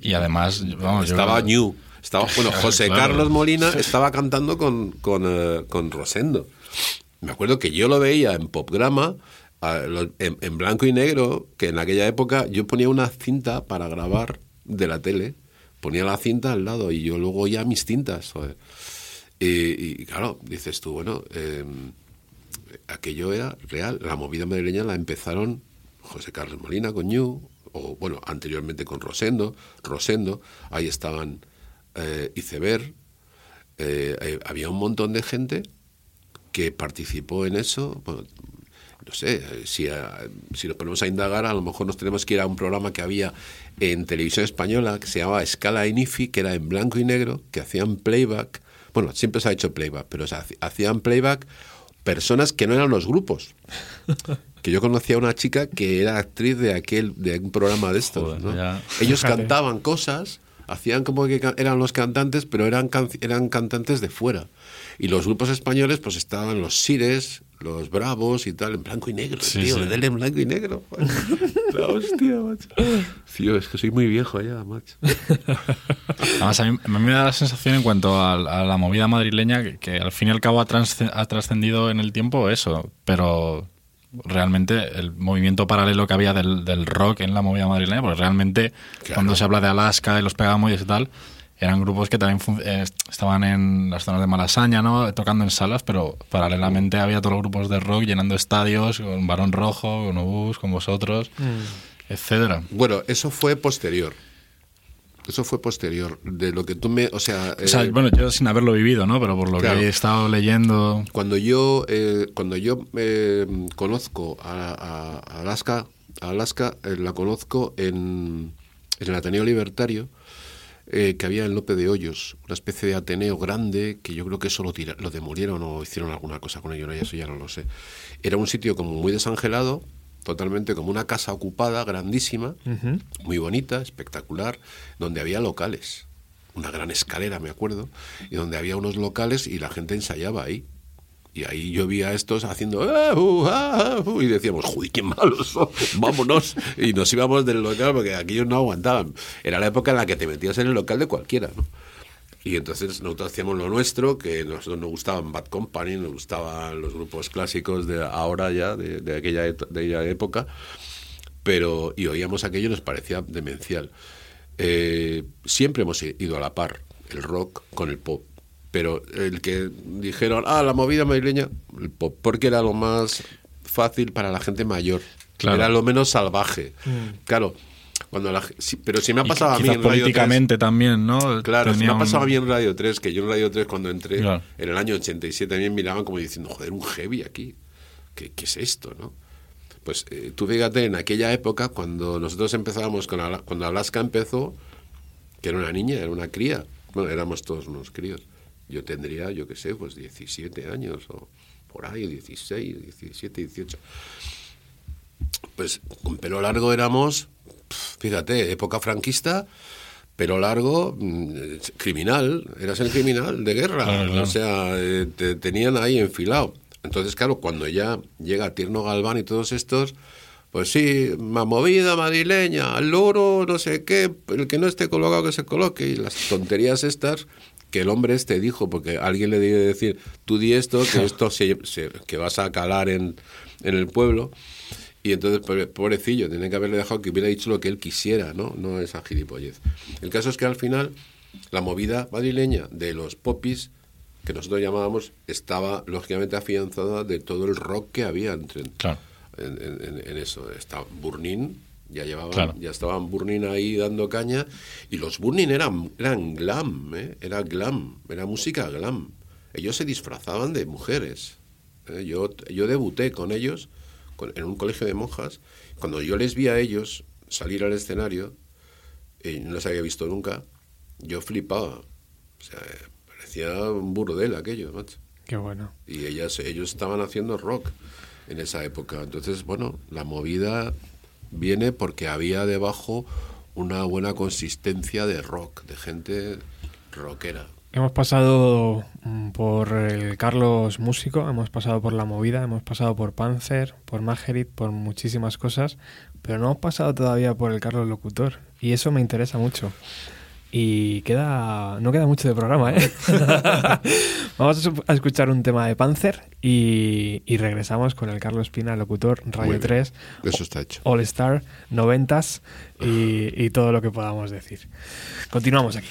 y además, vamos, yo- estaba New. Estaba, bueno, José Claro. Carlos Molina estaba cantando con, con, eh, con Rosendo. Me acuerdo que yo lo veía en Popgrama, en, blanco y negro, que en aquella época yo ponía una cinta para grabar de la tele, ponía la cinta al lado y yo luego oía mis cintas. Y, claro, dices tú, bueno, eh, aquello era real. La movida madrileña la empezaron José Carlos Molina con Ñu, o bueno, anteriormente con Rosendo, Rosendo, ahí estaban eh, Iceberg, eh, eh, había un montón de gente que participó en eso. No sé, eh, si, a- si nos ponemos a indagar, a lo mejor nos tenemos que ir a un programa que había en televisión española que se llamaba Escala Inifi, que era en blanco y negro, que hacían playback. Bueno, siempre se ha hecho playback, pero se hacían playback personas que no eran los grupos. Que yo conocía a una chica que era actriz de aquel de un programa de estos. Joder, ¿no? ya. Ellos cantaban cosas, hacían como que eran los cantantes, pero eran, can- eran cantantes de fuera. Y los grupos españoles, pues estaban los Sires, los Bravos y tal, en blanco y negro, Sí, tío, sí. dele en blanco y negro. La hostia, macho. Tío, es que soy muy viejo ya, macho. Además, a mí, a mí me da la sensación en cuanto a, a la movida madrileña que, que al fin y al cabo ha, trascendido en el tiempo eso, pero realmente el movimiento paralelo que había del, del rock en la movida madrileña, porque realmente Claro. cuando se habla de Alaska y los Pegamoides y tal, eran grupos que también eh, estaban en las zonas de Malasaña, ¿no? tocando en salas, pero paralelamente había todos los grupos de rock llenando estadios, con Barón Rojo, con Obús, con vosotros, etcétera. Bueno, eso fue posterior. Eso fue posterior. De lo que tú me. O sea. O sea, eh, bueno, yo sin haberlo vivido, ¿no? Pero por lo Claro. que he estado leyendo. Cuando yo, eh, cuando yo eh, conozco a, a- Alaska, a Alaska eh, la conozco en, en el Ateneo Libertario, eh, que había en Lope de Hoyos, una especie de Ateneo grande, que yo creo que eso lo, tira- lo demolieron o hicieron alguna cosa con ello, ¿no? eso ya no lo sé. Era un sitio como muy desangelado, totalmente como una casa ocupada, grandísima, muy bonita, espectacular, donde había locales, una gran escalera, me acuerdo, y donde había unos locales y la gente ensayaba ahí. Y ahí yo vi a estos haciendo "Ah, uh, ah, uh", y decíamos, joder, qué malos son, vámonos. Y nos íbamos del local porque aquellos no aguantaban. Era la época en la que te metías en el local de cualquiera, ¿no? Y entonces nosotros hacíamos lo nuestro, que nosotros nos gustaban Bad Company, nos gustaban los grupos clásicos de ahora ya, de, de aquella, de aquella época, pero y oíamos aquello y nos parecía demencial. Eh, siempre hemos ido a la par, el rock con el pop. Pero el que dijeron, ah, la movida madrileña, el pop, porque era lo más fácil para la gente mayor. Claro. Era lo menos salvaje. Claro, cuando la, ge- sí, pero si me ha Y pasado a mí en Radio 3, políticamente también, ¿no? Claro, si me ha un- pasado a mí en Radio 3, que yo en Radio 3 cuando entré, Claro. en el año 87, también miraban como diciendo, joder, un heavy aquí. ¿Qué, qué es esto, no? Pues eh, tú fíjate, en aquella época, cuando nosotros empezábamos, con Ala- cuando Alaska empezó, que era una niña, era una cría, bueno, éramos todos unos críos. Yo tendría, yo qué sé, pues 17 años o por ahí, 16, 17, 18. Pues con pelo largo éramos, fíjate, época franquista, pelo largo, mm, criminal, eras el criminal de guerra. Claro, claro. O sea, eh, te tenían ahí enfilado. Entonces, claro, cuando ya llega Tierno Galván y todos estos, pues sí, más movida madrileña, al loro, no sé qué, el que no esté colocado que se coloque, y las tonterías estas que el hombre este dijo, porque alguien le debe decir, tú di esto, que esto se, se- que vas a calar en, en el pueblo. Y entonces, pobre- pobrecillo, tiene que haberle dejado que hubiera dicho lo que él quisiera, ¿no? No esa gilipollez. El caso es que al final, la movida madrileña de los popis, que nosotros llamábamos, estaba lógicamente afianzada de todo el rock que había entre, Claro. en, en- eso. Estaba Burnin, ya llevaban, Claro. ya estaban Burnin ahí dando caña, y los Burnin eran, eran glam, ¿eh? era glam, era música glam. Ellos se disfrazaban de mujeres. ¿eh? Yo, yo debuté con ellos con- en un colegio de monjas. Cuando yo les vi a ellos salir al escenario, y no los había visto nunca, yo flipaba. O sea, parecía un burdel aquello, macho Qué bueno. y ellas ellos estaban haciendo rock en esa época entonces bueno la movida viene porque había debajo una buena consistencia de rock de gente rockera Hemos pasado mm, por el Carlos Músico, hemos pasado por La Movida, hemos pasado por Panzer, por Magerit, por muchísimas cosas, pero no hemos pasado todavía por el Carlos Locutor. Y eso me interesa mucho. Y queda no queda mucho de programa, ¿eh? Vamos a escuchar un tema de Panzer y, y regresamos con el Carlos Pina, locutor, Radio bien. 3, eso está hecho All Star, noventas y, y todo lo que podamos decir. Continuamos aquí.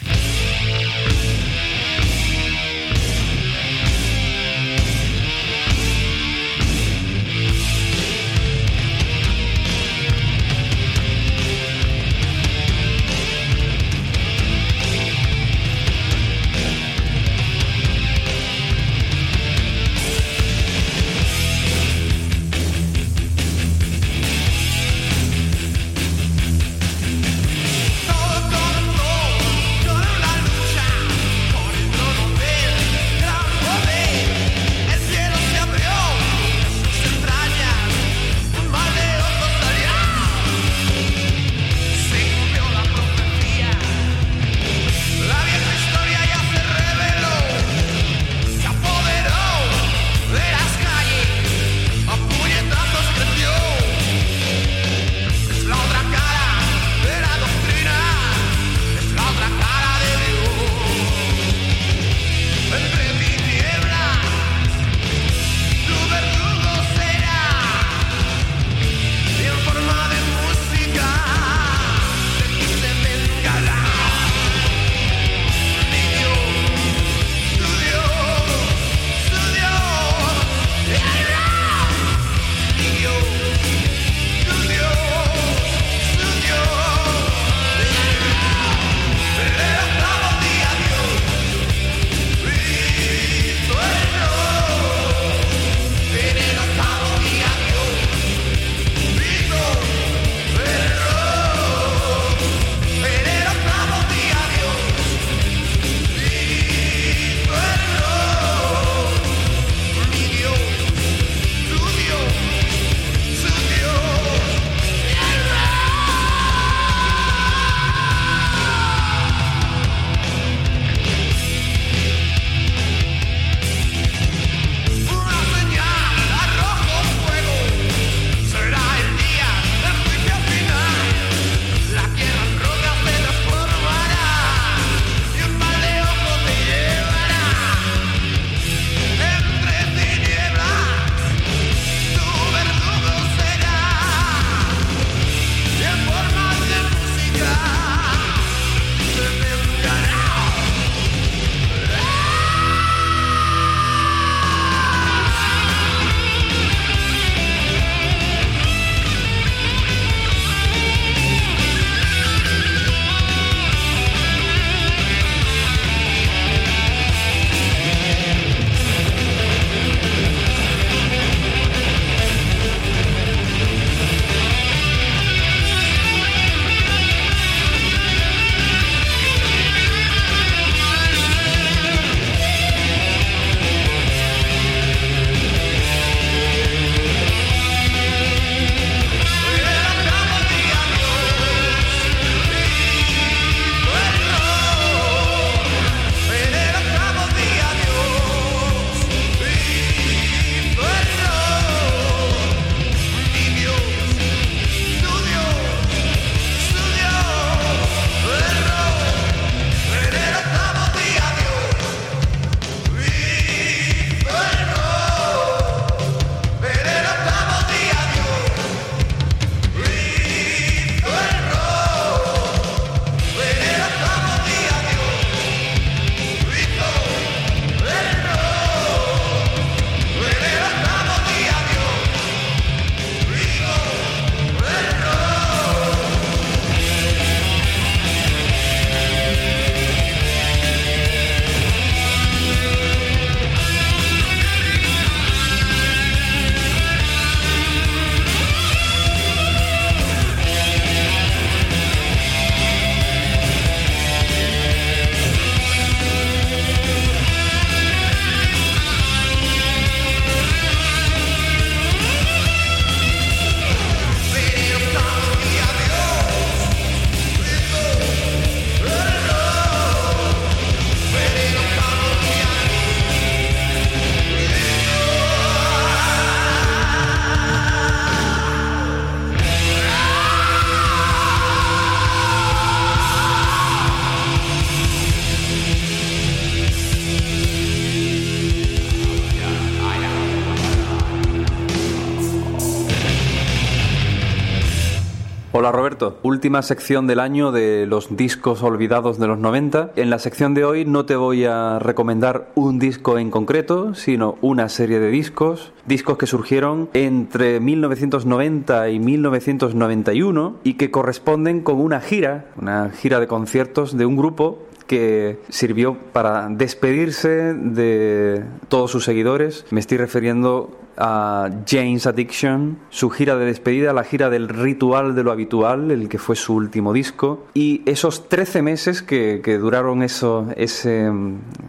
Hola Roberto, última sección del año de los discos olvidados de los 90. En la sección de hoy no te voy a recomendar un disco en concreto, sino una serie de discos, discos que surgieron entre 1990 y 1991 y que corresponden con una gira, una gira de conciertos de un grupo que sirvió para despedirse de todos sus seguidores. Me estoy refiriendo a James Addiction, su gira de despedida, la gira del ritual de lo habitual, el que fue su último disco, y esos 13 meses que, que duraron eso, ese,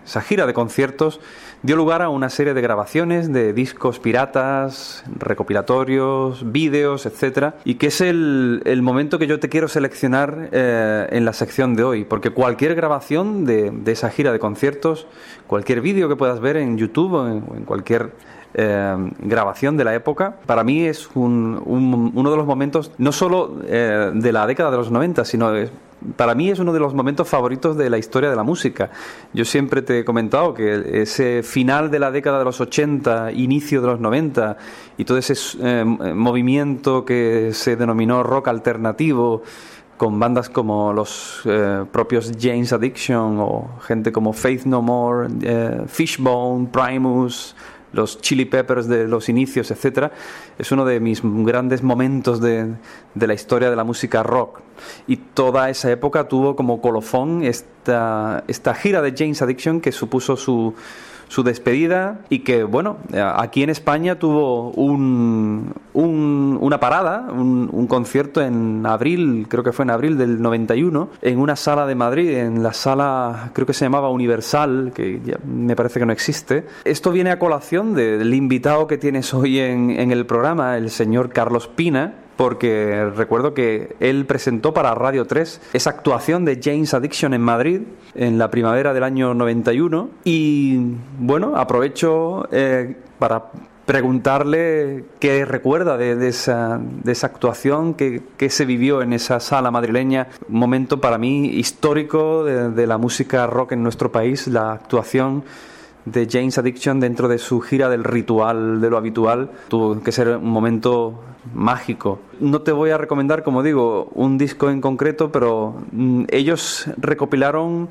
esa gira de conciertos dio lugar a una serie de grabaciones de discos piratas, recopilatorios, vídeos, etcétera, y que es el, el momento que yo te quiero seleccionar eh, en la sección de hoy, porque cualquier grabación de, de esa gira de conciertos, cualquier vídeo que puedas ver en YouTube o en cualquier eh, grabación de la época, para mí es un- un- uno de los momentos, no solo eh, de la década de los 90, sino para mí es uno de los momentos favoritos de la historia de la música. Yo siempre te he comentado que ese final de la década de los 80, inicio de los 90 y todo ese eh, movimiento que se denominó rock alternativo, con bandas como los eh, propios James Addiction o gente como Faith No More, eh, Fishbone, Primus, los Chili Peppers de los inicios, etcétera, es uno de mis grandes momentos de, de la historia de la música rock. Y toda esa época tuvo como colofón esta, esta gira de James Addiction que supuso su, su despedida y que, bueno, eh, aquí en España tuvo un, un- una parada, un, concierto en abril, creo que fue en abril del 91, en una sala de Madrid, en la sala, creo que se llamaba Universal, que ya me parece que no existe. Esto viene a colación del invitado que tienes hoy en, en el programa, el señor Carlos Pina, porque recuerdo que él presentó para Radio 3 esa actuación de James Addiction en Madrid en la primavera del año 91 y bueno, aprovecho eh, para preguntarle qué recuerda de, de esa, de esa actuación que, que se vivió en esa sala madrileña, un momento para mí histórico de, de la música rock en nuestro país, la actuación de James Addiction dentro de su gira del ritual de lo habitual. Tuvo que ser un momento mágico. No te voy a recomendar, como digo, un disco en concreto, pero mm, ellos recopilaron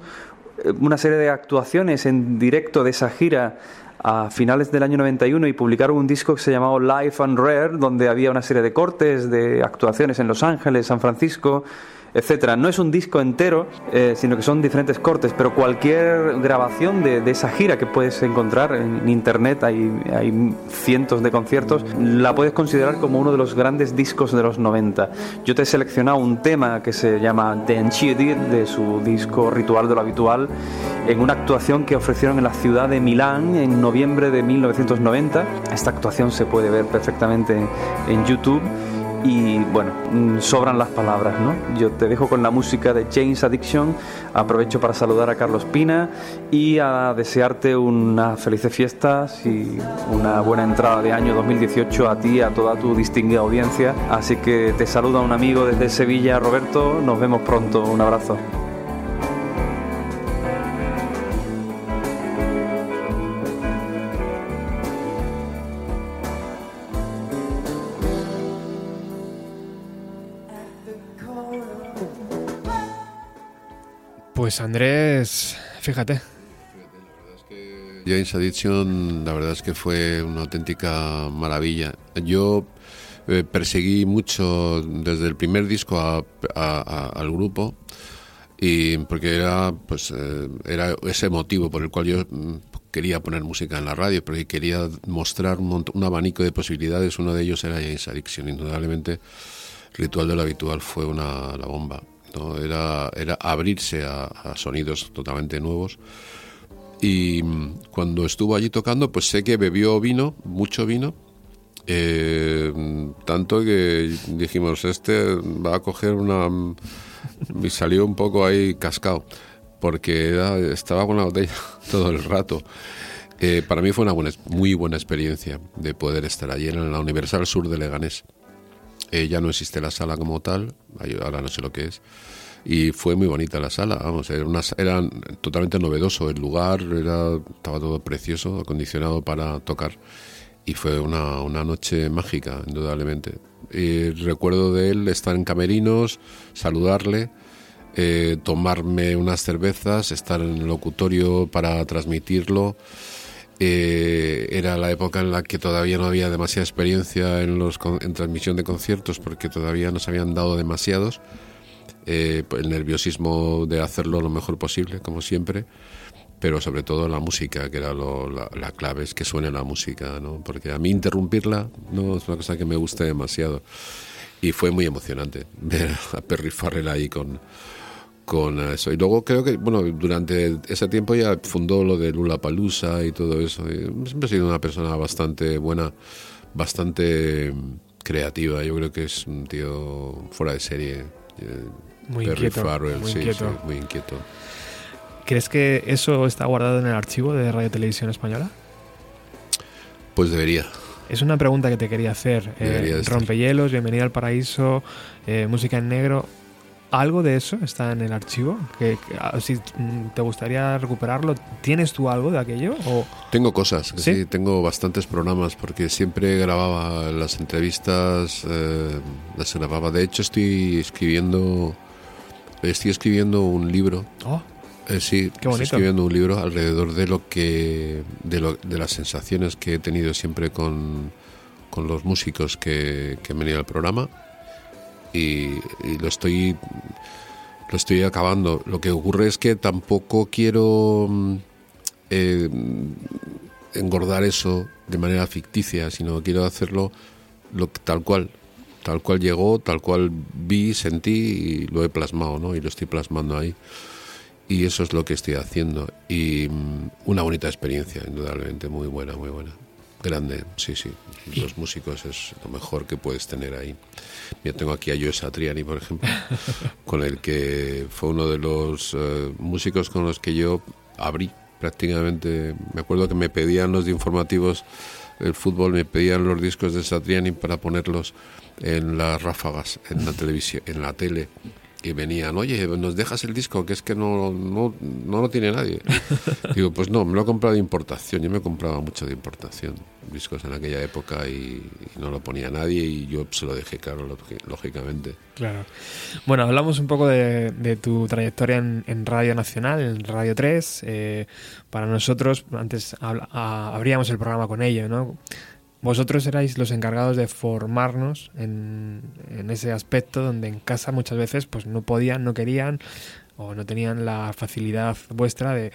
eh, una serie de actuaciones en directo de esa gira a finales del año 91 y publicaron un disco que se llamaba Live and Rare, donde había una serie de cortes de actuaciones en Los Ángeles, San Francisco, etcétera. No es un disco entero, eh, sino que son diferentes cortes, pero cualquier grabación de, esa gira que puedes encontrar en internet, hay, hay cientos de conciertos, la puedes considerar como uno de los grandes discos de los 90. Yo te he seleccionado un tema que se llama The Enchanted, de su disco Ritual de lo Habitual, en una actuación que ofrecieron en la ciudad de Milán en noviembre de 1990. Esta actuación se puede ver perfectamente en YouTube y bueno, mm, sobran las palabras, ¿no? Yo te dejo con la música de James Addiction, aprovecho para saludar a Carlos Pina y a desearte unas felices fiestas y una buena entrada de año 2018 a ti y a toda tu distinguida audiencia. Así que te saluda un amigo desde Sevilla, Roberto, nos vemos pronto, un abrazo. Pues Andrés, fíjate. James Addiction, la verdad es que fue una auténtica maravilla. Yo eh, perseguí mucho desde el primer disco a- al grupo y porque era pues eh, era ese motivo por el cual yo mm, quería poner música en la radio porque quería mostrar un, un abanico de posibilidades uno de ellos era James Addiction indudablemente Ritual de lo habitual fue una la bomba era era abrirse a, a sonidos totalmente nuevos y mm, cuando estuvo allí tocando, pues sé que bebió vino, mucho vino. eh, tanto que dijimos, este va a coger una... Y salió un poco ahí cascado, porque era- estaba con la botella todo el rato. Eh, para mí fue una buena, muy buena experiencia de poder estar allí en la Universal Sur de Leganés. Eh, ya no existe la sala como tal, ahora no sé lo que es. Y fue muy bonita la sala, era totalmente novedoso el lugar, era, estaba todo precioso, acondicionado para tocar. y fue una, una noche mágica, indudablemente. Y recuerdo de él estar en camerinos, saludarle, eh, tomarme unas cervezas, estar en el locutorio para transmitirlo. Eh, era la época en la que todavía no había demasiada experiencia en, los, en transmisión de conciertos porque todavía nos habían dado demasiados. Eh, el nerviosismo de hacerlo lo mejor posible, como siempre, pero sobre todo la música, que era lo- la, la clave, es que suene la música, ¿no? porque a mí interrumpirla no es una cosa que me guste demasiado. Y fue muy emocionante ver a Perry Farrell ahí con, con eso. Y luego creo que, bueno, durante ese tiempo ya fundó lo de Lula Palusa y todo eso. Y siempre ha sido una persona bastante buena, bastante mm, creativa. Yo creo que es un tío fuera de serie. Eh, Muy Perry inquieto, Farrell, muy sí, inquieto. sí, muy inquieto. ¿Crees que eso está guardado en el archivo de Radio Televisión Española? Pues debería. Es una pregunta que te quería hacer. Eh. Rompehielos, Bienvenida al Paraíso, eh, Música en Negro. ¿Algo de eso está en el archivo? que que, ah, si mm, te gustaría recuperarlo, ¿tienes tú algo de aquello? O, Tengo cosas, ¿Sí? ¿Sí? tengo bastantes programas porque siempre grababa las entrevistas, eh, las grababa. De hecho, estoy escribiendo, estoy escribiendo un libro. Oh, Eh, sí, Qué estoy escribiendo un libro alrededor de lo que, de, lo- de las sensaciones que he tenido siempre con, con los músicos que, que han venido al programa y, lo estoy lo estoy acabando. Lo que ocurre es que tampoco quiero mm, eh, engordar eso de manera ficticia, sino quiero hacerlo lo, tal cual, tal cual llegó, tal cual vi, sentí y lo he plasmado, ¿no? Y lo estoy plasmando ahí. Y eso es lo que estoy haciendo. Y mm, una bonita experiencia, indudablemente, muy buena, muy buena. Grande, sí, sí. Los músicos es lo mejor que puedes tener ahí. Yo tengo aquí a Joe Satriani, por ejemplo, con el que fue uno de los eh, músicos con los que yo abrí prácticamente. Me acuerdo que me pedían los de informativos del fútbol, me pedían los discos de Satriani para ponerlos en las ráfagas, en la televisión, en la tele. Y venían, oye, nos dejas el disco, que es que no, no, no lo tiene nadie. Digo, pues no, me lo he comprado de importación. Yo me compraba mucho de importación, discos en aquella época y, y no lo ponía nadie y yo se lo dejé claro, lógi- lógicamente. claro. Bueno, hablamos un poco de, de tu trayectoria en, en Radio Nacional, en Radio 3. eh, para nosotros, antes habla- a- abríamos el programa con ello, ¿no? Vosotros erais los encargados de formarnos en, ese aspecto donde en casa muchas veces pues no podían, no querían o no tenían la facilidad vuestra de,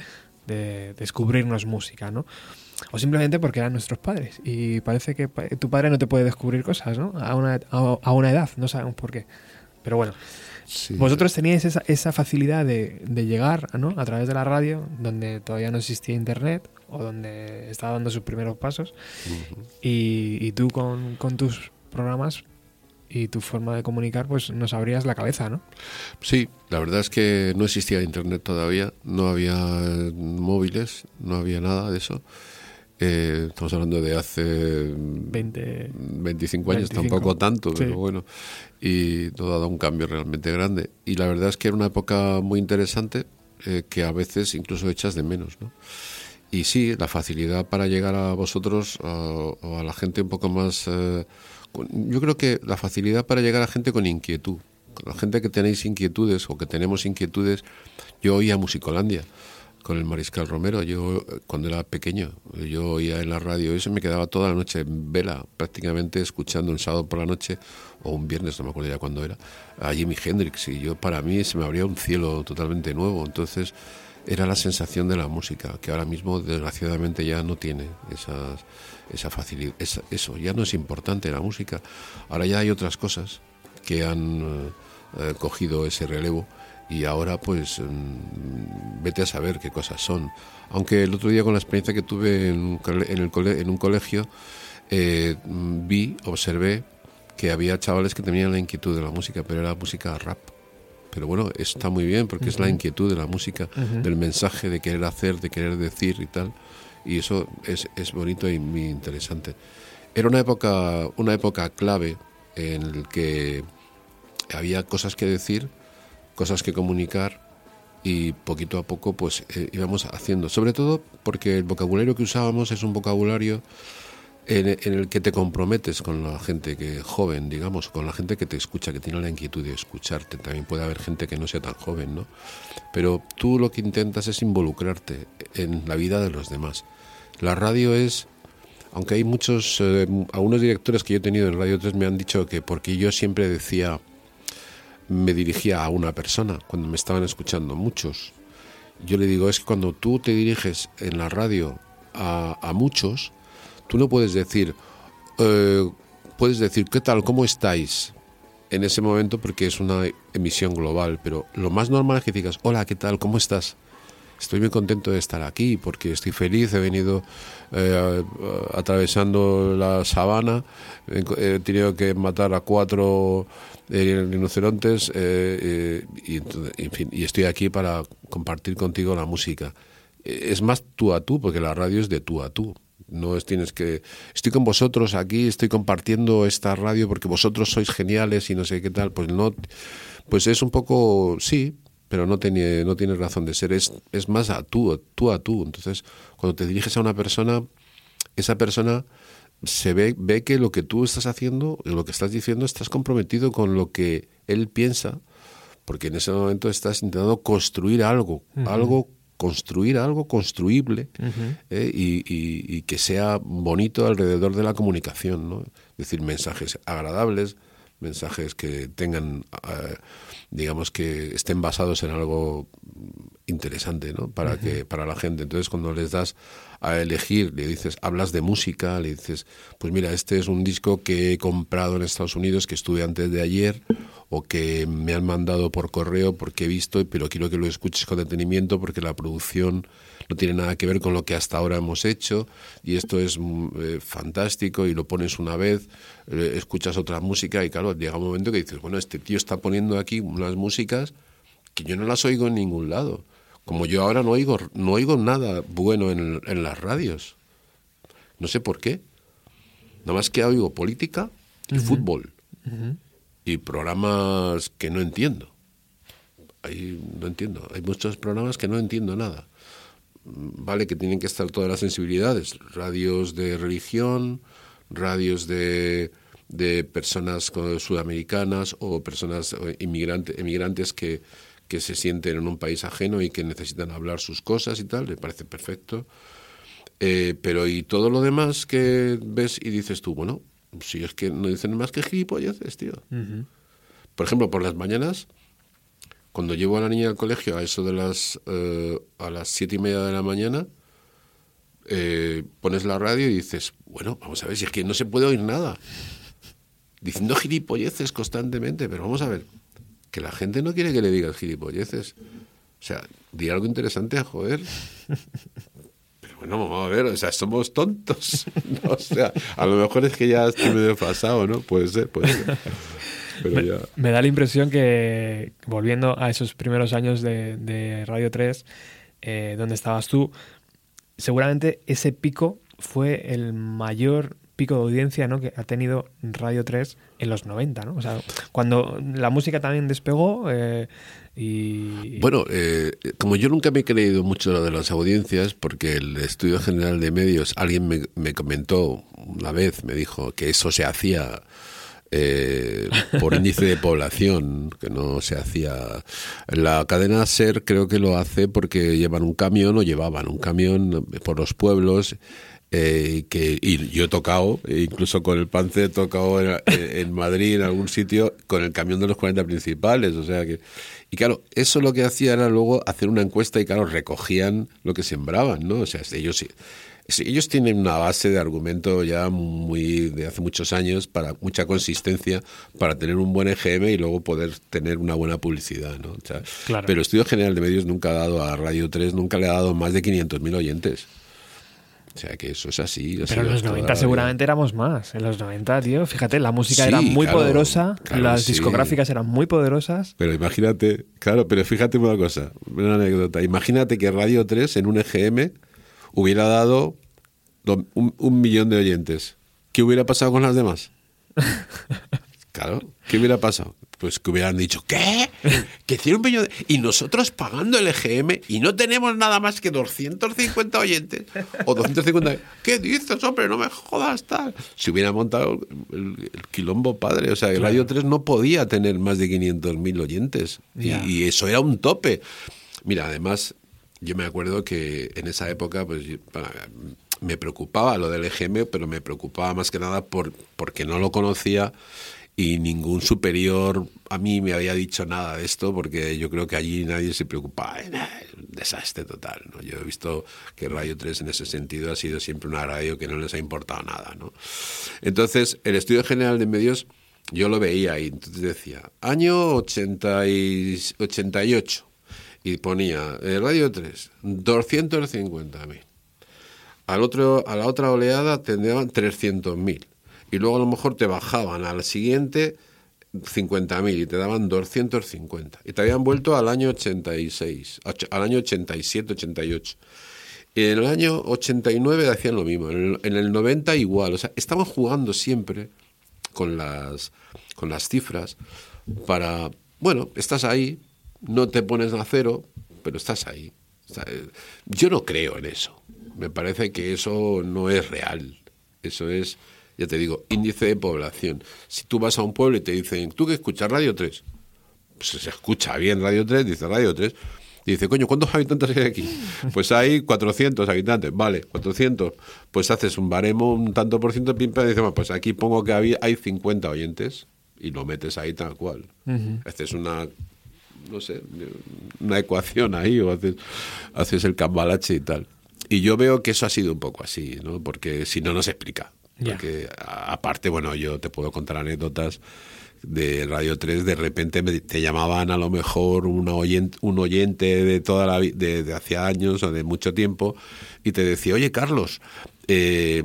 de descubrirnos música, ¿no? O simplemente porque eran nuestros padres. Y parece que tu padre no te puede descubrir cosas, ¿no? A una, a una edad, no sabemos por qué. Pero bueno, Sí. vosotros teníais esa, esa facilidad de, de llegar ¿no? a través de la radio, donde todavía no existía internet o donde estaba dando sus primeros pasos. y, y tú con, con tus programas y tu forma de comunicar, pues nos abrías la cabeza, ¿no? Sí, la verdad es que no existía internet todavía, no había móviles, no había nada de eso. Eh, estamos hablando de hace 20... 25 años, 25, tampoco tanto, sí. pero bueno. Y todo ha dado un cambio realmente grande. Y la verdad es que era una época muy interesante eh, que a veces incluso echas de menos, ¿no? Y sí, la facilidad para llegar a vosotros a- o a la gente un poco más... eh, con- yo creo que la facilidad para llegar a gente con inquietud. Con la gente que tenéis inquietudes o que tenemos inquietudes. Yo oía Musicolandia con el Mariscal Romero. Yo, cuando era pequeño, yo oía en la radio eso y me quedaba toda la noche en vela, prácticamente escuchando un sábado por la noche o un viernes, no me acuerdo ya cuándo era, a Jimi Hendrix. Y yo, para mí, se me abría un cielo totalmente nuevo. Entonces, era la sensación de la música, que ahora mismo, desgraciadamente, ya no tiene esas, esa facilidad. esa- eso, ya no es importante la música. Ahora ya hay otras cosas que han eh, cogido ese relevo y ahora pues mm, vete a saber qué cosas son. Aunque el otro día con la experiencia que tuve en un, en el cole- en un colegio eh, mm, vi, observé que había chavales que tenían la inquietud de la música, pero era música rap. Pero bueno, está muy bien porque es la inquietud de la música, del mensaje, de querer hacer, de querer decir y tal. Y eso es, es bonito y muy interesante. Era una época, una época clave en la que había cosas que decir, cosas que comunicar y poquito a poco pues eh, íbamos haciendo. Sobre todo porque el vocabulario que usábamos es un vocabulario en, en el que te comprometes con la gente que joven, digamos, con la gente que te escucha, que tiene la inquietud de escucharte. También puede haber gente que no sea tan joven, ¿no? Pero tú lo que intentas es involucrarte en la vida de los demás. La radio es, aunque hay muchos, eh, algunos directores que yo he tenido en Radio 3 me han dicho que porque yo siempre decía, me dirigía a una persona cuando me estaban escuchando muchos. Yo le digo, es que cuando tú te diriges en la radio a, a muchos, tú no puedes decir, eh, puedes decir, ¿qué tal? ¿Cómo estáis? En ese momento porque es una emisión global, pero lo más normal es que digas, hola, ¿qué tal? ¿Cómo estás? Estoy muy contento de estar aquí porque estoy feliz, he venido eh, atravesando la sabana, he tenido que matar a cuatro eh, rinocerontes eh, eh, y, estoy aquí para compartir contigo la música. Es más tú a tú, porque la radio es de tú a tú. No es tienes que estoy con vosotros aquí, estoy compartiendo esta radio porque vosotros sois geniales y no sé qué tal, pues no pues es un poco sí, pero no tiene no tiene razón de ser, es es más a tú, tú a tú. Entonces, cuando te diriges a una persona, esa persona se ve ve que lo que tú estás haciendo, lo que estás diciendo estás comprometido con lo que él piensa, porque en ese momento estás intentando construir algo, algo construir algo construible eh, y, y- y que sea bonito alrededor de la comunicación, ¿no? Es decir, mensajes agradables, mensajes que tengan, eh, digamos, que estén basados en algo interesante, ¿no? Para que para la gente. Entonces, cuando les das a elegir, le dices, hablas de música, le dices, pues mira, este es un disco que he comprado en Estados Unidos, que estuve antes de ayer, o que me han mandado por correo porque he visto, pero quiero que lo escuches con detenimiento porque la producción no tiene nada que ver con lo que hasta ahora hemos hecho y esto es mm, eh, fantástico y lo pones una vez, eh, escuchas otra música y claro, llega un momento que dices, bueno, este tío está poniendo aquí unas músicas que yo no las oigo en ningún lado. Como yo ahora no oigo, no oigo nada bueno en, en las radios. No sé por qué. Nada más que oigo política y fútbol y programas que no entiendo. Ahí no entiendo. Hay muchos programas que no entiendo nada. Vale que tienen que estar todas las sensibilidades. Radios de religión, radios de, de personas sudamericanas o personas eh, inmigrante- emigrantes que, que se sienten en un país ajeno y que necesitan hablar sus cosas y tal. Me parece perfecto. Eh, pero y todo lo demás que ves y dices tú, bueno, si es que no dicen más que gilipolleces, tío. Por ejemplo, por las mañanas, cuando llevo a la niña al colegio a eso de las eh, a las siete y media de la mañana, eh, pones la radio y dices, bueno, vamos a ver si es que no se puede oír nada. Diciendo gilipolleces constantemente, pero vamos a ver, que la gente no quiere que le digas gilipolleces. O sea, di algo interesante, joder. Pero bueno, vamos a ver, o sea, somos tontos. ¿no? O sea, a lo mejor es que ya estoy medio pasado, ¿no? Puede ser, puede ser. Pero me, ya. me da la impresión que, volviendo a esos primeros años de, de Radio 3, eh, donde estabas tú, seguramente ese pico fue el mayor pico de audiencia ¿no? que ha tenido Radio 3 en los 90, ¿no? O sea, cuando la música también despegó eh, y... Bueno, eh, como yo nunca me he creído mucho lo de las audiencias, porque el Estudio General de Medios, alguien me, me comentó una vez, me dijo que eso se hacía eh, por índice de población, que no se hacía. La cadena SER creo que lo hace porque llevan un camión o llevaban un camión por los pueblos. Eh, que y yo he tocado, e incluso con el Pance he tocado en, en Madrid, en algún sitio, con el camión de los 40 principales. O sea que. Y claro, eso lo que hacía era luego hacer una encuesta y, claro, recogían lo que sembraban, ¿no? O sea, ellos ellos tienen una base de argumento ya muy de hace muchos años para mucha consistencia para tener un buen EGM y luego poder tener una buena publicidad, ¿no? O sea, Claro. Pero el Estudio General de Medios nunca ha dado a Radio 3, nunca le ha dado más de 500.000 oyentes. O sea que eso es así. Pero en los toda 90 la vida. seguramente éramos más. En los 90, tío, fíjate, la música Sí, era muy claro, poderosa, claro, las sí. discográficas eran muy poderosas. Pero imagínate, claro, pero fíjate una cosa, una anécdota. Imagínate que Radio 3 en un EGM hubiera dado do- un, un millón de oyentes. ¿Qué hubiera pasado con las demás? Claro, ¿qué hubiera pasado? Pues que hubieran dicho, ¿qué? Que tiene un peño de... Y nosotros pagando el EGM y no tenemos nada más que 250 oyentes. O 250... ¿Qué dices, hombre? No me jodas, tal. Si hubiera montado el, el quilombo padre. O sea, el Radio 3 no podía tener más de 500.000 oyentes. Y- y eso era un tope. Mira, además, yo me acuerdo que en esa época, pues me preocupaba lo del EGM, pero me preocupaba más que nada por, porque no lo conocía y ningún superior a mí me había dicho nada de esto, porque yo creo que allí nadie se preocupaba. Desastre total. ¿no? Yo he visto que Radio 3 en ese sentido ha sido siempre una radio que no les ha importado nada. ¿no? Entonces, el Estudio General de Medios yo lo veía y entonces decía, año 80 y 88, y ponía eh, Radio 3, 250.000. Al otro, a la otra oleada tendrían 300.000. Y luego a lo mejor te bajaban al siguiente 50.000 y te daban 250. Y te habían vuelto al año 86, och- al año 87, 88. Y en el año 89 hacían lo mismo, en el, en el 90 igual. O sea, estaban jugando siempre con las, con las cifras para, bueno, estás ahí, no te pones a cero, pero estás ahí. Eh, yo no creo en eso. Me parece que eso no es real. Eso es, ya te digo, índice de población. Si tú vas a un pueblo y te dicen, ¿tú qué escuchas? Radio 3. Pues se escucha bien Radio 3, dice Radio 3. Y dice, coño, ¿cuántos habitantes hay aquí? Pues hay 400 habitantes, vale, 400. Pues haces un baremo, un tanto por ciento, pim, pam, y dices, "Bueno, pues aquí pongo que había, hay 50 oyentes y lo metes ahí tal cual. Haces una, no sé, una ecuación ahí o haces, haces el cambalache y tal. Y yo veo que eso ha sido un poco así, ¿no? Porque si no, no se explica. Porque aparte, bueno, yo te puedo contar anécdotas de Radio 3, de repente me- te llamaban a lo mejor un oyente, un oyente de toda la de, de hace años o de mucho tiempo y te decía, oye Carlos, eh,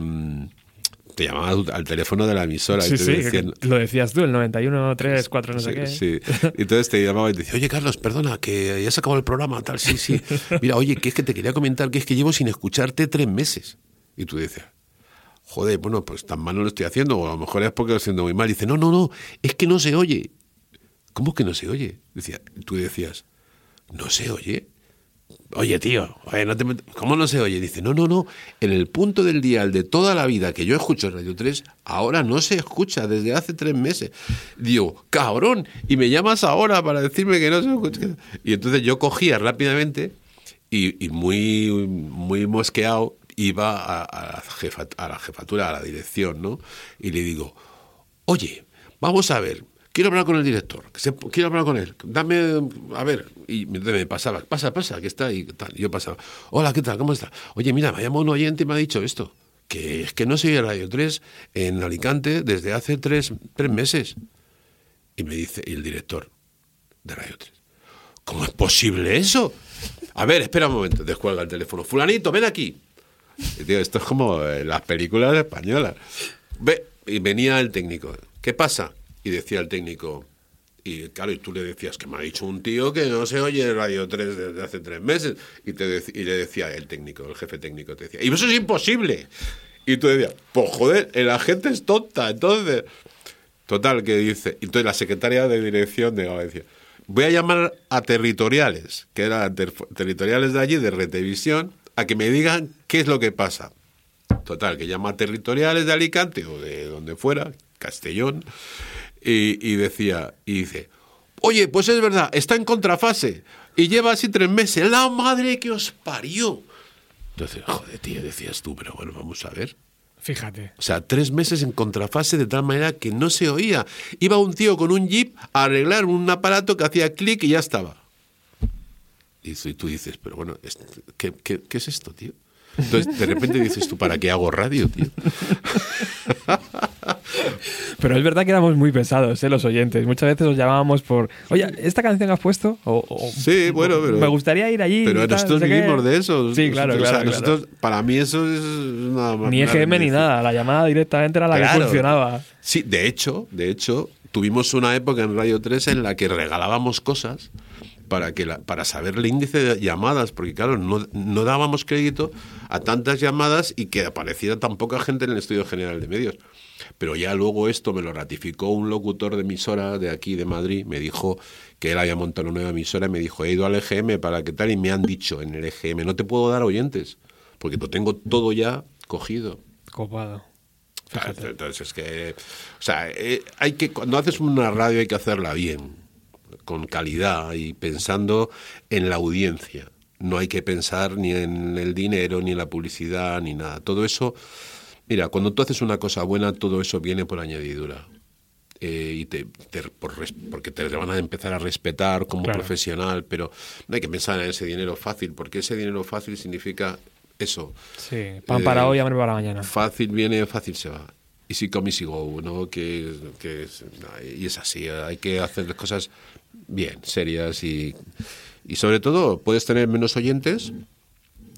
te llamaba al- teléfono de la emisora Sí, y te sí, decían, lo decías tú, el 91, 3, 4, no sé qué. sí. Y entonces te llamaba y te decía, oye Carlos, perdona, que ya se acabó el programa, tal, sí, sí. Mira, oye, que es que te quería comentar que es que llevo sin escucharte tres meses. Y tú dices, joder, bueno, pues tan mal no lo estoy haciendo, o a lo mejor es porque lo estoy haciendo muy mal. Dice, no, no, no, es que no se oye. ¿Cómo que no se oye? Decía, tú decías, ¿no se oye? Oye, tío, no te ¿cómo no se oye? Dice, no, no, no, en el punto del dial de toda la vida que yo escucho Radio 3, ahora no se escucha desde hace tres meses. Digo, cabrón, y me llamas ahora para decirme que no se escucha. Y entonces yo cogía rápidamente y, y muy, muy mosqueado iba a, a la jefa- a la jefatura, a la dirección, ¿no? Y le digo, oye, vamos a ver, quiero hablar con el director, quiero hablar con él, dame, a ver, y me pasaba, pasa, pasa, que está ahí, tal. Yo pasaba, hola, ¿qué tal? ¿Cómo está? Oye, mira, me llamado un oyente y me ha dicho esto, que es que no soy Radio 3 en Alicante desde hace tres, tres meses. Y me dice, el director de Radio 3, ¿cómo es posible eso? A ver, espera un momento, descuelga el teléfono. Fulanito, ven aquí. Tío, esto es como eh, las películas españolas. Ve, y venía el técnico. ¿Qué pasa? Y decía el técnico. Y claro, y tú le decías que me ha dicho un tío que no se oye Radio 3 desde hace tres meses. Y, te dec- y le decía el técnico, el jefe técnico, te decía, y eso es imposible. Y tú decías, pues joder, la gente es tonta. Entonces, total, que dice. Entonces la secretaria de dirección de decía, voy a llamar a territoriales, que eran ter- territoriales de allí, de Retevisión, a que me digan qué es lo que pasa. Total, que llama a territoriales de Alicante o de donde fuera, Castellón, y, y decía, y dice, oye, pues es verdad, está en contrafase y lleva así tres meses. La madre que os parió. Entonces, joder, tío, decías tú, pero bueno, vamos a ver. Fíjate. O sea, tres meses en contrafase de tal manera que no se oía. Iba un tío con un jeep a arreglar un aparato que hacía clic y ya estaba. Y tú- dices, pero bueno, es- ¿qué, qué, qué es esto, tío? Entonces, de repente dices tú, ¿para qué hago radio, tío? Pero es verdad que éramos muy pesados, ¿eh? los oyentes. Muchas veces os llamábamos por, oye, ¿esta canción que has puesto? O, o- Sí, bueno, pero- Me gustaría ir allí. Pero nosotros no sé qué". vivimos de eso. Sí, claro, Nosotros- o sea, claro. claro. nosotros- Para mí eso es una... Ni EGM ni nada. La llamada directamente era la que Claro. funcionaba. Sí, de hecho, de hecho, tuvimos una época en Radio 3 en la que regalábamos cosas para que la- para saber el índice de llamadas, porque claro, no, no dábamos crédito a tantas llamadas y que apareciera tan poca gente en el estudio general de medios. Pero ya luego esto me lo ratificó un locutor de emisora de aquí de Madrid, me dijo que él había montado una nueva emisora y me dijo, he ido al EGM para que tal y me han dicho en el EGM, no te puedo dar oyentes, porque lo tengo todo ya cogido. Copado. Claro, Entonces es que, o sea, eh, hay que cuando haces una radio hay que hacerla bien, con calidad y pensando en la audiencia. No hay que pensar ni en el dinero, ni en la publicidad, ni nada. Todo eso, mira, cuando tú haces una cosa buena, todo eso viene por añadidura. Eh, y te, te- por res- porque te van a empezar a respetar como Claro. profesional, pero no hay que pensar en ese dinero fácil, porque ese dinero fácil significa eso, Sí, pan para Eh, hoy, hambre para mañana. Fácil viene, fácil se va. Easy come, easy go, ¿no? Que, que es, y es así, hay que hacer las cosas bien, serias y, y sobre todo puedes tener menos oyentes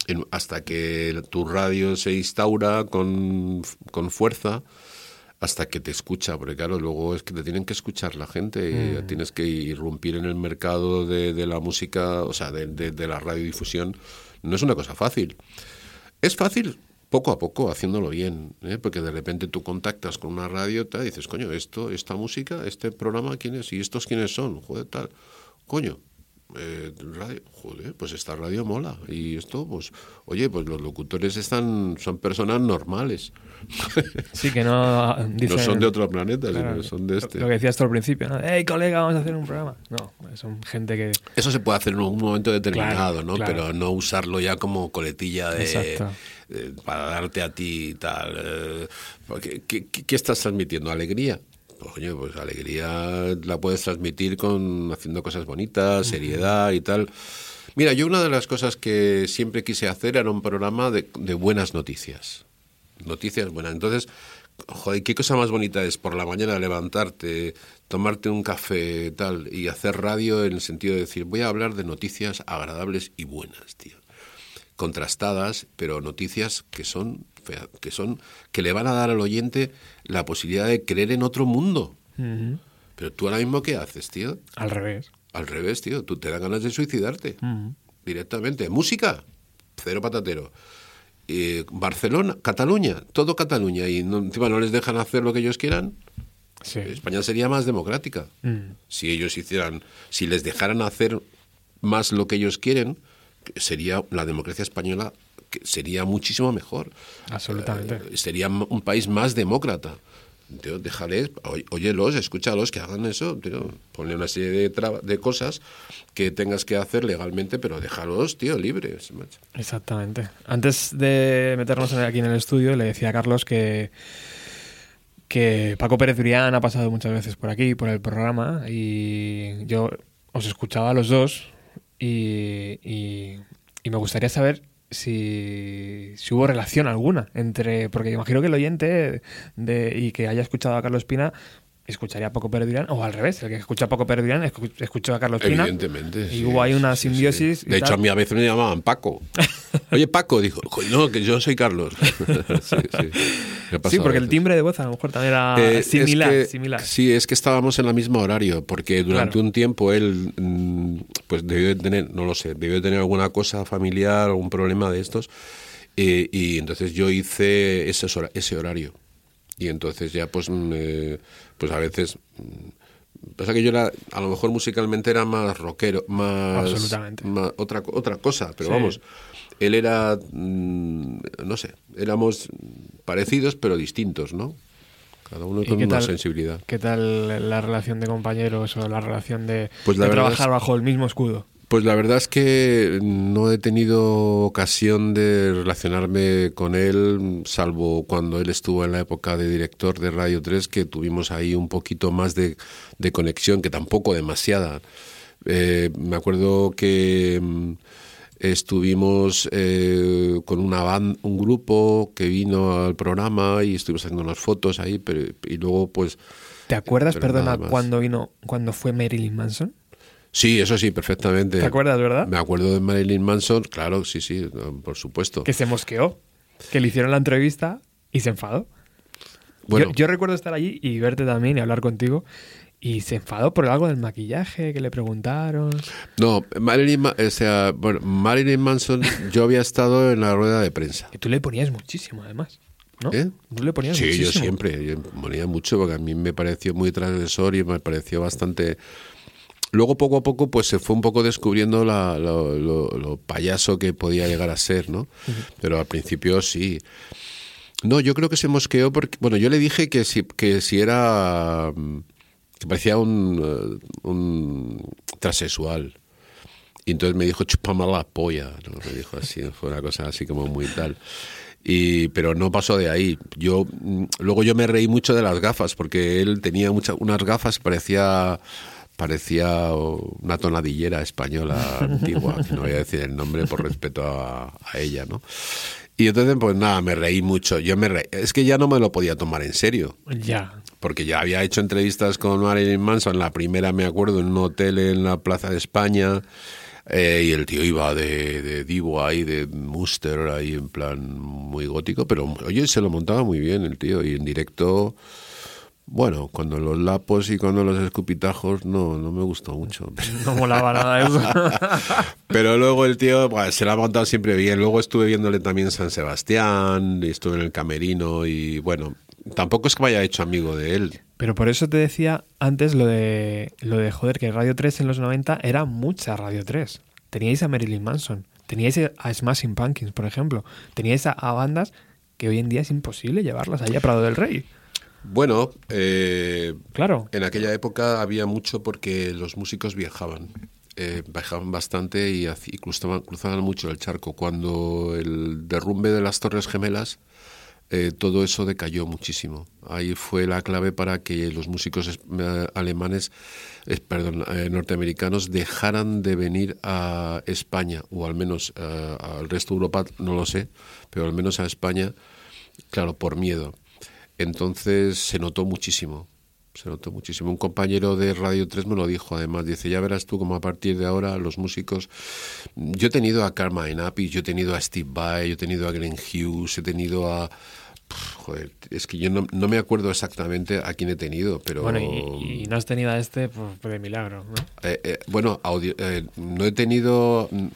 en- hasta que tu radio se instaura con, con fuerza hasta que te escucha, porque claro, luego es que te tienen que escuchar la gente, y Mm. tienes que irrumpir en el mercado de, de la música, o sea, de, de- de la radiodifusión, no es una cosa fácil. Es fácil poco a poco, haciéndolo bien, ¿eh? porque de repente tú contactas con una radio y dices, coño, esto, esta música, este programa, ¿quién es? ¿Y estos quiénes son? Joder, tal. Coño, eh, radio, joder, pues esta radio mola. Y esto, pues, oye, pues los locutores están, son personas normales. Sí, que no dicen... no son de otro planeta, Claro, sino son de este. Lo que decías tú al principio, ¿no? ¡Hey, colega, vamos a hacer un programa! No, son gente que... Eso se puede hacer en un momento determinado, Claro, ¿no? claro. Pero no usarlo ya como coletilla de, eh, para darte a ti y tal. eh, ¿qué, qué- qué estás transmitiendo? ¿Alegría? Pues, coño, pues alegría la puedes transmitir con haciendo cosas bonitas, seriedad y tal. Mira, yo una de las cosas que siempre quise hacer era un programa de, de buenas noticias. Noticias buenas. Entonces, joder, ¿qué cosa más bonita es por la mañana levantarte, tomarte un café tal y hacer radio en el sentido de decir, voy a hablar de noticias agradables y buenas, tío. Contrastadas, pero noticias que son que son que le van a dar al oyente la posibilidad de creer en otro mundo. Pero tú ahora mismo qué haces, tío? Al revés. Al revés, tío, tú te dan ganas de suicidarte directamente. Música, cero patatero. Eh, Barcelona, Cataluña, todo Cataluña. Y no- encima no les dejan hacer lo que ellos quieran. Sí. España sería más democrática. Mm. Si ellos hicieran, si les dejaran hacer más lo que ellos quieren, sería la democracia española que sería muchísimo mejor. Absolutamente. Eh, sería un país más demócrata. Tío, déjales, óyelos, escúchalos, que hagan eso, tío. Ponle una serie de, cosas que tengas que hacer legalmente, pero déjalos, tío, libres. macho. Exactamente. Antes de meternos aquí en el estudio, le decía a Carlos que, que Paco Pérez Brián ha pasado muchas veces por aquí, por el programa, y yo os escuchaba a los dos y, y- y me gustaría saber si, si hubo relación alguna entre, porque imagino que el oyente de, y que haya escuchado a Carlos Pina escucharía a Paco Pérez o al revés, el que escucha a Paco Pérez escuchó a Carlos Pina. Evidentemente. Y sí, hubo ahí una sí, sí, simbiosis. y De hecho, tal. a mí a veces me llamaban Paco. Oye, Paco, dijo, "Jo, no, que yo soy Carlos. sí, sí. Porque el timbre de voz a lo mejor también era Eh, es similar, que- similar. Sí, es que estábamos en el mismo horario, porque durante Claro. un tiempo él, mm, pues debió de tener, no lo sé, debió de tener alguna cosa familiar, algún problema de estos, eh, y entonces yo hice ese, ese horario. Y entonces ya, pues, eh, pues a veces... mm, Pasa que yo era, a lo mejor musicalmente era más rockero, más, Absolutamente. más otra, otra cosa, pero Sí. vamos, él era, mm, no sé, éramos parecidos pero distintos, ¿no? Cada uno ¿Y con una tal- sensibilidad. ¿Qué tal la relación de compañeros o la relación de, Pues la de trabajar es- bajo el mismo escudo? Pues la verdad es que no he tenido ocasión de relacionarme con él, salvo cuando él estuvo en la época de director de Radio 3, que tuvimos ahí un poquito más de, de conexión, que tampoco demasiada. Eh, me acuerdo que mm, estuvimos eh, con una banda, un grupo que vino al programa y estuvimos haciendo unas fotos ahí, pero, y luego pues... ¿Te acuerdas, perdona, cuando vino, cuando fue Marilyn Manson? Sí, eso sí, perfectamente. ¿Te acuerdas, verdad? Me acuerdo de Marilyn Manson, claro, sí, sí, por supuesto. Que se mosqueó, que le hicieron la entrevista y se enfadó. Bueno. Yo, yo recuerdo estar allí y verte también y hablar contigo Y se enfadó por algo del maquillaje que le preguntaron. No, Marilyn, Ma- o sea, bueno, Marilyn Manson, yo había estado en la rueda de prensa. Que tú le ponías muchísimo, además. ¿no? ¿Eh? Tú le ponías Sí, yo siempre, yo ponía mucho porque a mí me pareció muy transgresor y me pareció bastante... Luego poco a poco pues se fue un poco descubriendo la- lo, lo- lo payaso que podía llegar a ser, ¿no? Pero al principio sí. No, yo creo que se mosqueó porque, bueno, yo le dije que si, que si era, mm, que parecía un, eh, un transexual. Y entonces me dijo, chupame la polla, ¿no? Me dijo así, fue una cosa así como muy tal. Y, pero no pasó de ahí. Yo mm, luego yo me reí mucho de las gafas porque él tenía muchas unas gafas que parecía parecía una tonadillera española antigua, que no voy a decir el nombre por respeto a, a ella, ¿no? Y entonces pues nada, me reí mucho. Yo me reí. Es que ya no me lo podía tomar en serio Ya. porque ya había hecho entrevistas con Marilyn Manson, la primera me acuerdo en un hotel en la Plaza de España, eh, y el tío iba de, de divo ahí, de Muster, ahí en plan muy gótico, pero oye, se lo montaba muy bien el tío, y en directo, bueno, cuando los lapos y cuando los escupitajos no, no me gustó mucho. No molaba nada eso. Pero luego el tío bueno, se la ha montado siempre bien. Luego estuve viéndole también San Sebastián, y estuve en el camerino y bueno, tampoco es que me haya hecho amigo de él. Pero por eso te decía antes lo de, lo de joder, que Radio 3 en los 90 era mucha Radio 3. Teníais a Marilyn Manson, teníais a Smashing Pumpkins, por ejemplo. Teníais a, a bandas que hoy en día es imposible llevarlas allá a Prado del Rey. Bueno, eh, Claro. en aquella época había mucho porque los músicos viajaban. Eh, viajaban bastante y, y cruzaban, cruzaban mucho el charco. Cuando el derrumbe de las Torres Gemelas, eh, todo eso decayó muchísimo. Ahí fue la clave para que los músicos eh, alemanes, perdón, eh, norteamericanos dejaran de venir a España, o al menos eh, al resto de Europa, no lo sé, pero al menos a España, claro, por miedo. Entonces se notó muchísimo, se notó muchísimo. Un compañero de Radio 3 me lo dijo, además, dice, ya verás tú como a partir de ahora los músicos... Yo he tenido a Carmine Appice, yo he tenido a Steve Vai, yo he tenido a Glenn Hughes, he tenido a... Pff, Joder, es que yo no, no me acuerdo exactamente a quién he tenido, pero... Bueno, y, y no has tenido a este pues, de milagro, ¿no? Eh, eh, bueno, audio- eh, no he tenido. mm,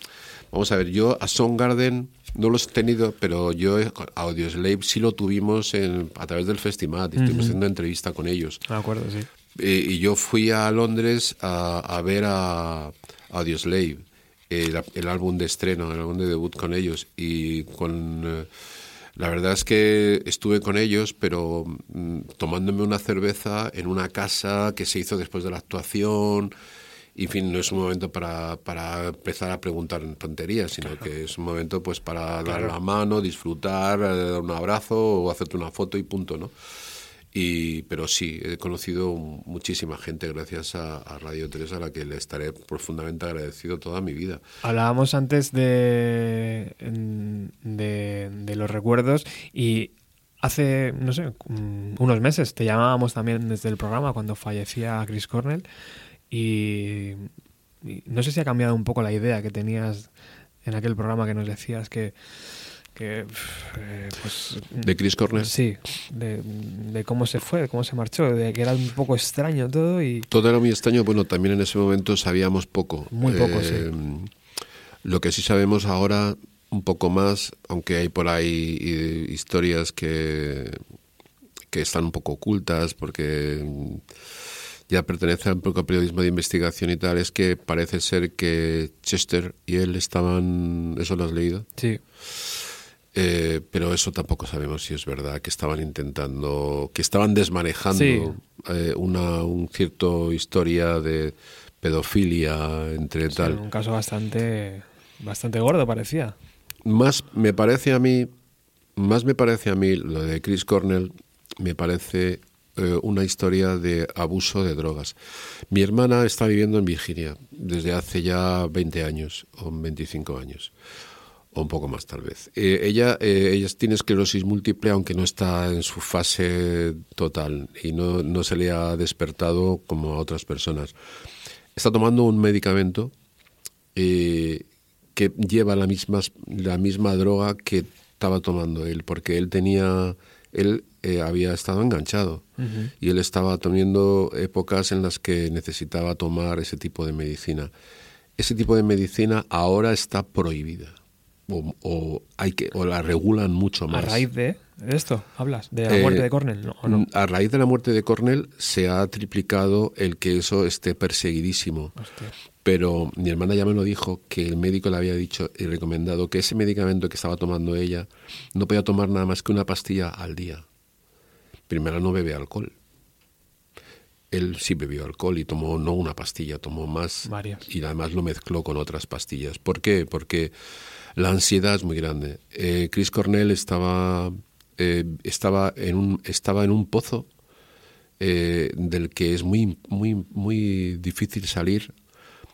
Vamos a ver, yo a Soundgarden no los he tenido, pero yo eh, Audioslave sí lo tuvimos en- a través del festival. Estuvimos haciendo entrevista con ellos. Me acuerdo, sí. Eh, y yo fui a Londres a, a ver a Audioslave, el, el álbum de estreno, el álbum de debut con ellos. Y con. eh, la verdad es que estuve con ellos, pero mm, tomándome una cerveza en una casa que se hizo después de la actuación. Y, en fin, no es un momento para, para empezar a preguntar tonterías, sino que es un momento pues para dar Claro. la mano, disfrutar, eh, dar un abrazo o hacerte una foto y punto, ¿no? Y, pero sí, he conocido muchísima gente gracias a, a Radio 3 a la que le estaré profundamente agradecido toda mi vida. Hablábamos antes de, de, de los recuerdos y hace, no sé, unos meses te llamábamos también desde el programa cuando fallecía Chris Cornell y, y no sé si ha cambiado un poco la idea que tenías en aquel programa que nos decías que... que eh, pues, ¿De Chris Cornell? Sí, de, de cómo se fue, de cómo se marchó, de que era un poco extraño todo y... Todo era muy extraño, bueno, también en ese momento sabíamos poco. Muy poco, sí. Lo que sí sabemos ahora, un poco más, aunque hay por ahí eh, historias que, que están un poco ocultas, porque ya pertenece un poco al periodismo de investigación y tal, es que parece ser que Chester y él estaban, ¿eso lo has leído? Sí. Eh, pero eso tampoco sabemos si es verdad, que estaban intentando, que estaban desmanejando Sí. eh, una un cierto historia de pedofilia entre Sí, tal. un caso bastante, bastante gordo parecía. Más me parece a mí, más me parece a mí lo de Chris Cornell, me parece eh, una historia de abuso de drogas. Mi hermana está viviendo en Virginia desde hace ya 20 años o 25 años o un poco más tal vez. Eh, ella, eh, ella tiene esclerosis múltiple, aunque no está en su fase total y no, no se le ha despertado como a otras personas. Está tomando un medicamento eh, que lleva la misma, la misma droga que estaba tomando él, porque él tenía él eh, había estado enganchado y él estaba teniendo épocas en las que necesitaba tomar ese tipo de medicina. Ese tipo de medicina ahora está prohibida o, o hay que o la regulan mucho A más. raíz de esto, hablas, de la Eh, muerte de Cornell, ¿no? ¿O no? A raíz de la muerte de Cornell se ha triplicado el que eso esté perseguidísimo. Hostia. Pero mi hermana ya me lo dijo que el médico le había dicho y recomendado que ese medicamento que estaba tomando ella no podía tomar nada más que una pastilla al día. Primero no bebe alcohol. Él sí bebió alcohol y tomó no una pastilla, tomó más Varias. y además lo mezcló con otras pastillas. ¿Por qué? Porque la ansiedad es muy grande. Eh, Chris Cornell estaba, eh, estaba, en un, estaba en un pozo eh, del que es muy, muy, muy difícil salir,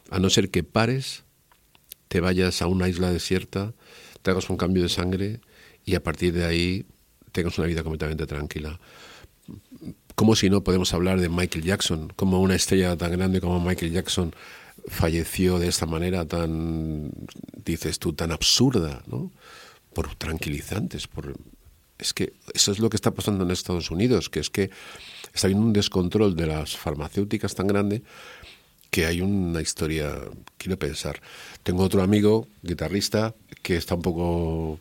a no ser que pares, te vayas a una isla desierta, te hagas un cambio de sangre y a partir de ahí tengas una vida completamente tranquila. Como si no podemos hablar de Michael Jackson, como una estrella tan grande como Michael Jackson falleció de esta manera tan, dices tú, tan absurda, ¿no? Por tranquilizantes, por... Es que eso es lo que está pasando en Estados Unidos, que es que está habiendo un descontrol de las farmacéuticas tan grande que hay una historia, quiero pensar. Tengo otro amigo, guitarrista, que está un poco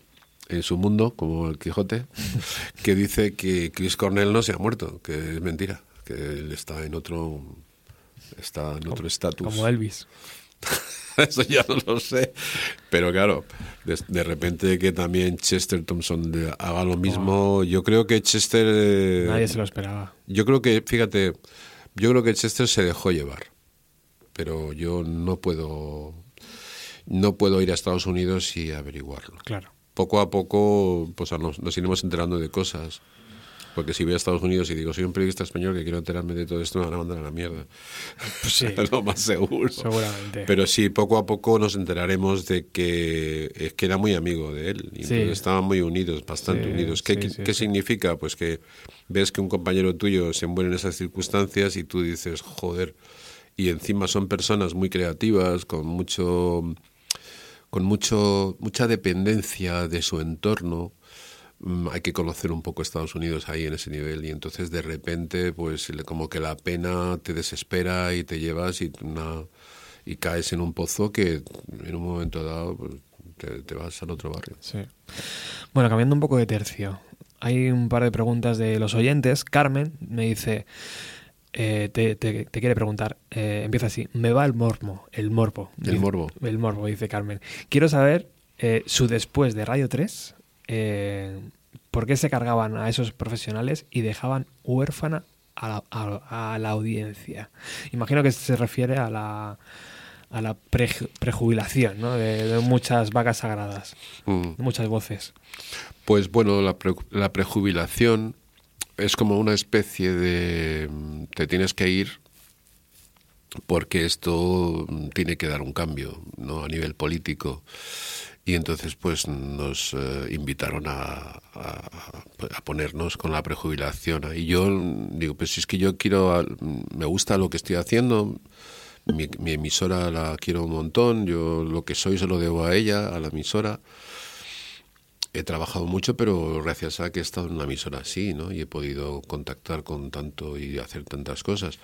en su mundo, como el Quijote, que dice que Chris Cornell no se ha muerto, que es mentira, que él está en otro está en otro estatus. Como Elvis. Eso ya no lo sé. Pero claro, de, de repente que también Chester Thompson de- haga lo mismo, yo creo que Chester... eh, Nadie se lo esperaba. Yo creo que, fíjate, yo creo que Chester se dejó llevar. Pero yo no puedo... No puedo ir a Estados Unidos y averiguarlo. Claro. Poco a poco pues nos, nos iremos enterando de cosas. Porque si voy a Estados Unidos y digo, soy un periodista español que quiero enterarme de todo esto, me van a mandar a la mierda. Pues sí. Es lo más seguro. Seguramente. Pero sí, poco a poco nos enteraremos de que es que era muy amigo de él. Y Sí. estaban muy unidos, bastante Sí, unidos. ¿Qué, sí, qué- significa? Pues que ves que un compañero tuyo se muere en esas circunstancias y tú dices, joder. Y encima son personas muy creativas, con mucho con mucho mucha dependencia de su entorno. Mm, Hay que conocer un poco Estados Unidos ahí en ese nivel y entonces de repente pues como que la pena te desespera y te llevas y una y caes en un pozo que en un momento dado pues, te, te vas al otro barrio. Sí. Bueno, cambiando un poco de tercio. Hay un par de preguntas de los oyentes. Carmen me dice, eh, te, te- te quiere preguntar, eh, empieza así, me va el morbo, el morbo. El Dice- morbo. El morbo, dice Carmen. Quiero saber eh, su después de Radio 3, eh, por qué se cargaban a esos profesionales y dejaban huérfana a la, a- a la audiencia. Imagino que se refiere a la, a la pre- prejubilación ¿no? de, de muchas vacas sagradas, Mm. de muchas voces. Pues bueno, la, pre- la prejubilación es como una especie de te tienes que ir porque esto tiene que dar un cambio, ¿no? A nivel político. Y entonces pues nos eh, invitaron a, a- a ponernos con la prejubilación. Y yo digo, pues si es que yo quiero, me gusta lo que estoy haciendo, mi, mi emisora la quiero un montón, yo lo que soy se lo debo a ella, a la emisora he trabajado mucho, pero gracias a que he estado en una emisora así, ¿no? Y he podido contactar con tanto y hacer tantas cosas.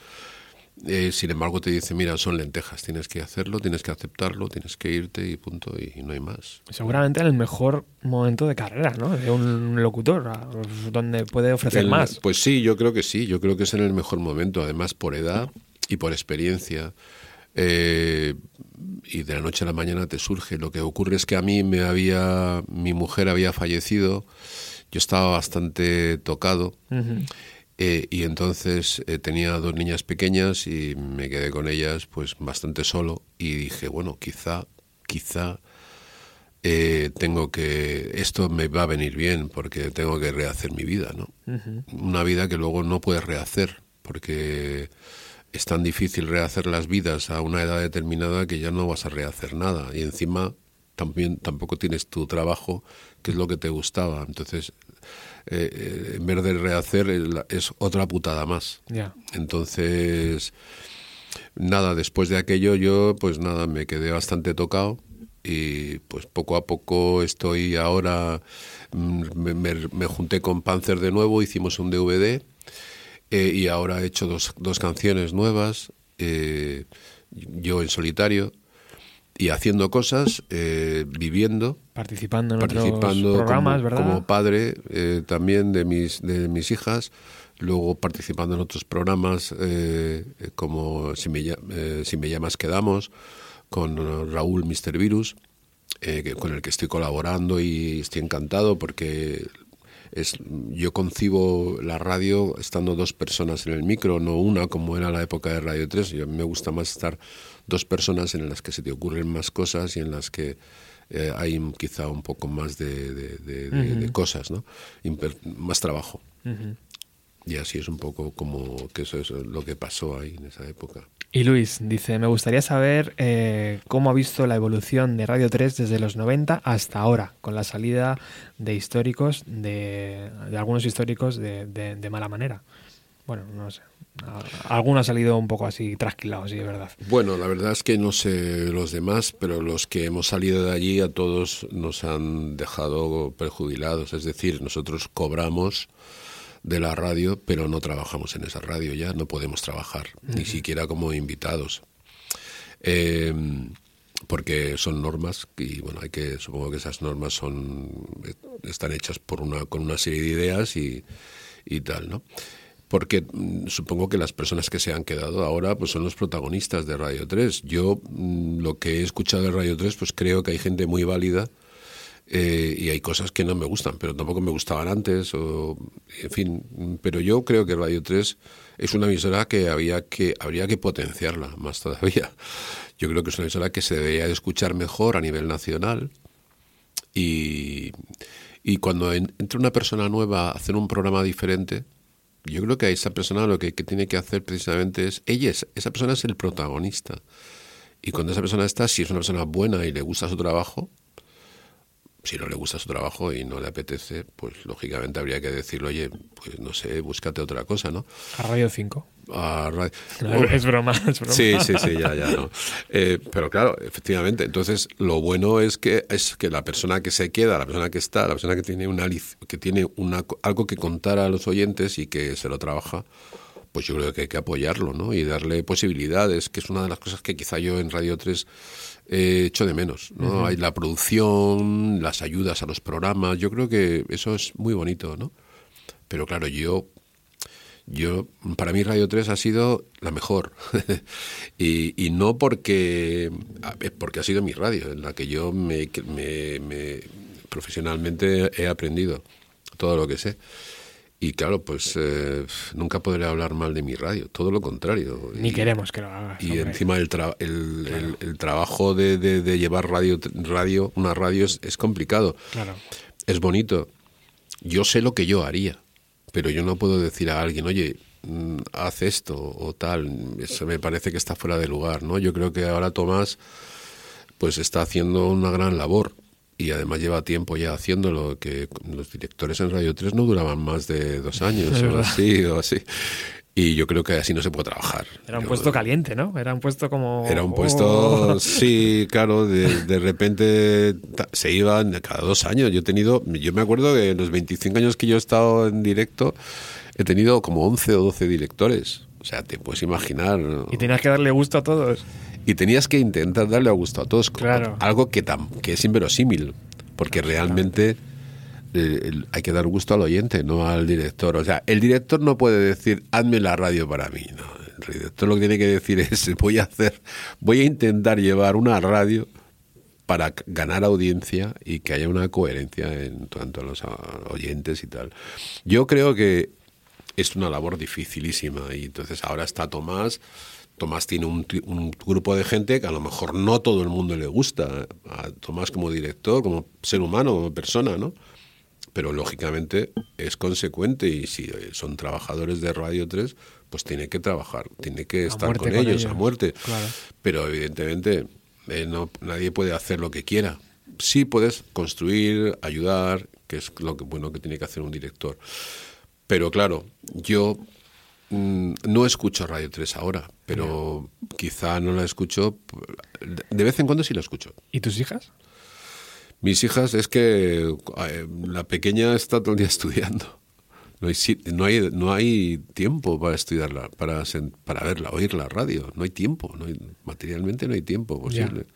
Eh, sin embargo, te dice, mira, son lentejas, tienes que hacerlo, tienes que aceptarlo, tienes que irte y punto, y, no hay más. Seguramente en el mejor momento de carrera, ¿no? De un locutor, donde puede ofrecer El- más. Pues sí, yo creo que sí, yo creo que es en el mejor momento, además por edad y por experiencia. Eh, y de la noche a la mañana te surge. Lo que ocurre es que a mí me había, mi mujer había fallecido, yo estaba bastante tocado. Eh, y entonces eh, tenía dos niñas pequeñas y me quedé con ellas pues bastante solo y dije, bueno, quizá, quizá eh, tengo que, esto me va a venir bien porque tengo que rehacer mi vida, ¿no? Una vida que luego no puedes rehacer porque es tan difícil rehacer las vidas a una edad determinada que ya no vas a rehacer nada. Y encima también tampoco tienes tu trabajo que es lo que te gustaba. Entonces eh, eh, en vez de rehacer es otra putada más. Entonces nada después de aquello yo pues nada me quedé bastante tocado y pues poco a poco estoy ahora, mm, me, me- me junté con Panzer de nuevo, hicimos un DVD eh, y ahora he hecho dos, dos canciones nuevas, eh, yo en solitario y haciendo cosas, eh, viviendo Participando en participando otros programas, como, ¿verdad? como padre también de mis, de mis hijas, luego participando en otros programas como si me, si me llamas quedamos, con Raúl Mr. Virus, eh, con el que estoy colaborando y estoy encantado porque es, yo concibo la radio estando dos personas en el micro, no una como era la época de Radio 3. Yo, a mí me gusta más estar dos personas en las que se te ocurren más cosas y en las que eh, hay quizá un poco más de, de- de- de- de Ujú. cosas, ¿no? Imper- más trabajo. Y así es un poco como que eso es lo que pasó ahí en esa época. Y Luis dice, me gustaría saber eh, cómo ha visto la evolución de Radio 3 desde los 90 hasta ahora, con la salida de históricos, de, de algunos históricos de, de- de mala manera. Bueno, no sé. Alguno ha salido un poco así trasquilado, sí, es verdad. Bueno, la verdad es que no sé los demás, pero los que hemos salido de allí a todos nos han dejado perjudicados. Es decir, nosotros cobramos de la radio, pero no trabajamos en esa radio ya, no podemos trabajar, ni siquiera como invitados. Eh, porque son normas y bueno, hay que supongo que esas normas son están hechas por una con una serie de ideas y, y tal, ¿no? Porque mm, supongo que las personas que se han quedado ahora pues son los protagonistas de Radio 3. Yo mm, lo que he escuchado de Radio 3 pues creo que hay gente muy válida eh, y hay cosas que no me gustan, pero tampoco me gustaban antes, o, en fin, pero yo creo que Radio 3 es una emisora que había que habría que potenciarla más todavía. Yo creo que es una emisora que se debería de escuchar mejor a nivel nacional y, y cuando en- entra una persona nueva a hacer un programa diferente, yo creo que a esa persona lo que, que tiene que hacer precisamente es, ella es, esa persona es el protagonista. Y cuando esa persona está, si es una persona buena y le gusta su trabajo, si no le gusta su trabajo y no le apetece, pues lógicamente habría que decirle, oye, pues no sé, búscate otra cosa, ¿no? A Radio 5. A ra- No, es broma, es broma. Sí, sí, sí, ya, ya. no. Eh, pero claro, efectivamente, entonces lo bueno es que es que la persona que se queda, la persona que está, la persona que tiene una que tiene una algo que contar a los oyentes y que se lo trabaja, pues yo creo que hay que apoyarlo, ¿no? Y darle posibilidades, que es una de las cosas que quizá yo en Radio 3 he hecho de menos, ¿no? Hay la producción, las ayudas a los programas, yo creo que eso es muy bonito, ¿no? Pero claro, yo yo, para mí Radio 3 ha sido la mejor. y, y no porque, ver, porque ha sido mi radio, en la que yo me, me- me- profesionalmente he aprendido todo lo que sé. Y claro, pues eh, nunca podré hablar mal de mi radio, todo lo contrario. Ni Y- queremos que lo hagas. y hombre. encima el, tra- el, el- el trabajo de, de- de llevar radio, radio una radio es, es complicado. Claro. Es bonito. Yo sé lo que yo haría, pero yo no puedo decir a alguien, oye, mm, haz esto o tal. Eso me parece que está fuera de lugar, ¿no? Yo creo que ahora Tomás pues está haciendo una gran labor y además lleva tiempo ya haciéndolo, que los directores en Radio 3 no duraban más de dos años o así, o así. Y yo creo que así no se puede trabajar. Era un Yo- puesto caliente, ¿no? Era un puesto como... era un puesto, Oh. sí, claro, de, de repente se iban cada dos años. Yo he tenido, yo me acuerdo que en los 25 años que yo he estado en directo, he tenido como 11 o 12 directores. O sea, te puedes imaginar. ¿no? Y tenías que darle gusto a todos. Y tenías que intentar darle a gusto a todos. Claro. Algo que, tam- que es inverosímil. Porque realmente eh, hay que dar gusto al oyente, no al director. O sea, el director no puede decir, hazme la radio para mí. No, el director lo que tiene que decir es, voy a hacer, voy a intentar llevar una radio para ganar audiencia y que haya una coherencia en cuanto a los oyentes y tal. Yo creo que es una labor dificilísima y entonces ahora está Tomás. Tomás tiene un, un grupo de gente que a lo mejor no todo el mundo le gusta a Tomás como director, como ser humano, como persona, ¿no? Pero lógicamente es consecuente y si son trabajadores de Radio 3, pues tiene que trabajar, tiene que estar con, con ellos, ellos, a muerte. claro. Pero evidentemente eh, no, nadie puede hacer lo que quiera. Sí puedes construir, ayudar, que es lo que bueno que tiene que hacer un director. Pero claro, yo mm, no escucho Radio 3 ahora, pero quizá no la escucho. De vez en cuando sí la escucho. ¿Y tus hijas? Mis hijas es que eh, la pequeña está todo el día estudiando. No hay, no hay, no hay tiempo para estudiarla, para, para verla, oír la radio. No hay tiempo. No hay- materialmente no hay tiempo posible.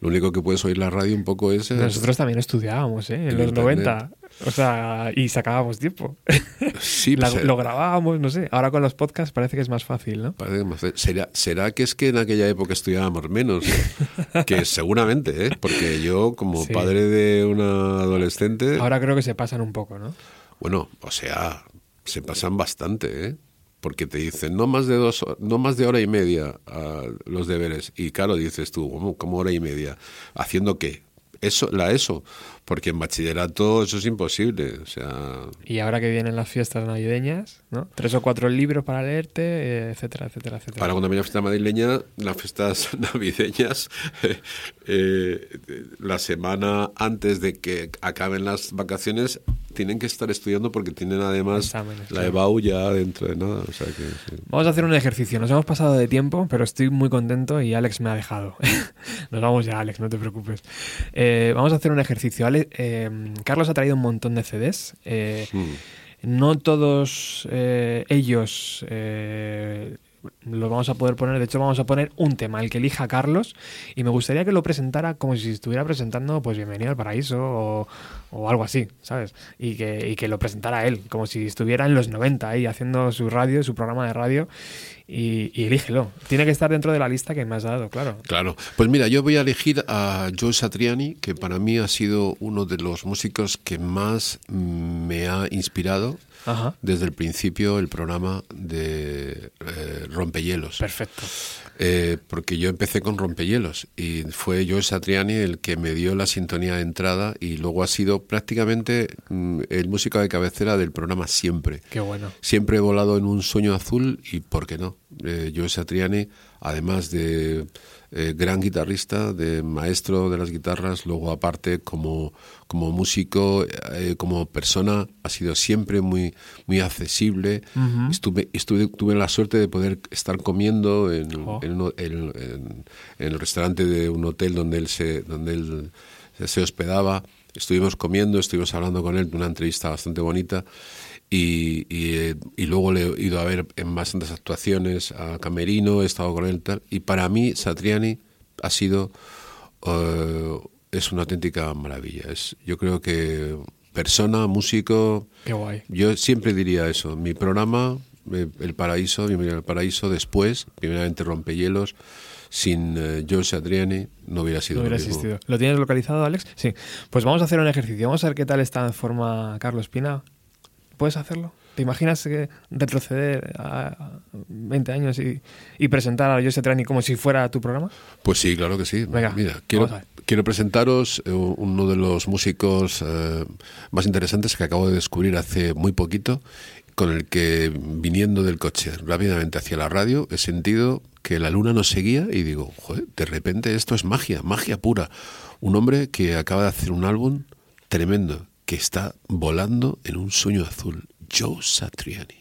Lo único que puedes oír la radio un poco es... Nosotros también estudiábamos, ¿eh? En En los internet. 90. O sea, y sacábamos tiempo. Sí, La- pues, eh, lo grabábamos, no sé. Ahora con los podcasts parece que es más fácil, ¿no? Parece más- ¿Será, ¿Será que es que en aquella época estudiábamos menos? que seguramente, ¿eh? Porque yo, como Sí. padre de una adolescente, Ahora creo que se pasan un poco, ¿no? bueno, o sea, se pasan bastante, ¿eh? Porque te dicen, no más de dos, no más de hora y media a los deberes. Y claro, dices tú, ¿cómo, cómo hora y media? ¿Haciendo qué? Eso, la ESO. Porque en bachillerato eso es imposible. O sea, Y ahora que vienen las fiestas navideñas, ¿no? Tres o cuatro libros para leerte, eh, etcétera, etcétera, etcétera. Para cuando viene la fiesta madrileña, las fiestas navideñas, eh, la semana antes de que acaben las vacaciones, tienen que estar estudiando porque tienen además Exámenes, la. EBAU ya dentro de nada. O sea que, sí. Vamos a hacer un ejercicio. Nos hemos pasado de tiempo, pero estoy muy contento y Alex me ha dejado. Nos vamos ya, Alex, no te preocupes. Eh, vamos a hacer un ejercicio. Ale- eh, Carlos ha traído un montón de CDs. Eh, no todos ellos los vamos a poder poner. De hecho, vamos a poner un tema, el que elija Carlos. Y me gustaría que lo presentara como si estuviera presentando, pues, Bienvenido al Paraíso o, algo así, ¿sabes? Y que, y que lo presentara él, como si estuviera en los 90 ahí haciendo su radio, su programa de radio. Y, y elígelo. Tiene que estar dentro de la lista que me has dado, claro. Claro. Pues mira, yo voy a elegir a Joe Satriani, que para mí ha sido uno de los músicos que más me ha inspirado Ajá. desde el principio el programa de eh, Rompehielos. Perfecto. Eh, porque yo empecé con Rompehielos y fue Joe Satriani el que me dio la sintonía de entrada y luego ha sido prácticamente mm, el músico de cabecera del programa siempre. Qué bueno. Siempre he volado en un sueño azul y ¿por qué no? Eh, Joe Satriani, además de eh, gran guitarrista, de maestro de las guitarras, luego aparte como, como músico, eh, como persona, ha sido siempre muy, muy accesible. estuve, estuve, tuve la suerte de poder estar comiendo en, Oh. en uno- en- en- en el restaurante de un hotel donde él se, donde él se hospedaba. Estuvimos comiendo, estuvimos hablando con él, una entrevista bastante bonita. Y, y, eh, y luego le he ido a ver en bastantes actuaciones a Camerino, he estado con él y tal. Y para mí, Satriani ha sido. eh, es una auténtica maravilla. Es, yo creo que persona, músico. Qué guay. Yo siempre diría eso. Mi programa, eh, El Paraíso, Bienvenido al Paraíso, después, primeramente Rompehielos, sin Joe Satriani, no hubiera sido No hubiera lo mismo. existido. ¿Lo tienes localizado, Alex? Sí. Pues vamos a hacer un ejercicio. Vamos a ver qué tal está en forma Carlos Pina. ¿Puedes hacerlo? ¿Te imaginas que retroceder a 20 años y, y presentar a José Trani como si fuera tu programa? Pues sí, claro que sí. Venga, Mira, quiero, quiero presentaros eh, uno de los músicos eh, más interesantes que acabo de descubrir hace muy poquito, con el que viniendo del coche rápidamente hacia la radio he sentido que la luna nos seguía y digo, joder, de repente esto es magia, magia pura. Un hombre que acaba de hacer un álbum tremendo, que está volando en un sueño azul. Joe Satriani.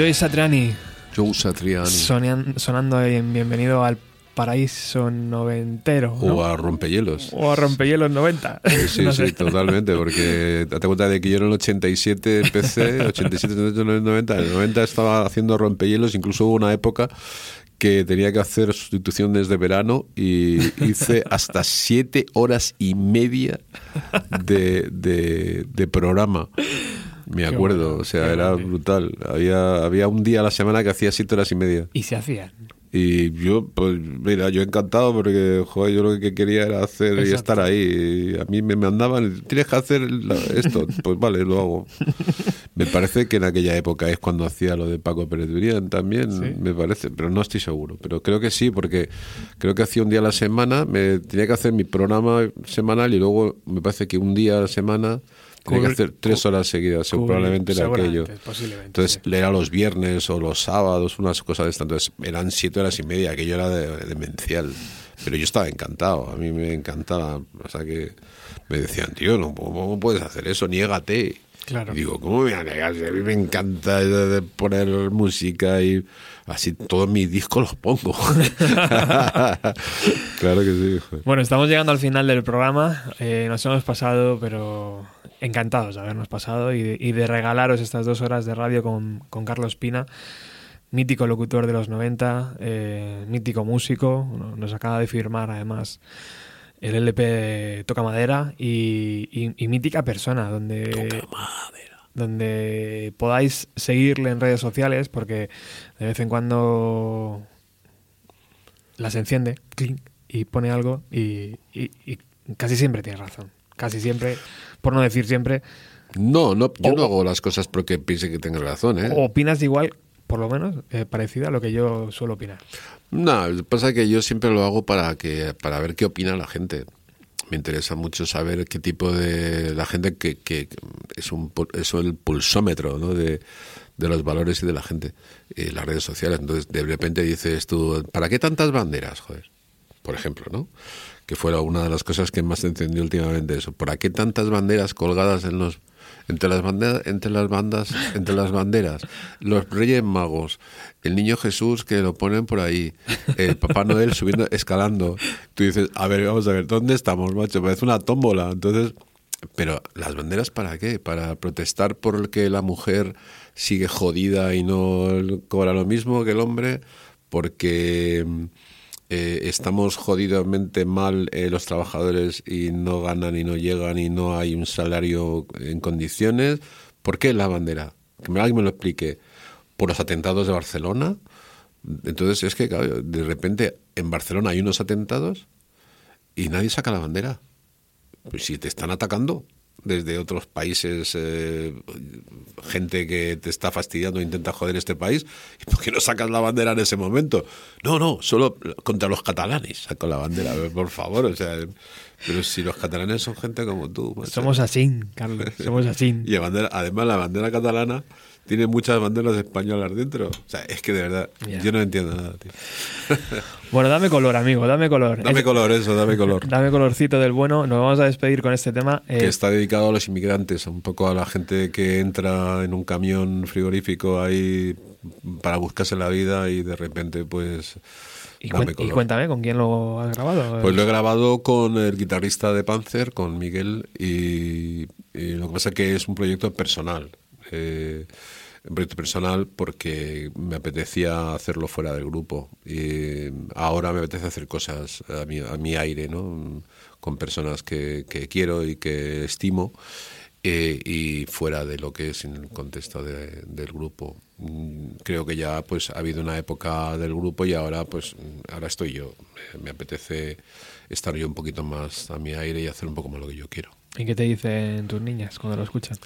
Joey Satriani Joe Satriani. sonean- sonando en Bienvenido al Paraíso Noventero. ¿no? O a Rompehielos. O a Rompehielos 90. Sí, sí, No sí, sé. totalmente, porque date cuenta de que yo en el 87 empecé, 87, 88, 90, en el 90 estaba haciendo rompehielos, incluso hubo una época que tenía que hacer sustituciones de verano y hice hasta siete horas y media de, de- de programa. Me acuerdo, o sea, era brutal. Había, había un día a la semana que hacía siete horas y media. Y se hacían. Y yo, pues, mira, yo encantado porque, joder, yo lo que quería era hacer y estar ahí. Y a mí me mandaban, tienes que hacer la- esto. Pues vale, lo hago. Me parece que en aquella época es cuando hacía lo de Paco Pérez Durián también, Sí. me parece, pero no estoy seguro. Pero creo que sí, porque creo que hacía un día a la semana, me tenía que hacer mi programa semanal y luego me parece que un día a la semana tenía que hacer tres horas seguidas, cubrir- probablemente era aquello. Entonces, sí. era los viernes o los sábados, unas cosas de estas. Entonces, eran siete horas y media, aquello era de- demencial. Pero yo estaba encantado, a mí me encantaba. O sea que me decían, tío, no, ¿cómo puedes hacer eso? Niégate. Claro. Y digo, ¿cómo me voy a negar? A mí me encanta poner música y así todos mis discos los pongo. claro que sí. Bueno, estamos llegando al final del programa. Eh, nos hemos pasado, pero encantados de habernos pasado y de, y de regalaros estas dos horas de radio con, con Carlos Pina, mítico locutor de los 90, eh, mítico músico. ¿no? Nos acaba de firmar además el LP de Toca Madera y, y- y mítica persona, donde, donde podáis seguirle en redes sociales porque de vez en cuando las enciende clink, y pone algo y, y- y casi siempre tiene razón. Casi siempre, por no decir siempre, No, no, yo O- no hago las cosas porque piense que tenga razón, ¿eh? opinas igual, por lo menos, eh, parecido a lo que yo suelo opinar. No, pasa que yo siempre lo hago para que para ver qué opina la gente. Me interesa mucho saber qué tipo de la gente que, que es un es el pulsómetro ¿no? de, de los valores y de la gente, eh, las redes sociales. Entonces, de repente dices tú, ¿para qué tantas banderas, joder? por ejemplo, ¿no? Que fuera una de las cosas que más encendió últimamente eso. ¿Por qué tantas banderas colgadas en los entre las banderas, entre las bandas, entre las banderas, los Reyes Magos, el Niño Jesús que lo ponen por ahí, el Papá Noel subiendo, escalando. Tú dices, a ver, vamos a ver, ¿dónde estamos, macho? Parece una tómbola. Entonces, pero las banderas para qué? Para protestar por el que la mujer sigue jodida y no cobra lo mismo que el hombre, porque eh, estamos jodidamente mal eh, los trabajadores y no ganan y no llegan y no hay un salario en condiciones. ¿Por qué la bandera? Que alguien me lo explique. ¿Por los atentados de Barcelona? Entonces es que de repente en Barcelona hay unos atentados y nadie saca la bandera. Pues si te están atacando desde otros países, eh, gente que te está fastidiando e intenta joder este país, ¿y por qué no sacas la bandera en ese momento? No, no, solo contra los catalanes saco la bandera, por favor, o sea, pero si los catalanes son gente como tú. macho. Somos así, Carlos, somos así. Y bandera, además la bandera catalana tiene muchas banderas españolas dentro. O sea, es que de verdad, yo no entiendo nada, tío. Bueno, dame color, amigo, dame color. Dame Es- color eso, dame color. Dame colorcito del bueno. Nos vamos a despedir con este tema. Eh, que está dedicado a los inmigrantes, un poco a la gente que entra en un camión frigorífico ahí para buscarse la vida y de repente pues y, dame cuéntame, ¿con quién lo has grabado? Pues lo he grabado con el guitarrista de Panzer, con Miguel, y, y lo que pasa es que es un proyecto personal. Eh, un proyecto personal porque me apetecía hacerlo fuera del grupo. Y ahora me apetece hacer cosas a mi, a mi aire, ¿no? Con personas que, que quiero y que estimo. eh, y fuera de lo que es en el contexto de- del grupo. Mm, Creo que ya pues ha habido una época del grupo y ahora pues ahora estoy yo. Me apetece estar yo un poquito más a mi aire y hacer un poco más lo que yo quiero. ¿Y qué te dicen tus niñas cuando lo escuchan?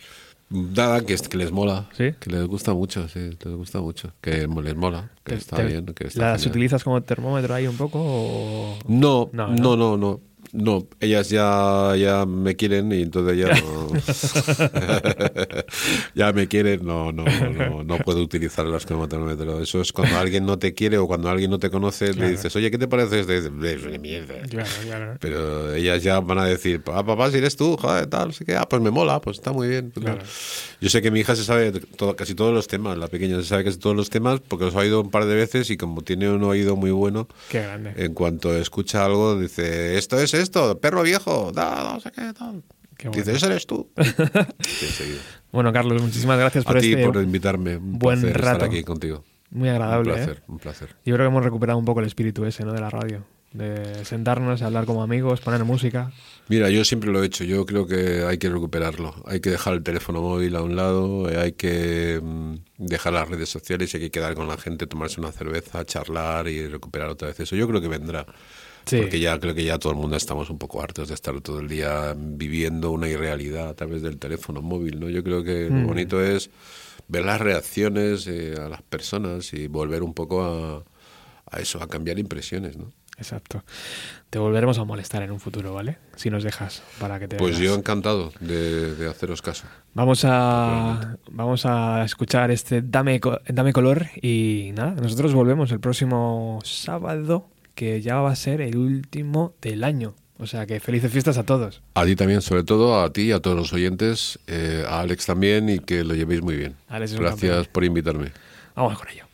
Nada, que, es- que les mola, ¿Sí? que les gusta mucho, sí, les gusta mucho, que les mola, que ¿Te- está bien, que está ¿Las genial. utilizas como termómetro ahí un poco? O... No, No, no, no. no, no, no, ellas ya, ya me quieren y entonces ya no, ya me quieren, no, no, no, no puedo utilizarlas como termómetro. Eso es cuando alguien no te quiere o cuando alguien no te conoce, le dices, oye, ¿qué te parece este? Mierda. Claro, claro. Pero ellas ya van a decir, ah, papá, si eres tú, joder, tal, sé qué, ah, pues me mola, pues está muy bien. Yo sé que mi hija se sabe todo- casi todos los temas, la pequeña se sabe casi todos los temas porque los ha oído un par de veces y como tiene un oído muy bueno, Qué grande. en cuanto escucha algo dice, esto es esto, perro viejo, da, no sé qué, tal. Bueno. ese eres tú. Sí. Bueno, Carlos, muchísimas gracias por A ti este por invitarme, un buen placer rato. estar aquí contigo. Muy agradable. Un placer, ¿eh? un placer. Yo creo que hemos recuperado un poco el espíritu ese, ¿no? De la radio. De sentarnos, hablar como amigos, poner música. Mira, yo siempre lo he hecho. Yo creo que hay que recuperarlo. Hay que dejar el teléfono móvil a un lado, eh, hay que mm, dejar las redes sociales y hay que quedar con la gente, tomarse una cerveza, charlar y recuperar otra vez eso. Yo creo que vendrá. Sí. Porque ya creo que ya todo el mundo estamos un poco hartos de estar todo el día viviendo una irrealidad a través del teléfono móvil, ¿no? Yo creo que Mm. lo bonito es ver las reacciones eh, a las personas y volver un poco a, a eso, a cambiar impresiones, ¿no? Exacto. Te volveremos a molestar en un futuro, ¿vale? Si nos dejas para que te Pues vengas. yo encantado de, de haceros caso. Vamos a, vamos a escuchar este Dame, Dame Color y nada, nosotros volvemos el próximo sábado, que ya va a ser el último del año. O sea que felices fiestas a todos. A ti también, sobre todo, a ti y a todos los oyentes, eh, a Alex también y que lo llevéis muy bien. Alex Gracias por invitarme. Vamos con ello.